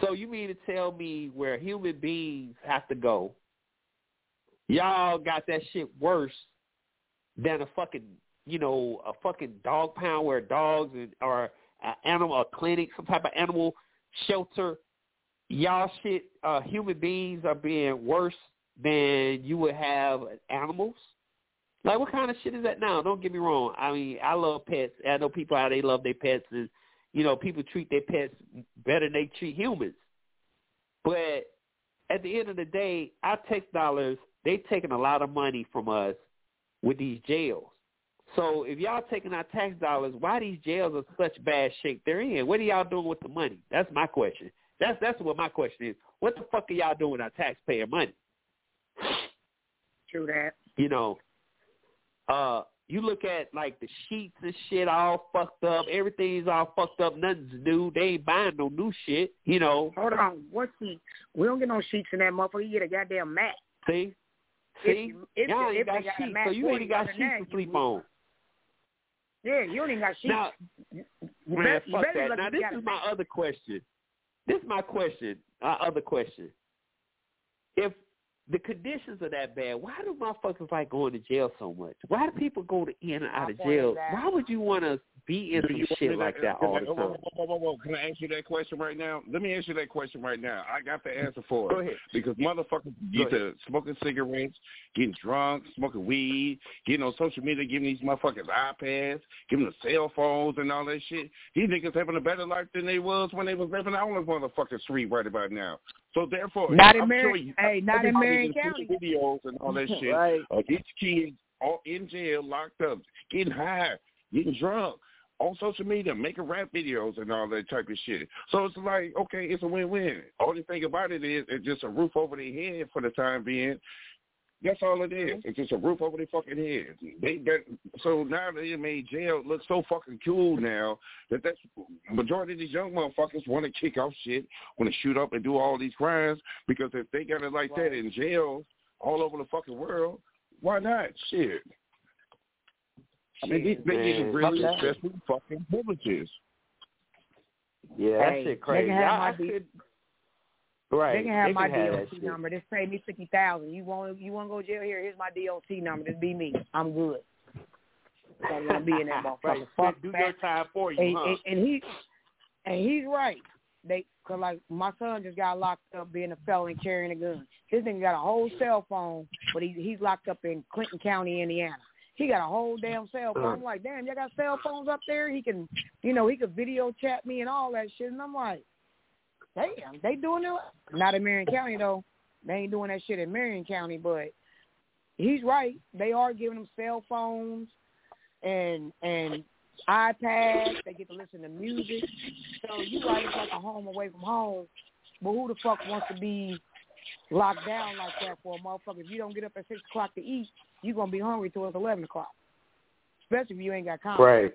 So you mean to tell me where human beings have to go? Y'all got that shit worse than a fucking, you know, a fucking dog pound where dogs or an animal, a clinic, some type of animal shelter. Y'all shit, uh, human beings are being worse than you would have animals. Like, what kind of shit is that now? Don't get me wrong. I mean, I love pets. I know people how they love their pets, and you know, people treat their pets better than they treat humans. But at the end of the day, our tax dollars they taking a lot of money from us with these jails. So if y'all taking our tax dollars, why these jails are such bad shape they're in? What are y'all doing with the money? That's my question. That's that's what my question is. What the fuck are y'all doing with our taxpayer money? true that. You know, uh, you look at like the sheets and shit all fucked up. Everything's all fucked up. Nothing's new. They ain't buying no new shit. You know. Hold on, what sheets? We don't get no sheets in that motherfucker. You get a goddamn mat. See, see, you- if y'all ain't if got got a sheets, so you ain't got sheets to sleep you- on. Yeah, you don't got sheets. Now, You Man, better- fuck that. Now this you got a is my mat. other question. This is my question. Uh, other question. If the conditions are that bad, why do motherfuckers like going to jail so much? Why do people go to in and out of My point is jail? Why would you want to be in Do some you want shit me to- like that can all I- the whoa, whoa, time? whoa, whoa, whoa. Can I ask you that question right now? Let me ask you that question right now. I got the answer for it. Go ahead. Because motherfuckers Go either smoking cigarettes, getting drunk, smoking weed, getting on social media, giving these motherfuckers iPads, giving them cell phones and all that shit. These niggas having a better life than they was when they was living out on the motherfucking street right about now. So therefore, Not in I'm Marion- sure you, hey, not in Marion County. videos and all that shit. Right. Uh, these kids all in jail, locked up, getting high, getting drunk on social media, making rap videos and all that type of shit. So it's like, okay, it's a win-win. Only thing about it is it's just a roof over their head for the time being. That's all it is. Mm-hmm. It's just a roof over their fucking head. They that so now they made jail look so fucking cool now that that's majority of these young motherfuckers want to kick off shit, want to shoot up and do all these crimes because if they got it like that in jails all over the fucking world, why not? Shit. I mean, these they Man, getting really fuck that. excessive fucking privileges. Yeah, that Hey, shit they crazy. can have I, my could, right. They can have my that DOT number. Just pay me fifty thousand. You want you want to go to jail? Here, here's my DOT number. Just be me. I'm good. Don't want to be in that motherfucker. Right. Fuck Do your time for you, and, huh? and, and he and he's right. They cause like my son just got locked up being a felon carrying a gun. His nigga got a whole cell phone, but he he's locked up in Clinton County, Indiana. He got a whole damn cell phone. I'm like, damn, y'all got cell phones up there? He can, you know, he could video chat me and all that shit. And I'm like, damn, they doing it? Not in Marion County though. They ain't doing that shit in Marion County, but he's right. They are giving them cell phones and and iPads. They get to listen to music. So you right, it's like a home away from home. But who the fuck wants to be locked down like that for a motherfucker? If you don't get up at six o'clock to eat, you're gonna be hungry till it's eleven o'clock. Especially if you ain't got confidence. Right.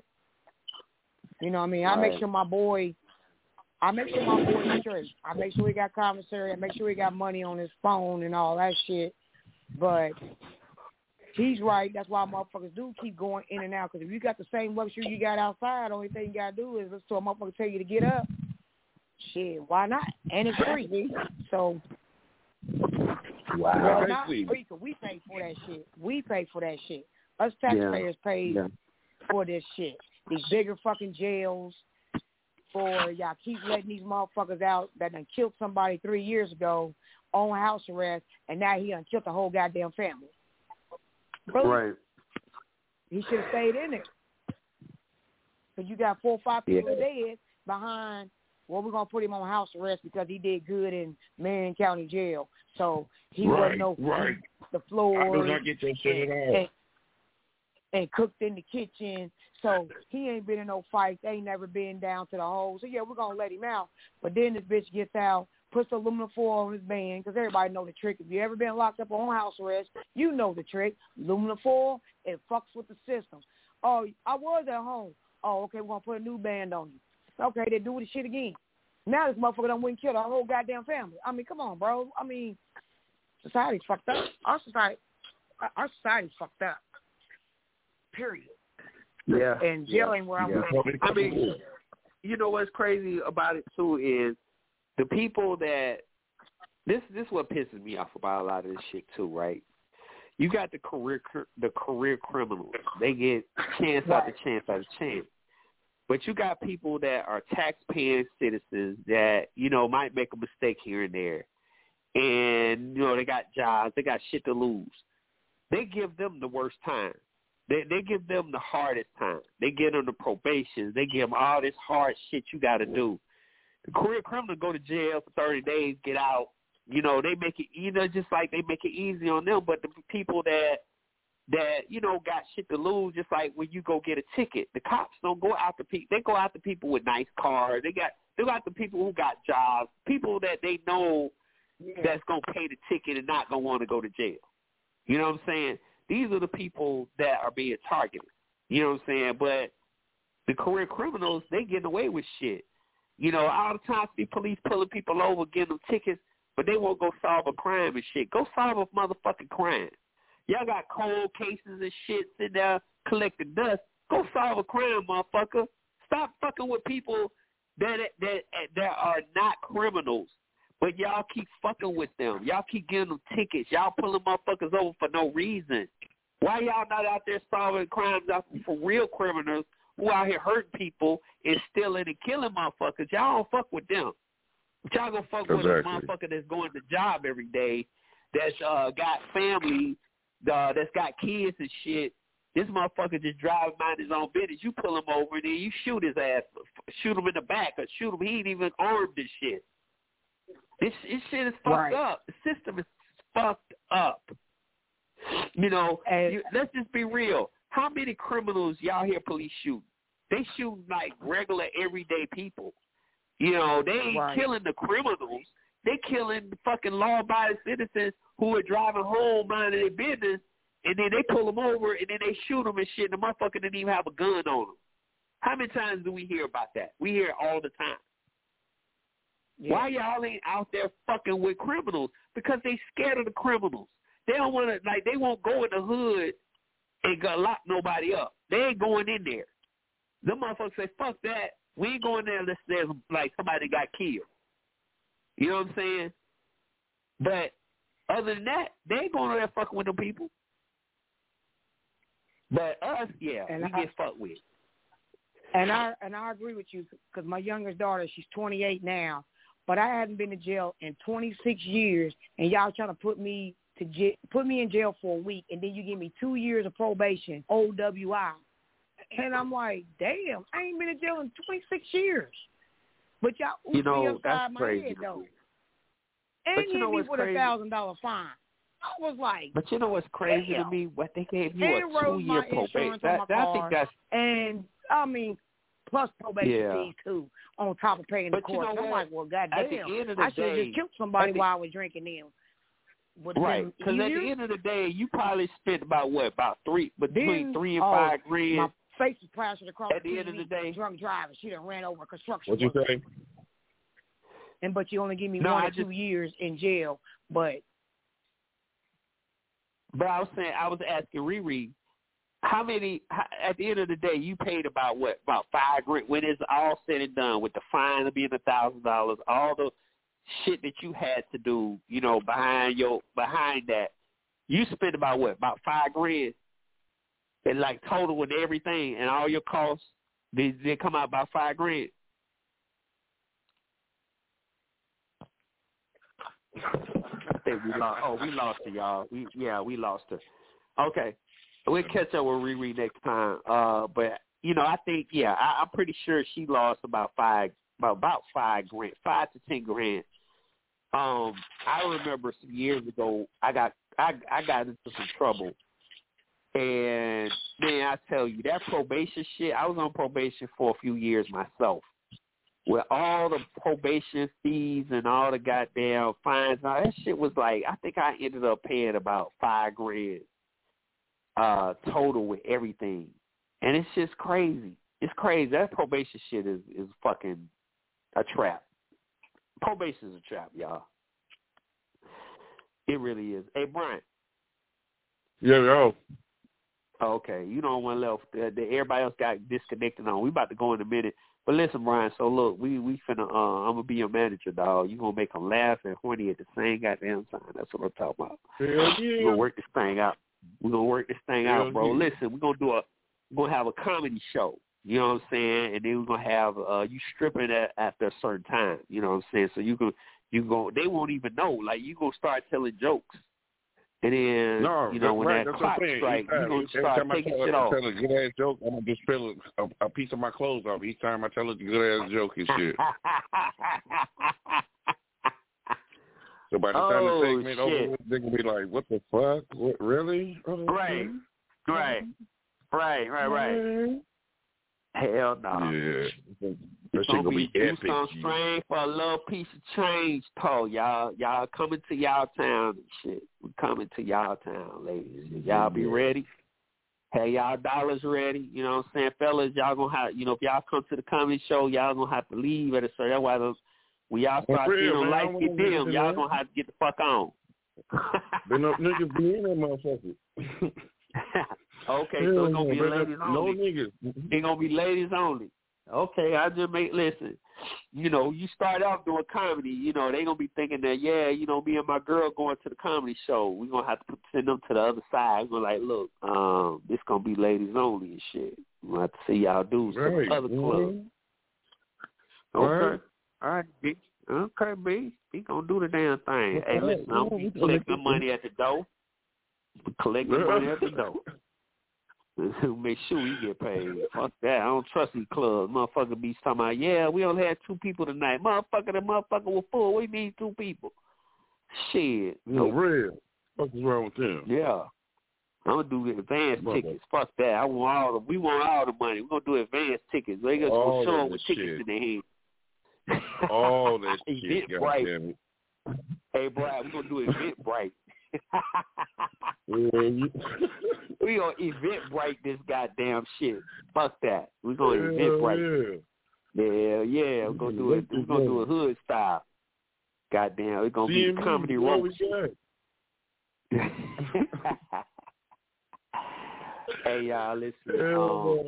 You know what I mean? I make sure my boy I make sure my boy is straight. I make sure he got commissary. I make sure he got money on his phone and all that shit. But he's right. That's why motherfuckers do keep going in and out. Because if you got the same luxury you got outside, the only thing you got to do is listen to a motherfucker tell you to get up. Shit, why not? And it's free. So, well, not free 'cause we pay for that shit. We pay for that shit. Us taxpayers pay Yeah. for this shit. These bigger fucking jails for y'all keep letting these motherfuckers out that done killed somebody three years ago on house arrest and now he done killed the whole goddamn family. Really? Right. He should have stayed in it. Because you got four or five people Yeah. dead behind well, we're gonna put him on house arrest because he did good in Marion County Jail. So he Right, wasn't no right. the I floor do not get your shit at all. And, cooked in the kitchen. So he ain't been in no fights. Ain't never been down to the hole. So yeah, we're gonna let him out. But then this bitch gets out, puts aluminum foil on his band because everybody know the trick. If you ever been locked up on house arrest, you know the trick. Aluminum foil, it fucks with the system. Oh, I was at home. Oh, okay, we're gonna put a new band on you. Okay, they do the shit again. Now this motherfucker done went and killed our whole goddamn family. I mean, come on, bro. I mean, society's fucked up. Our society, our society's fucked up. Period. Yeah. And jail ain't where I yeah. want. I mean, you know what's crazy about it too is the people that this this what pisses me off about a lot of this shit too, right? You got the career the career criminals. They get chance after chance after chance. But you got people that are taxpaying citizens that, you know, might make a mistake here and there. And, you know, they got jobs, they got shit to lose. They give them the worst time. They they give them the hardest time. They give them the probation. They give them all this hard shit you got to do. The career criminal go to jail for thirty days, get out. You know they make it. You know just like they make it easy on them. But the people that that you know got shit to lose, just like when you go get a ticket, the cops don't go after people. They go after people with nice cars. They got they go after people who got jobs. People that they know that's gonna pay the ticket and not gonna want to go to jail. You know what I'm saying? These are the people that are being targeted. You know what I'm saying? But the career criminals, they getting away with shit. You know, all the time see police pulling people over, giving them tickets, but they won't go solve a crime and shit. Go solve a motherfucking crime. Y'all got cold cases and shit sitting there collecting dust. Go solve a crime, motherfucker. Stop fucking with people that that that are not criminals. But y'all keep fucking with them. Y'all keep giving them tickets. Y'all pulling motherfuckers over for no reason. Why y'all not out there solving crimes out for real criminals who out here hurting people and stealing and killing motherfuckers? Y'all don't fuck with them. Y'all gonna fuck with a motherfucker that's going to job every day, that's uh got family, uh, that's got kids and shit. This motherfucker just driving mind his own business. You pull him over and then you shoot his ass, shoot him in the back or shoot him. He ain't even armed and shit. This, this shit is fucked Right. up. The system is fucked up. You know, And- you, let's just be real. How many criminals y'all hear police shoot? They shoot like regular everyday people. You know, they ain't Right. killing the criminals. They killing the fucking law-abiding citizens who are driving home minding their business, and then they pull them over, and then they shoot them and shit. And the motherfucker didn't even have a gun on them. How many times do we hear about that? We hear it all the time. Yeah. Why y'all ain't out there fucking with criminals? Because they scared of the criminals. They don't want to like they won't go in the hood and go lock nobody up. They ain't going in there. The motherfuckers say, "Fuck that. We ain't going there unless there's like somebody got killed." You know what I'm saying? But other than that, they ain't going over there fucking with them people. But us, yeah, And we I- get fucked with. And I and I agree with you because my youngest daughter, she's 28 now, but I haven't been to jail in 26 years, and y'all trying to put me to jail, put me in jail for a week, and then you give me two years of probation, OWI, and I'm like, damn, I ain't been in jail in 26 years. But y'all You know, me upside that's my crazy. head though, But and you know me with a thousand dollar fine. I was like, But you know what's crazy Damn. to me? What they gave you And a two year probation. That, that, I think that's and I mean, plus probation Yeah. fees too, on top of paying But the you court. know I'm what? like, well, At the goddamn, end I should have just killed somebody the- while I was drinking them. But right. Because at the end of the day, you probably spent about what about three between Then- three and oh, five grand. My face was plastered across At the end of the day- drunk driving. She done ran over construction What you worker. say? And but you only give me No, one I or two years in jail. But But I was saying, I was asking Riri, how many? How, at the end of the day, you paid about what? About five grand when it's all said and done, with the fine being a thousand dollars, all the shit that you had to do, you know, behind your behind that, you spent about what? About five grand, and like total with everything and all your costs, they they come out about five grand. I think we lost. Oh, we lost her, y'all. We yeah, we lost her. Okay, we'll catch up with Riri next time. Uh, but you know, I think yeah, I, I'm pretty sure she lost about five about five grand, five to ten grand. Um, I remember some years ago, I got I I got into some trouble, and man, I tell you that probation shit. I was on probation for a few years myself, with all the probation fees and all the goddamn fines. Now that shit was like I think I ended up paying about five grand uh total with everything. And it's just crazy. It's crazy. That probation shit is is fucking a trap. Probation is a trap, y'all. It really is. Hey, Brian. Yeah, yo. Okay, you don't want left. Uh, the, everybody else got disconnected on. We about to go in a minute. But listen, Brian. So look, we we finna. Uh, I'm gonna be your manager, dog. You gonna make them laugh and horny at the same goddamn time. That's what I'm talking about. Hell yeah. We're gonna work this thing out. We're gonna work this thing out, bro. Listen, we're gonna do a we're gonna have a comedy show. You know what I'm saying? And then we're gonna have uh you stripping at after a certain time. You know what I'm saying? So you can you go they won't even know. Like you gonna start telling jokes. And then No, you know, when right, that clock strikes, time- gonna every start time I tell, shit I off. tell a good ass joke, I'm gonna just peel a, a piece of my clothes off each time I tell a good ass joke and shit. So by the time Oh, the segment over, they're gonna be like, "What the fuck? What really?" Oh, Right. right. Right, right, right. Hell no. Yeah, that shit gonna be do epic. some G. strange for a little piece of change, Paul. Y'all, y'all coming to y'all town and shit. We coming to y'all town, ladies. Y'all be ready. Hey, y'all dollars ready. You know what I'm saying, fellas? Y'all gonna have, you know, if y'all come to the comedy show, y'all gonna have to leave at a certain. That's why those, when y'all For start real, seeing them man. I lights don't get dim, y'all gonna have to get the fuck on. Been up niggas be in that motherfucker. okay, so it's gonna no, be ladies up- no only. niggas. It's gonna be ladies only. Okay, I just make listen. You know, you start off doing comedy. You know, they gonna be thinking that yeah, you know, me and my girl going to the comedy show. We gonna have to put, send them to the other side. We're like, look, um, this gonna be ladies only and shit. We gonna have to see y'all dudes to Right. the other club. mhm. Okay, Right. All right, B. Okay, B. We gonna do the damn thing. Hey, All right, listen, I'm gonna be we collecting money at the door. Collecting money at the door. Make sure we get paid. Fuck that. I don't trust these clubs. Motherfucker be talking about, yeah, we only had two people tonight. Motherfucker, the motherfucker was full. We need two people. Shit. No, real. What's wrong with them? Yeah. I'm gonna do advance Mother- tickets. Fuck that. I want all the we want all the money. We're gonna do advance tickets. They gonna show of them that with tickets in their hand. All that shit, Eventbrite. goddamn it. Hey, Brad, we're gonna do Eventbrite. We gonna Eventbrite this goddamn shit. Fuck that. We're gonna Hell Eventbrite. yeah. Yeah, yeah. We're gonna do it. We're gonna do a hood style. Goddamn, it's gonna be a comedy roast. hey y'all, listen. Um,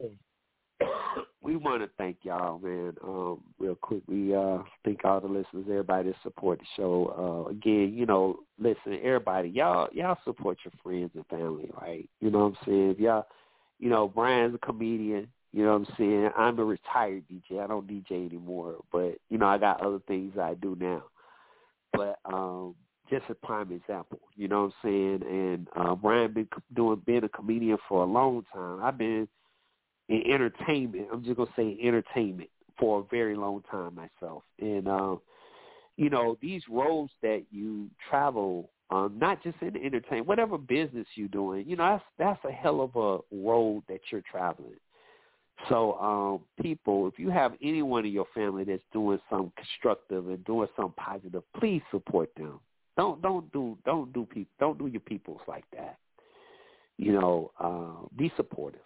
we want to thank y'all, man. Um, real quick, we uh thank all the listeners, everybody that support the show. Uh, again, you know, listen, everybody, y'all, y'all support your friends and family, right? You know what I'm saying? If y'all, you know, Brian's a comedian. You know what I'm saying? I'm a retired DJ. I don't DJ anymore, but you know, I got other things I do now. But um, just a prime example, you know what I'm saying? And uh, Brian been doing being a comedian for a long time. I've been in entertainment. I'm just gonna say entertainment for a very long time myself. And um, you know, these roads that you travel, um, not just in entertainment, whatever business you're doing, you know, that's that's a hell of a road that you're traveling. So, um, people, if you have anyone in your family that's doing something constructive and doing something positive, please support them. Don't don't do don't do people don't do your peoples like that. You know, uh, be supportive.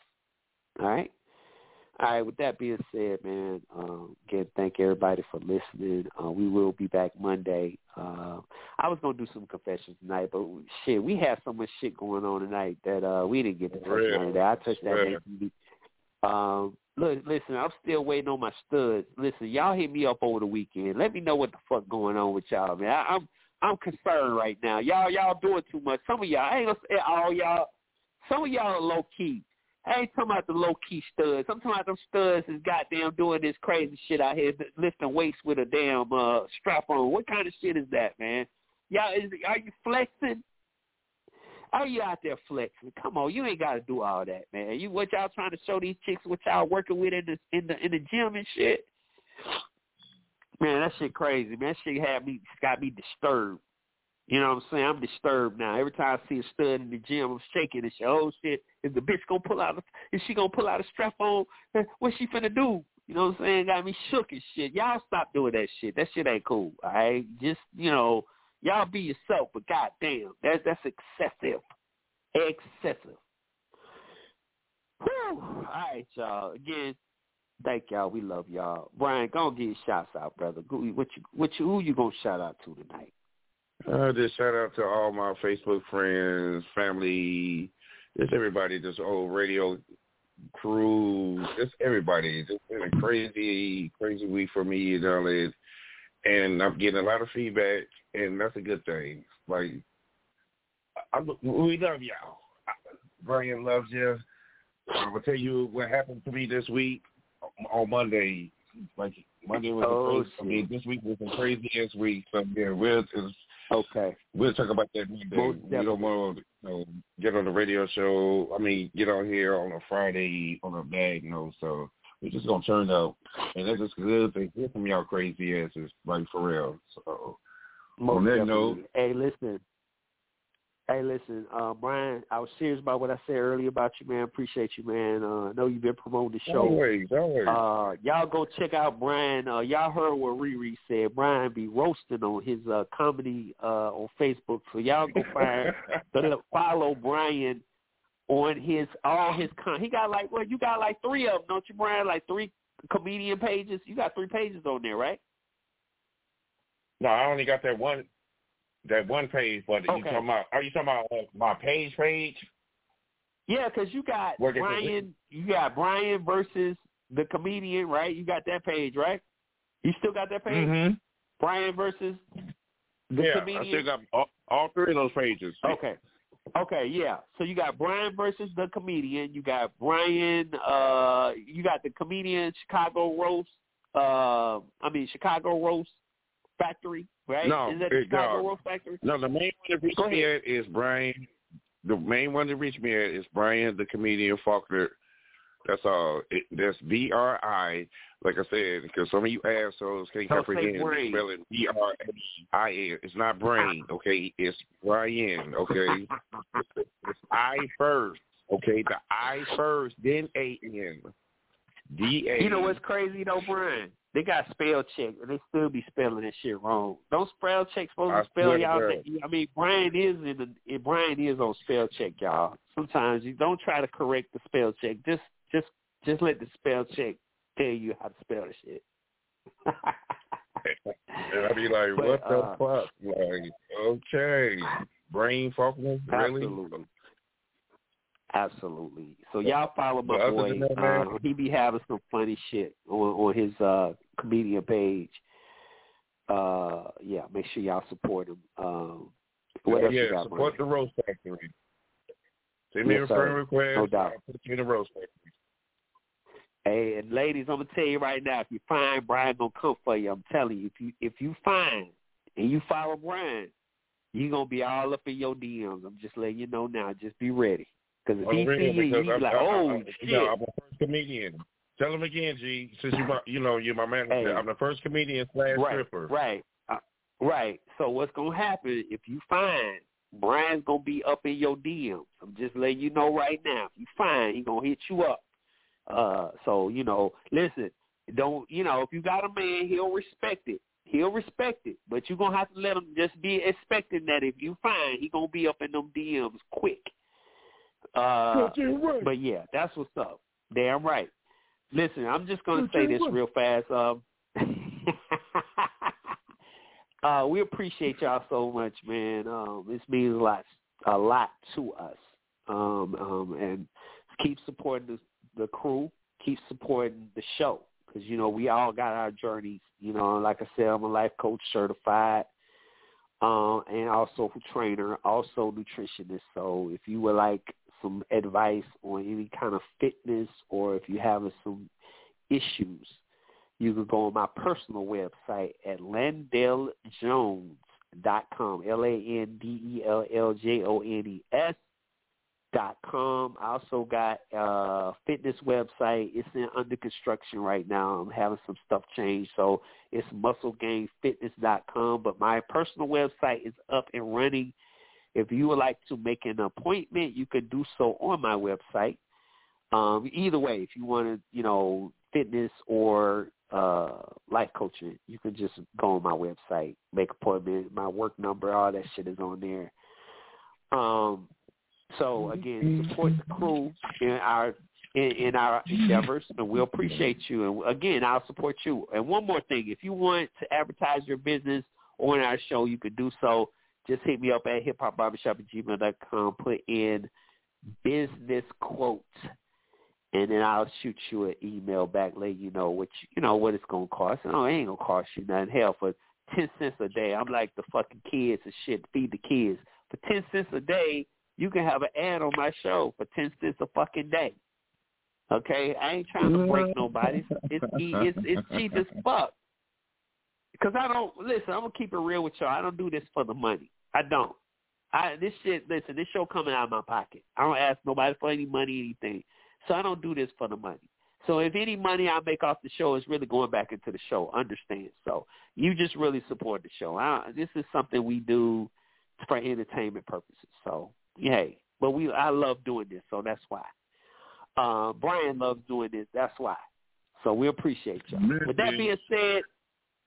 All right. All right. With that being said, man, um, again, thank everybody for listening. Uh, we will be back Monday. Uh, I was gonna do some confessions tonight, but shit, we have so much shit going on tonight that uh, we didn't get to touch of that. I touched that. Um, look, listen, I'm still waiting on my studs. Listen, y'all hit me up over the weekend. Let me know what the fuck going on with y'all, man. I, I'm I'm concerned right now. Y'all y'all doing too much. Some of y'all, I ain't gonna say all y'all. Some of y'all are low key. I ain't talking about the low key studs. I'm talking about them studs is goddamn doing this crazy shit out here, lifting weights with a damn uh strap on. What kind of shit is that, man? Y'all is are you flexing? Are you out there flexing? Come on, you ain't got to do all that, man. You what y'all trying to show these chicks what y'all working with in the in the in the gym and shit? Man, that shit crazy. Man, that shit had me got me disturbed. You know what I'm saying? I'm disturbed now. Every time I see a stud in the gym, I'm shaking and shit. Oh shit, is the bitch gonna pull out? A, is she gonna pull out a strap on? What's she finna do? You know what I'm saying? Got me shook and shit. Y'all stop doing that shit. That shit ain't cool. All right, just you know, y'all be yourself. But goddamn, that's that's excessive. Excessive. Whew. All right, y'all. Again, thank y'all. We love y'all. Brian, go get your shots out, brother. Who, what you, what you, who you gonna shout out to tonight? Uh, just shout out to all my Facebook friends, family, just everybody, just old radio crew, just everybody. It's been a crazy, crazy week for me, you know, and, and I'm getting a lot of feedback, and that's a good thing. Like, I, I, we love y'all. Brian loves you. I'm gonna tell you what happened to me this week on Monday. Like Monday was oh, a crazy. I mean, this week was the craziest week. So yeah, we'll okay. We'll talk about that Monday. We don't want to you know, get on the radio show. I mean, get on here on a Friday on a bag, you know. So we're just gonna turn up, and that's just good to hear from y'all crazy asses, like for real. So Most on that definitely. note, hey, listen. Hey, listen, uh, Brian, I was serious about what I said earlier about you, man. Appreciate you, man. Uh, I know you've been promoting the show. always, always. Uh, y'all go check out Brian. Uh, y'all heard what Riri said. Brian be roasting on his uh, comedy uh, on Facebook. So y'all go find, follow Brian on his all his con. He got like well, you got like three of them, don't you, Brian? Like three comedian pages. You got three pages on there, right? no, I only got that one. That one page, but you talking about? Are you talking about uh, my page page? Yeah, because you got Where Brian. You got Brian versus the comedian, right? You got that page, right? You still got that page? Mm-hmm. Brian versus the Yeah, comedian. I still got all, all three of those pages. Okay. Okay, yeah. So you got Brian versus the comedian. You got Brian. Uh, you got the comedian Chicago roast. Uh, I mean Chicago roast factory, right? No, is that the Chicago no. roast factory? No, the main one to reach me at is Brian. The main one to reach me at is Brian, the comedian Faulkner. That's all. It, that's B R I. Like I said, because some of you assholes can't Don't comprehend. brain. Spell it B R I N. It's not brain. Okay, it's Brian. Okay, it's I first. Okay, the I first, then A N. D A. You know what's crazy though, Brian? They got spell check, and they still be spelling that shit wrong. Don't spell check supposed I to spell y'all. I mean, Brian is in the Brian is on spell check, y'all. Sometimes you don't try to correct the spell check. Just just just let the spell check tell you how to spell the shit. And I be like, But, what the uh, fuck? Like, okay, brain fucking really? Absolutely. Absolutely. So y'all follow my boy. that, uh, he be having some funny shit on on his uh comedian page. Uh yeah, make sure y'all support him. Um what yeah, else you yeah, got, support Brian? the roast factory. Send me Yes, a friend request. No doubt. I'll put you in the roast factory. Hey, and ladies, I'm gonna tell you right now, if you find Brian gonna come for you, I'm telling you, if you if you find and you follow Brian, you gonna be all up in your DMs. I'm just letting you know now. Just be ready. Because if Oh, he really? see you, I'm, like, I'm, oh I'm, shit. You know, I'm the first comedian. Tell him again, G. Since you, my, you know, you're my manager. Hey. I'm the first comedian slash right, stripper. Right, uh, right. So what's gonna happen if you find Brian's gonna be up in your DMs? I'm just letting you know right now. If you find, he gonna hit you up. Uh, so you know, listen, don't you know if you got a man, he'll respect it. He'll respect it, but you're gonna have to let him just be expecting that if you find, he gonna be up in them DMs quick. Uh, but yeah, that's what's up. Damn right. Listen, I'm just gonna say this real fast. Um, uh, we appreciate y'all so much, man. Um, this means a lot, a lot to us. Um, um, and keep supporting the, the crew. Keep supporting the show because you know we all got our journeys. You know, like I said, I'm a life coach certified, uh, and also a trainer, also nutritionist. So if you would like some advice on any kind of fitness, or if you have some issues, you can go on my personal website at landelljones.com, L-A-N-D-E-L-L-J-O-N-E-S dot com. I also got a fitness website. It's in under construction right now. I'm having some stuff changed, so it's musclegainfitness.com. But my personal website is up and running. If you would like to make an appointment, you can do so on my website. Um, either way, if you want to, you know, fitness or uh, life coaching, you can just go on my website, make appointment. My work number, all that shit is on there. Um, so again, support the crew in our in, in our endeavors, and we'll appreciate you. And again, I'll support you. And one more thing, if you want to advertise your business on our show, you can do so. Just hit me up at hiphopbarbershop at gmail.com. Put in business quote, and then I'll shoot you an email back, letting you know what you, you know what it's gonna cost. No, it ain't gonna cost you nothing. Hell, for ten cents a day, I'm like the fucking kids and shit. Feed the kids for ten cents a day. You can have an ad on my show for ten cents a fucking day. Okay, I ain't trying to break mm-hmm. nobody. It's it's it's cheap as fuck. Cause I don't listen. I'm gonna keep it real with y'all. I don't do this for the money. I don't. I this shit. Listen, this show coming out of my pocket. I don't ask nobody for any money, anything. So I don't do this for the money. So if any money I make off the show is really going back into the show, understand. So you just really support the show. I, this is something we do for entertainment purposes. So yay. But we I love doing this, so that's why. Uh, Brian loves doing this, that's why. So we appreciate y'all. With that being said,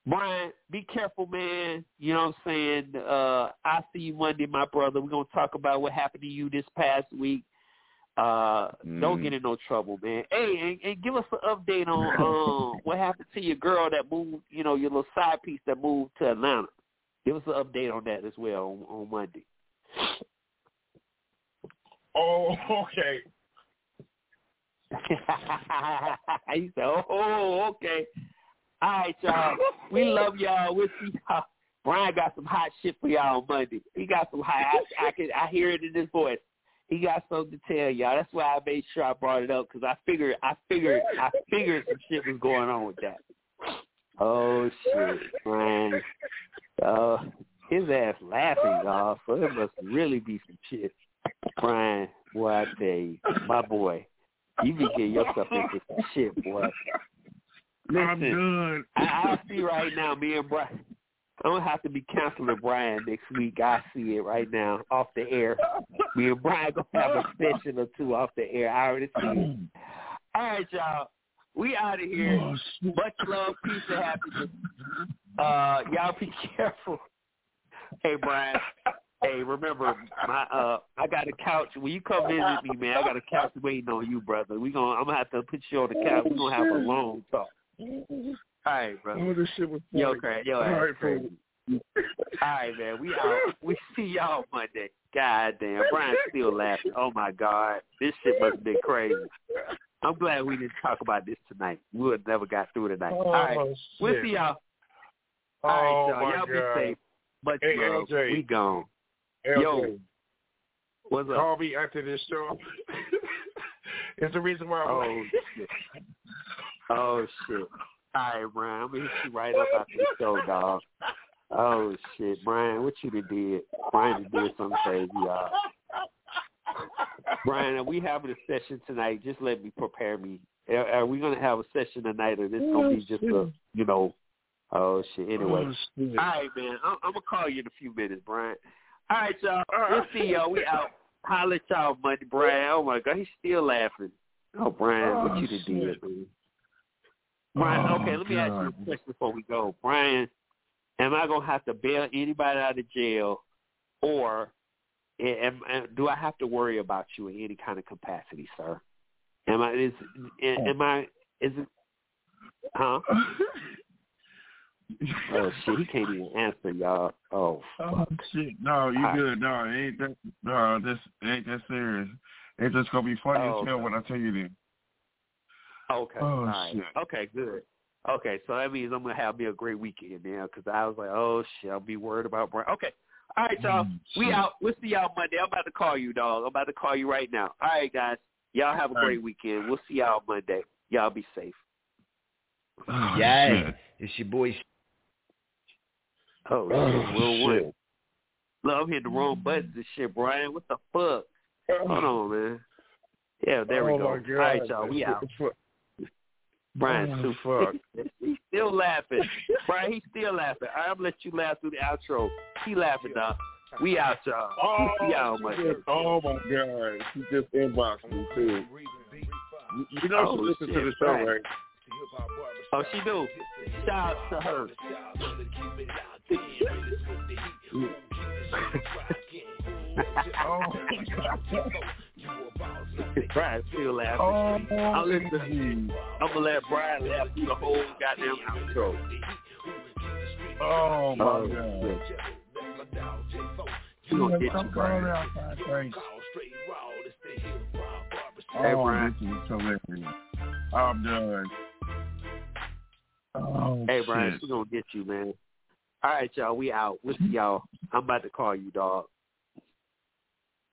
Brian, be careful, man. You know what I'm saying? Uh, I'll see you Monday, my brother. We're gonna talk about what happened to you this past week. Uh, Mm. don't get in no trouble, man. Hey, and, and give us an update on um what happened to your girl that moved, you know, your little side piece that moved to Atlanta. Give us an update on that as well on, on Monday. Oh, okay. he said, "Oh, okay. All right, y'all. We love y'all. We'll see y'all. Brian got some hot shit for y'all on Monday. He got some hot. I, I can. I hear it in his voice. He got something to tell y'all. That's why I made sure I brought it up because I figured. I figured. I figured some shit was going on with that. Oh shit, Brian. Uh, his ass laughing, y'all. So it must really be some shit. Brian, boy, I my boy, you be getting yourself into some shit, boy. I'm Listen, done. I, I see right now, me and Brian. I'm gonna have to be canceling Brian next week. I see it right now off the air. Me and Brian gonna have a session or two off the air. I already see it. All right, y'all. We out of here. Oh. Much love, peace, and happiness. Uh, y'all be careful. Hey, Brian. Hey, remember my uh, I got a couch. When you come visit me, man, I got a couch waiting on you, brother. We gonna, I'm gonna have to put you on the couch. We gonna have a long talk. All right, bro. Oh, this shit was Yo, crazy. Yo, All right, crazy. All right, man. We out. We see y'all Monday. God damn, Brian's still laughing. Oh my God, this shit must have been crazy. I'm glad we didn't talk about this tonight. We would have never got through tonight. Oh, all right, Oh, we'll see y'all. Oh, All right, y'all. Y'all God. be safe. But Hey, love. LJ. We gone. LJ, Yo. What's up? Call me after this show. it's the reason why I'm Oh shit. Oh shit. All right, Brian. I'm gonna hit you right up after the show, dog. Oh shit, Brian, what you done did? Brian done did something crazy, y'all. Brian, are we having a session tonight? Just let me prepare me. Are, are we gonna have a session tonight, or this gonna be just a, you know? Oh shit. Anyway, Oh, shit. all right, man. I'm, I'm gonna call you in a few minutes, Brian. All right, y'all. We'll see y'all. We out. Holla at y'all Monday, Brian. Oh my God, he's still laughing. Oh, Brian, what Oh, you done oh, shit. did, man? Brian, Oh, okay, let me ask you a question before we go. Brian, am I gonna have to bail anybody out of jail, or am, am, do I have to worry about you in any kind of capacity, sir? Am I is oh. am I is it? Huh? Oh shit, he can't even answer, y'all. Oh, Oh shit! No, you All good? No, it ain't that. No, this it ain't that serious. It's just gonna be funny Oh, as hell when I tell you this. Okay. Oh, All right. shit. Okay, good. Okay, so that means I'm gonna have me a great weekend now because I was like, oh shit, I'll be worried about Brian. Okay. All right, y'all. Mm, we shit. out. We'll see y'all Monday. I'm about to call you, dog. I'm about to call you right now. All right, guys. Y'all have a All great right. weekend. We'll see y'all Monday. Y'all be safe. Oh, Yeah, shit. it's your boy. Oh, Oh, shit. Will shit. win. Look, I'm hitting the wrong buttons and shit, Brian. What the fuck? Hold on, man. Yeah, there we oh go. My All God. right, y'all. We out. Brian, Oh, too fuck. He's still laughing. Brian, he's still laughing. I'm gonna let you laugh through the outro. He laughing now. We out, y'all. Oh, we out, my she just, oh my God. She just inboxed me too. You, you know Oh, she listens to shit, the show, right. right? Oh, she do. Shout out to her. oh, Brian still laughing. oh, I'm listening. I'm gonna let Brian laugh through the whole goddamn outro. oh my Oh, God. She gonna get you, Brian. Hey, oh, Brian. I'm done. Oh, Hey, Brian, shit. she gonna get you, man. All right, y'all. We out. We'll see y'all. I'm about to call you, dog.